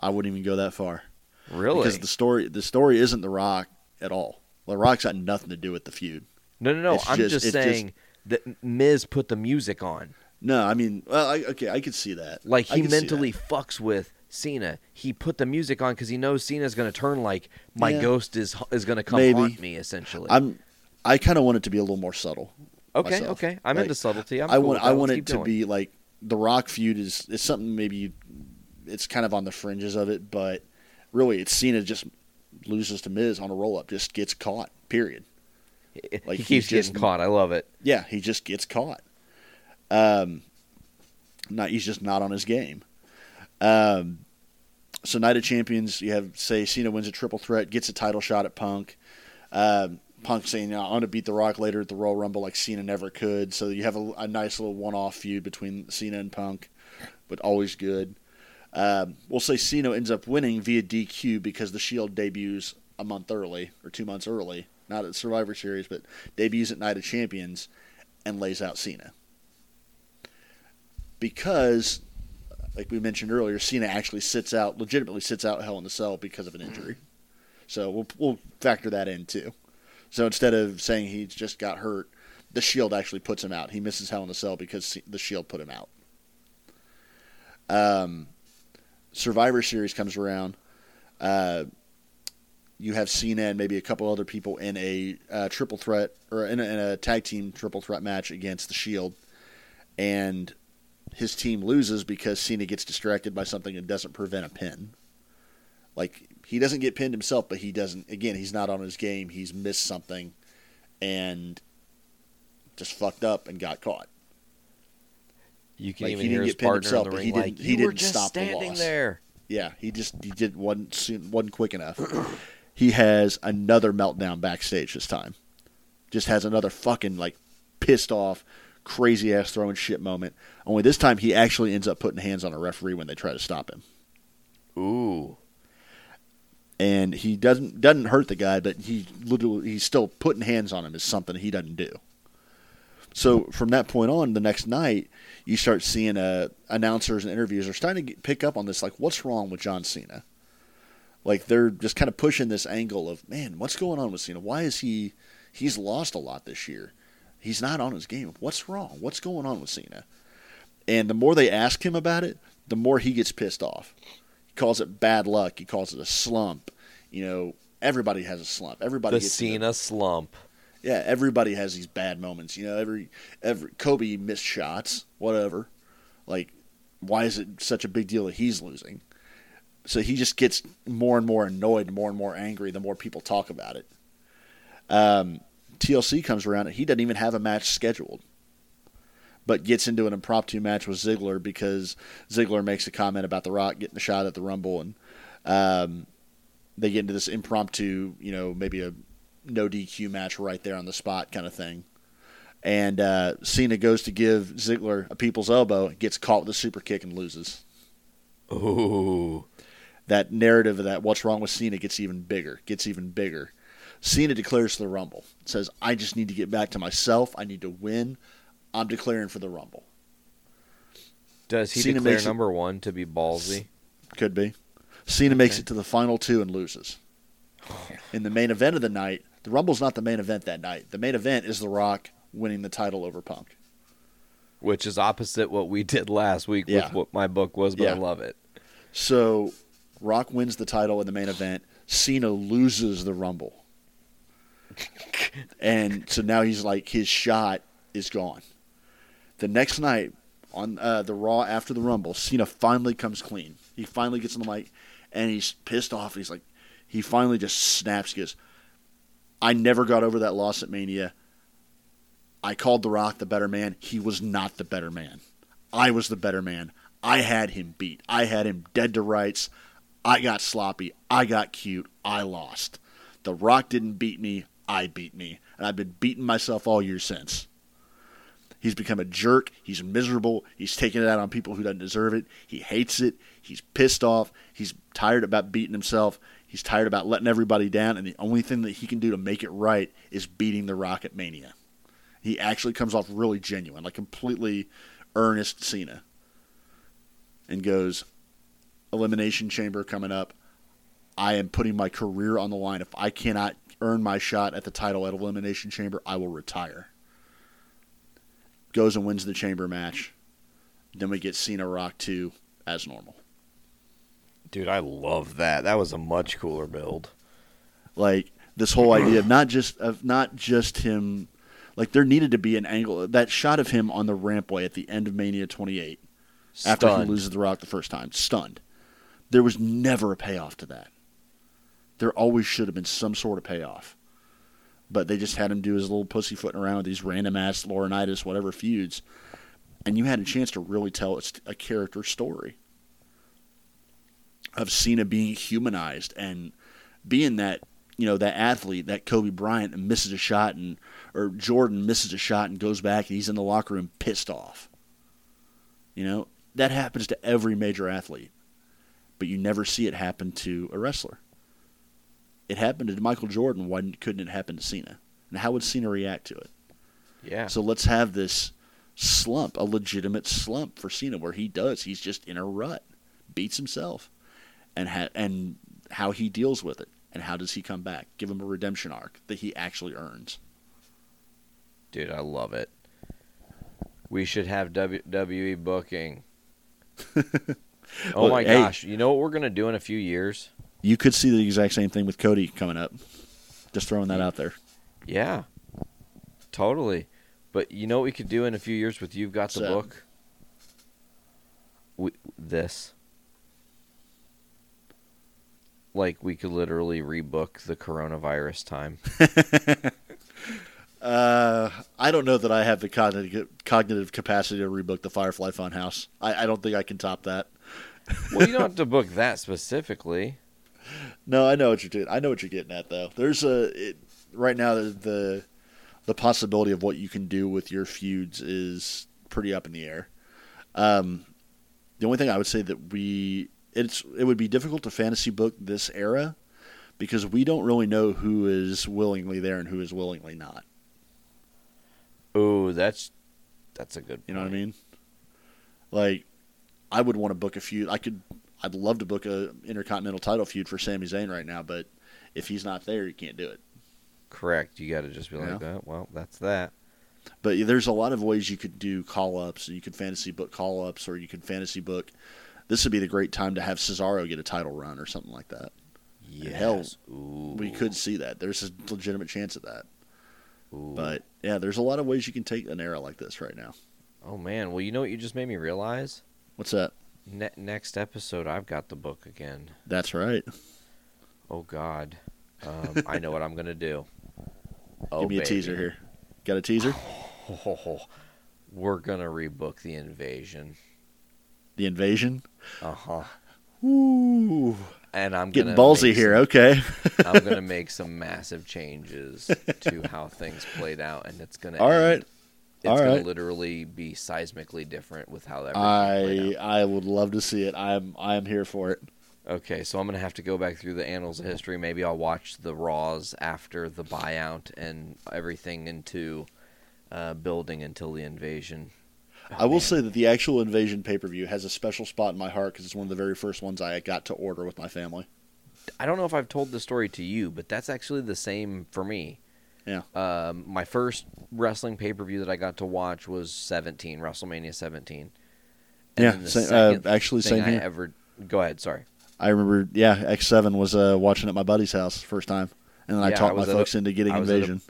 Speaker 9: I wouldn't even go that far.
Speaker 8: Really?
Speaker 9: Because the story the story isn't The Rock at all. The Rock's got nothing to do with the feud.
Speaker 8: no, no, no.
Speaker 9: it's
Speaker 8: I'm
Speaker 9: just-
Speaker 8: just,
Speaker 9: it's just-
Speaker 8: saying that Miz put the music on.
Speaker 9: No, I mean, well, I, okay, I could see that.
Speaker 8: Like he mentally fucks with Cena. He put the music on because he knows Cena's going to turn like my
Speaker 9: Yeah.
Speaker 8: ghost is is going to come
Speaker 9: Maybe.
Speaker 8: haunt me. Essentially,
Speaker 9: I'm. I kind of want it to be a little more subtle.
Speaker 8: okay.
Speaker 9: myself.
Speaker 8: Okay, I'm
Speaker 9: Like,
Speaker 8: into subtlety. I'm
Speaker 9: I
Speaker 8: cool
Speaker 9: want I want it to
Speaker 8: going.
Speaker 9: be like the Rock feud is is something maybe it's kind of on the fringes of it, but really it's Cena just loses to Miz on a roll up, just gets caught. Period.
Speaker 8: Like he
Speaker 9: he's
Speaker 8: keeps
Speaker 9: just-
Speaker 8: getting caught. I love it.
Speaker 9: Yeah, he just gets caught. Um, not he's just not on his game. Um, so Night of Champions, you have say Cena wins a triple threat, gets a title shot at Punk. Um, Punk saying, "I want to beat The Rock later at the Royal Rumble like Cena never could." So you have a, a nice little one-off feud between Cena and Punk, but always good. Um, we'll say Cena ends up winning via DQ because the Shield debuts a month early or two months early, not at Survivor Series, but debuts at Night of Champions and lays out Cena. Because, like we mentioned earlier, Cena actually sits out, legitimately sits out Hell in the Cell because of an injury. So we'll, we'll factor that in too. So instead of saying he just got hurt, the Shield actually puts him out. He misses Hell in the Cell because the Shield put him out. Um, Survivor Series comes around. Uh, you have Cena and maybe a couple other people in a uh, triple threat or in a, in a tag team triple threat match against the Shield, and his team loses because Cena gets distracted by something and doesn't prevent a pin. Like he doesn't get pinned himself, but he doesn't. Again, he's not on his game. He's missed something, and just fucked up and got caught.
Speaker 8: You can
Speaker 9: Like,
Speaker 8: even
Speaker 9: he
Speaker 8: hear
Speaker 9: didn't get pinned
Speaker 8: partner
Speaker 9: himself,
Speaker 8: the
Speaker 9: but he didn't- he
Speaker 8: "You were
Speaker 9: didn't
Speaker 8: just
Speaker 9: stop the
Speaker 8: standing
Speaker 9: loss."
Speaker 8: there."
Speaker 9: Yeah, he just he did one soon, wasn't quick enough. he has another meltdown backstage this time. Just has another fucking like pissed off, crazy ass throwing shit moment. Only this time he actually ends up putting hands on a referee when they try to stop him.
Speaker 8: Ooh.
Speaker 9: And he doesn't doesn't hurt the guy, but he literally he's still putting hands on him is something he doesn't do. So from that point on, the next night, you start seeing uh, announcers and interviews are starting to get, pick up on this. Like, what's wrong with John Cena? Like they're just kind of pushing this angle of, man, what's going on with Cena? Why is he? He's lost a lot this year. He's not on his game. What's wrong? What's going on with Cena? And the more they ask him about it, the more he gets pissed off. He calls it bad luck. He calls it a slump. You know, everybody has a slump. Everybody
Speaker 8: The
Speaker 9: gets
Speaker 8: Cena slump.
Speaker 9: Yeah, everybody has these bad moments. You know, every every Kobe missed shots, whatever. Like, why is it such a big deal that he's losing? So he just gets more and more annoyed, more and more angry the more people talk about it. Um, TLC comes around and he doesn't even have a match scheduled, but gets into an impromptu match with Ziggler because Ziggler makes a comment about The Rock getting a shot at the Rumble, and um, they get into this impromptu, you know, maybe a no DQ match right there on the spot kind of thing. And uh, Cena goes to give Ziggler a people's elbow, gets caught with a super kick and loses.
Speaker 8: Ooh.
Speaker 9: That narrative of that what's wrong with Cena gets even bigger, gets even bigger. Cena declares for the Rumble. Says, I just need to get back to myself. I need to win. I'm declaring for the Rumble.
Speaker 8: Does he
Speaker 9: Cena
Speaker 8: declare
Speaker 9: it-
Speaker 8: number one to be ballsy?
Speaker 9: Could be. Cena makes it to the final two and loses. In the main event of the night, the Rumble's not the main event that night. The main event is The Rock winning the title over Punk.
Speaker 8: Which is opposite what we did last week
Speaker 9: Yeah.
Speaker 8: with what my book was, but I love it.
Speaker 9: So, Rock wins the title in the main event. Cena loses the Rumble. and so now he's like, his shot is gone. The next night, on uh, the Raw after the Rumble, Cena finally comes clean. He finally gets on the mic and he's pissed off. He's like, he finally just snaps. He goes, I never got over that loss at Mania. I called The Rock the better man. He was not the better man. I was the better man. I had him beat. I had him dead to rights. I got sloppy. I got cute. I lost. The Rock didn't beat me. I beat me. And I've been beating myself all year since. He's become a jerk. He's miserable. He's taking it out on people who doesn't deserve it. He hates it. He's pissed off. He's tired about beating himself. He's tired about letting everybody down. And the only thing that he can do to make it right is beating the Rock at Mania. He actually comes off really genuine, like completely earnest Cena. And goes, Elimination Chamber coming up. I am putting my career on the line. If I cannot earn my shot at the title at Elimination Chamber, I will retire. Goes and wins the Chamber match. Then we get Cena Rock 2 as normal.
Speaker 8: Dude, I love that. That was a much cooler build.
Speaker 9: Like this whole idea of not just of not just him like there needed to be an angle that shot of him on the rampway at the end of Mania 28 after he loses the Rock the first time. Stunned. There was never a payoff to that. There always should have been some sort of payoff. But they just had him do his little pussyfooting around with these random ass Laurinaitis, whatever feuds. And you had a chance to really tell a, a character story of Cena being humanized and being that you know that athlete, that Kobe Bryant, misses a shot, and or Jordan misses a shot and goes back, and he's in the locker room pissed off. You know that happens to every major athlete, but you never see it happen to a wrestler. It happened to Michael Jordan. Why couldn't it happen to Cena? And how would Cena react to it?
Speaker 8: Yeah.
Speaker 9: So let's have this slump, a legitimate slump for Cena, where he does. He's just in a rut, beats himself, and ha- and how he deals with it, and how does he come back? Give him a redemption arc that he actually earns.
Speaker 8: Dude, I love it. We should have WWE booking. oh
Speaker 9: Well,
Speaker 8: my
Speaker 9: hey.
Speaker 8: gosh. You know what we're going to do in a few years?
Speaker 9: You could see the exact same thing with Cody coming up. Just throwing that out there.
Speaker 8: Yeah. Totally. But you know what we could do in a few years with You've Got the
Speaker 9: So-
Speaker 8: Book? We, this. Like, we could literally rebook the coronavirus time.
Speaker 9: Uh, I don't know that I have the cognitive cognitive capacity to rebook the Firefly Funhouse. I, I don't think I can top that.
Speaker 8: well, you don't have to book that specifically.
Speaker 9: No, I know what you're doing. I know what you're getting at, though. There's a it, right now the, the the possibility of what you can do with your feuds is pretty up in the air. Um, the only thing I would say that we it's it would be difficult to fantasy book this era because we don't really know who is willingly there and who is willingly not.
Speaker 8: Ooh, that's that's a good.
Speaker 9: You know what I mean? Like, I would want to book a feud. I could. I'd love to book a intercontinental title feud for Sami Zayn right now, but if he's not there, you can't do it.
Speaker 8: Correct. You got to just be like,
Speaker 9: Yeah.
Speaker 8: oh, well, that's that.
Speaker 9: But there's a lot of ways you could do call ups. You could fantasy book call ups, or you could fantasy book. This would be the great time to have Cesaro get a title run or something like that.
Speaker 8: Yes.
Speaker 9: hell,
Speaker 8: Ooh.
Speaker 9: we could see that. There's a legitimate chance of that.
Speaker 8: Ooh.
Speaker 9: But yeah, there's a lot of ways you can take an era like this right now.
Speaker 8: Oh man, well, you know what you just made me realize?
Speaker 9: What's that?
Speaker 8: Ne- next episode, I've got the book again.
Speaker 9: That's right.
Speaker 8: Oh God, um, I know what I'm gonna do. Oh,
Speaker 9: Give me a
Speaker 8: baby.
Speaker 9: teaser here. Got a teaser?
Speaker 8: We're gonna rebook the invasion.
Speaker 9: The invasion.
Speaker 8: Uh huh.
Speaker 9: Ooh,
Speaker 8: And I'm
Speaker 9: getting ballsy here.
Speaker 8: some-
Speaker 9: Okay.
Speaker 8: I'm gonna make some massive changes to how things played out, and it's gonna.
Speaker 9: All
Speaker 8: end-
Speaker 9: right.
Speaker 8: It's
Speaker 9: All
Speaker 8: gonna
Speaker 9: right.
Speaker 8: literally be seismically different with how played.
Speaker 9: I I would love to see it. I'm I am here for it.
Speaker 8: Okay, so I'm gonna have to go back through the annals of history. Maybe I'll watch the Raws after the buyout and everything into uh, building until the invasion.
Speaker 9: I will say that the actual invasion pay per view has a special spot in my heart because it's one of the very first ones I got to order with my family.
Speaker 8: I don't know if I've told the story to you, but that's actually the same for me.
Speaker 9: Yeah.
Speaker 8: Um, my first wrestling pay per view that I got to watch was 17, WrestleMania 17.
Speaker 9: Yeah,
Speaker 8: the
Speaker 9: same- uh, actually,
Speaker 8: thing
Speaker 9: same
Speaker 8: I
Speaker 9: here.
Speaker 8: Ever go ahead. Sorry.
Speaker 9: I remember, yeah, X Seven was uh, watching at my buddy's house first time, and then I
Speaker 8: Yeah,
Speaker 9: talked my
Speaker 8: was at a-
Speaker 9: folks into getting
Speaker 8: I
Speaker 9: Invasion.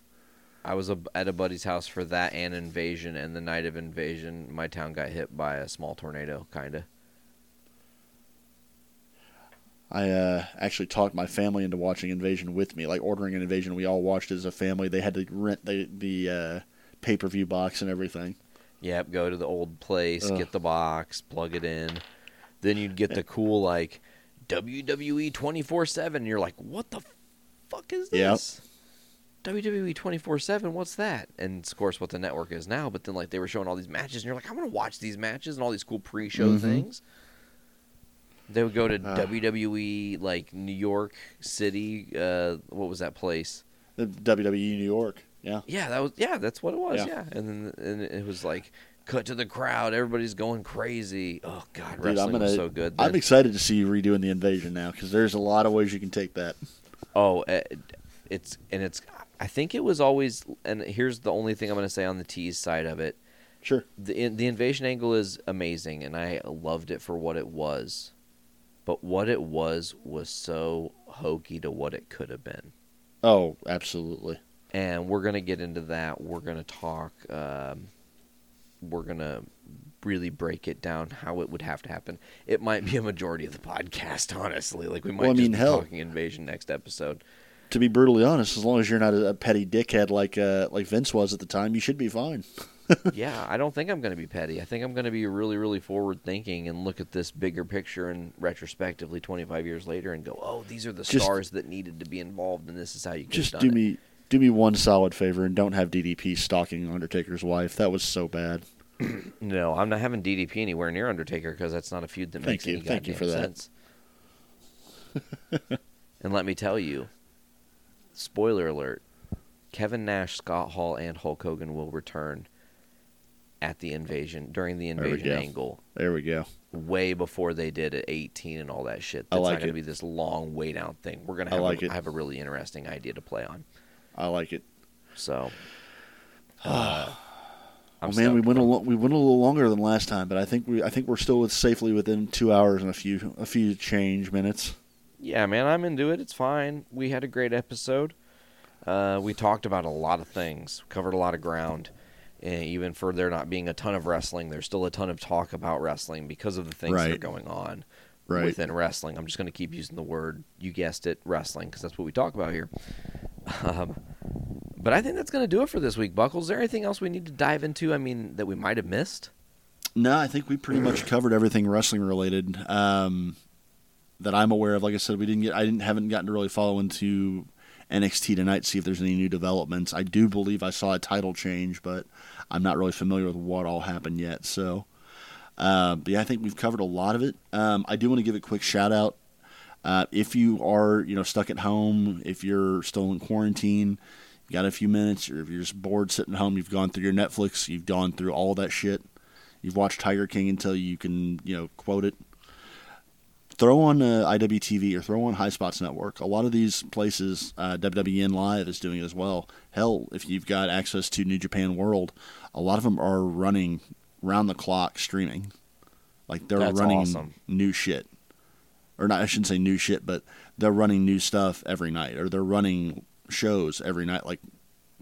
Speaker 8: I was a, at a buddy's house for that and Invasion, and the night of Invasion, my town got hit by a small tornado, kind of.
Speaker 9: I uh, actually talked my family into watching Invasion with me, like ordering an Invasion. We all watched it as a family. They had to rent the the uh, pay per view box and everything.
Speaker 8: Yep, go to the old place,
Speaker 9: Ugh.
Speaker 8: get the box, plug it in. Then you'd get the cool like WWE twenty four seven. You're like, what the fuck is
Speaker 9: Yep.
Speaker 8: WWE twenty four seven. What's that? And of course, what the network is now. But then like they were showing all these matches, and you're like, I'm gonna watch these matches and all these cool pre show
Speaker 9: Mhm.
Speaker 8: things. They would go to
Speaker 9: Ah.
Speaker 8: WWE like New York City. Uh, what was that place?
Speaker 9: The WWE New York, yeah.
Speaker 8: Yeah, that was yeah, that's what it was.
Speaker 9: Yeah.
Speaker 8: Yeah, and then and it was like cut to the crowd, everybody's going crazy. Oh god,
Speaker 9: Dude,
Speaker 8: wrestling
Speaker 9: I'm gonna.
Speaker 8: was so good.
Speaker 9: I'm excited to see you redoing the Invasion now because there's a lot of ways you can take that.
Speaker 8: oh, eh, it's and it's. I think it was always. And here's the only thing I'm going to say on the tease side of it.
Speaker 9: Sure.
Speaker 8: The the invasion angle is amazing, and I loved it for what it was. But what it was was so hokey to what it could have been.
Speaker 9: Oh, absolutely.
Speaker 8: and we're gonna get into that. We're gonna talk. Um, we're gonna really break it down how it would have to happen, it might be a majority of the podcast. Honestly, like we might
Speaker 9: Well, I
Speaker 8: just
Speaker 9: mean,
Speaker 8: be
Speaker 9: hell.
Speaker 8: talking invasion next episode.
Speaker 9: To be brutally honest, as long as you're not a, a petty dickhead like uh, like Vince was at the time, you should be fine.
Speaker 8: yeah, I don't think I'm going to be petty. I think I'm going to be really, really forward thinking and look at this bigger picture and retrospectively 25 years later and go, oh, these are the
Speaker 9: Just-
Speaker 8: stars that needed to be involved, and this is how you
Speaker 9: Just do
Speaker 8: it.
Speaker 9: me do me one solid favor and don't have DDP stalking Undertaker's wife. That was so bad.
Speaker 8: No, I'm not having DDP anywhere near Undertaker because that's not a feud that
Speaker 9: Thank
Speaker 8: makes
Speaker 9: you.
Speaker 8: any
Speaker 9: Thank you for that.
Speaker 8: sense. and let me tell you, spoiler alert: Kevin Nash, Scott Hall, and Hulk Hogan will return at the invasion during the
Speaker 9: There
Speaker 8: invasion
Speaker 9: go.
Speaker 8: angle.
Speaker 9: There we go.
Speaker 8: way before they did at 18 and all that shit.
Speaker 9: I
Speaker 8: That's
Speaker 9: like
Speaker 8: not going to be this long wait out thing. We're going to
Speaker 9: I
Speaker 8: have
Speaker 9: like
Speaker 8: a, have a really interesting idea to play on.
Speaker 9: I like it.
Speaker 8: So, uh, I'm
Speaker 9: oh man, we went a lo- we went a little longer than last time, but I think we I think we're still with safely within two hours and a few a few change minutes.
Speaker 8: Yeah, man, I'm into it. It's fine. We had a great episode. Uh, we talked about a lot of things, covered a lot of ground. And even for there not being a ton of wrestling, there's still a ton of talk about wrestling because of the things that are going on
Speaker 9: Right.
Speaker 8: within wrestling. I'm just going to keep using the word, you guessed it, wrestling, because that's what we talk about here. Um, but I think that's going to do it for this week, Buckles. Is there anything else we need to dive into? I mean, that we might have missed?
Speaker 9: No, I think we pretty much covered everything wrestling related um, that I'm aware of. Like I said, we didn't get I didn't haven't gotten to really follow into NXT tonight see if there's any new developments. I do believe I saw a title change, but I'm not really familiar with what all happened yet. So, uh, yeah, I think we've covered a lot of it. Um, I do want to give a quick shout out. Uh, if you are, you know, stuck at home, if you're still in quarantine, you got a few minutes, or if you're just bored sitting at home, you've gone through your Netflix, you've gone through all that shit, you've watched Tiger King until you can, you know, quote it. Throw on uh, IWTV or throw on High Spots Network. A lot of these places, uh, WWN Live is doing it as well. Hell, if you've got access to New Japan World, a lot of them are running round the clock streaming. Like they're
Speaker 8: That's
Speaker 9: running
Speaker 8: awesome.
Speaker 9: new shit or not I shouldn't say new shit, but they're running new stuff every night, or they're running shows every night, like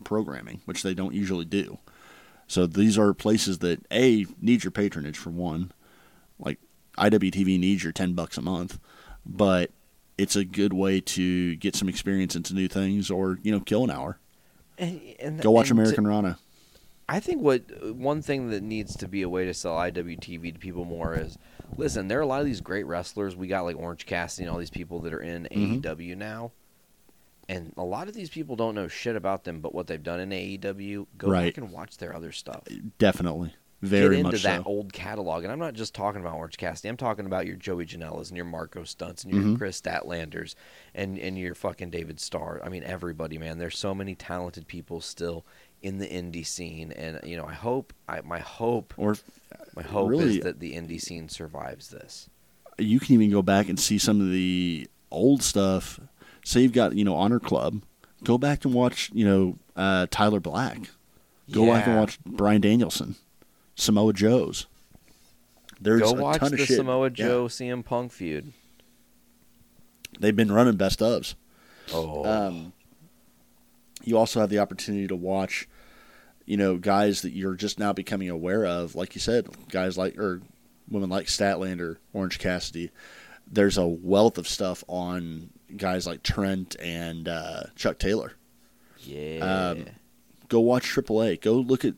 Speaker 9: programming, which they don't usually do. So these are places that a need your patronage for one, like IWTV needs your ten bucks a month, but it's a good way to get some experience into new things, or you know, kill an hour.
Speaker 8: And, and,
Speaker 9: Go watch
Speaker 8: and to-
Speaker 9: Americanrana.
Speaker 8: I think what one thing that needs to be a way to sell IWTV to people more is listen, there are a lot of these great wrestlers. We got like Orange Cassidy and all these people that are in
Speaker 9: Mhm.
Speaker 8: AEW now. And a lot of these people don't know shit about them, but what they've done in AEW, go
Speaker 9: Right.
Speaker 8: back and watch their other stuff.
Speaker 9: Definitely, very
Speaker 8: Get into
Speaker 9: much
Speaker 8: that
Speaker 9: so.
Speaker 8: old catalog. And I'm not just talking about Orange Cassidy. I'm talking about your Joey Janela's and your Marko Stunts and your
Speaker 9: Mhm.
Speaker 8: Kris Statlanders and, and your fucking David Starr. I mean, everybody, man. There's so many talented people still in the indie scene. And, you know, I hope, I, my hope,
Speaker 9: Or
Speaker 8: my hope
Speaker 9: really-
Speaker 8: is that the indie scene survives this.
Speaker 9: you can even go back and see some of the old stuff. Say you've got you know Honor Club, go back and watch you know uh, Tyler Black. Go back and watch Bryan Danielson, Samoa Joe's. There's
Speaker 8: Go
Speaker 9: a
Speaker 8: watch
Speaker 9: ton
Speaker 8: the
Speaker 9: of shit.
Speaker 8: Go watch the Samoa
Speaker 9: Yeah.
Speaker 8: Joe CM Punk feud.
Speaker 9: They've been running best ofs.
Speaker 8: Oh,
Speaker 9: Um, you also have the opportunity to watch, you know, guys that you're just now becoming aware of. Like you said, guys like or women like Statlander, Orange Cassidy. There's a wealth of stuff on guys like Trent and uh, Chuck Taylor.
Speaker 8: yeah.
Speaker 9: Um, go watch AAA. Go look at,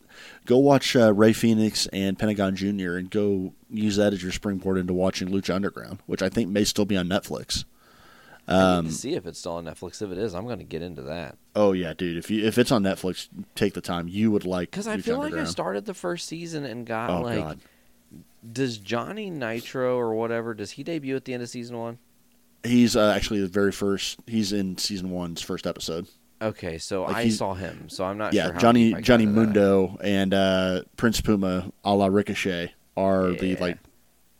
Speaker 9: go watch uh, Rey Fenix and Pentagon Jr. and go use that as your springboard into watching Lucha Underground, which I think may still be on Netflix. Um,
Speaker 8: to see if it's still on Netflix. If it is, I'm going to get into that.
Speaker 9: oh yeah, dude. If you if it's on Netflix, take the time. You would like
Speaker 8: Because I feel like I started the first season and got
Speaker 9: Oh
Speaker 8: like,
Speaker 9: god,
Speaker 8: does Johnny Nitro or whatever? Does he debut at the end of season one?
Speaker 9: he's uh, actually the very first. He's in season one's first episode.
Speaker 8: Okay, so
Speaker 9: Like
Speaker 8: I saw him. So I'm not
Speaker 9: yeah,
Speaker 8: sure.
Speaker 9: Johnny
Speaker 8: deep I got
Speaker 9: Johnny
Speaker 8: into that.
Speaker 9: Mundo and uh, Prince Puma, a la Ricochet, are the like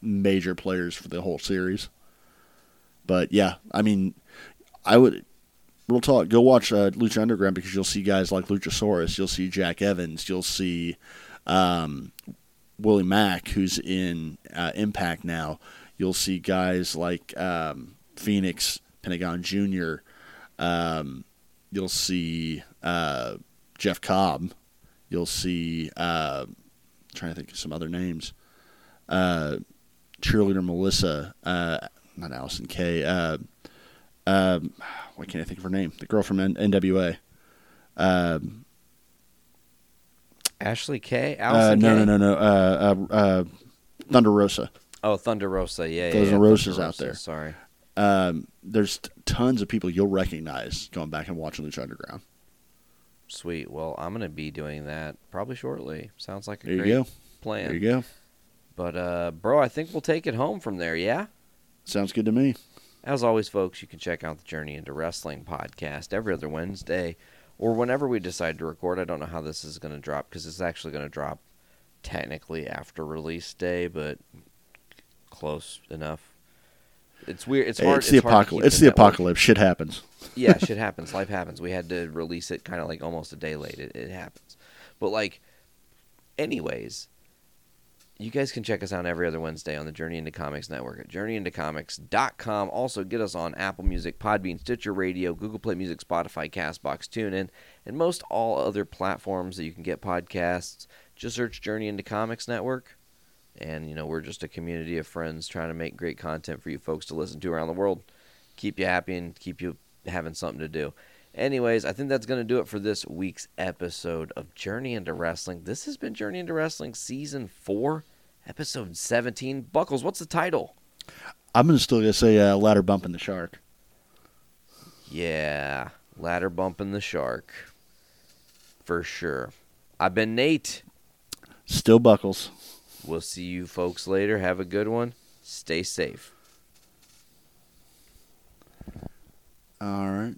Speaker 9: major players for the whole series. But yeah, I mean, I would real talk. Go watch uh, Lucha Underground because you'll see guys like Luchasaurus. You'll see Jack Evans. You'll see um, Willie Mack, who's in uh, Impact now. You'll see guys like um, Fenix, Pentagon Jr. Um, you'll see uh, Jeff Cobb. You'll see. Uh, trying to think of some other names. uh, cheerleader Melissa, uh, not Allysin Kay. Uh, um, why can't I think of her name? The girl from N- NWA. Um,
Speaker 8: Ashley K.
Speaker 9: uh,
Speaker 8: Allison
Speaker 9: no,
Speaker 8: Kay?
Speaker 9: no, no, no. Uh, uh, uh, Thunder Rosa.
Speaker 8: Oh, Thunder Rosa. Yeah, yeah.
Speaker 9: Those
Speaker 8: yeah,
Speaker 9: Rosas out there.
Speaker 8: Sorry.
Speaker 9: Um, there's t- tons of people you'll recognize going back and watching Lucha Underground.
Speaker 8: Sweet. Well, I'm gonna be doing that probably shortly. Sounds like a
Speaker 9: There you
Speaker 8: great
Speaker 9: go.
Speaker 8: plan.
Speaker 9: There you go.
Speaker 8: But uh, bro, I think we'll take it home from there. Yeah.
Speaker 9: Sounds good to me.
Speaker 8: As always, folks, you can check out the Journey into Wrestling podcast every other Wednesday or whenever we decide to record. I don't know how this is going to drop because it's actually going to drop technically after release day, but close enough. It's weird. It's hard.
Speaker 9: it's the apocalypse. It's the
Speaker 8: network.
Speaker 9: apocalypse. Shit happens.
Speaker 8: yeah, shit happens. Life happens. We had to release it kind of like almost a day late. It, it happens. But like, anyways, you guys can check us out every other Wednesday on the Journey into Comics Network at journeyintocomics.com. Also, get us on Apple Music, Podbean, Stitcher Radio, Google Play Music, Spotify, Castbox, TuneIn, and most all other platforms that you can get podcasts. Just search Journey into Comics Network. And, you know, we're just a community of friends trying to make great content for you folks to listen to around the world. Keep you happy and keep you having something to do. Anyways, I think that's going to do it for this week's episode of Journey into Wrestling. This has been Journey into Wrestling Season 4, Episode 17. Buckles, what's the title?
Speaker 9: I'm gonna still gonna say uh, ladder bumping the shark.
Speaker 8: Yeah, Ladder Bumping the Shark. For sure. I've been Nate.
Speaker 9: Still buckles.
Speaker 8: We'll see you folks later. Have a good one. Stay safe. All right.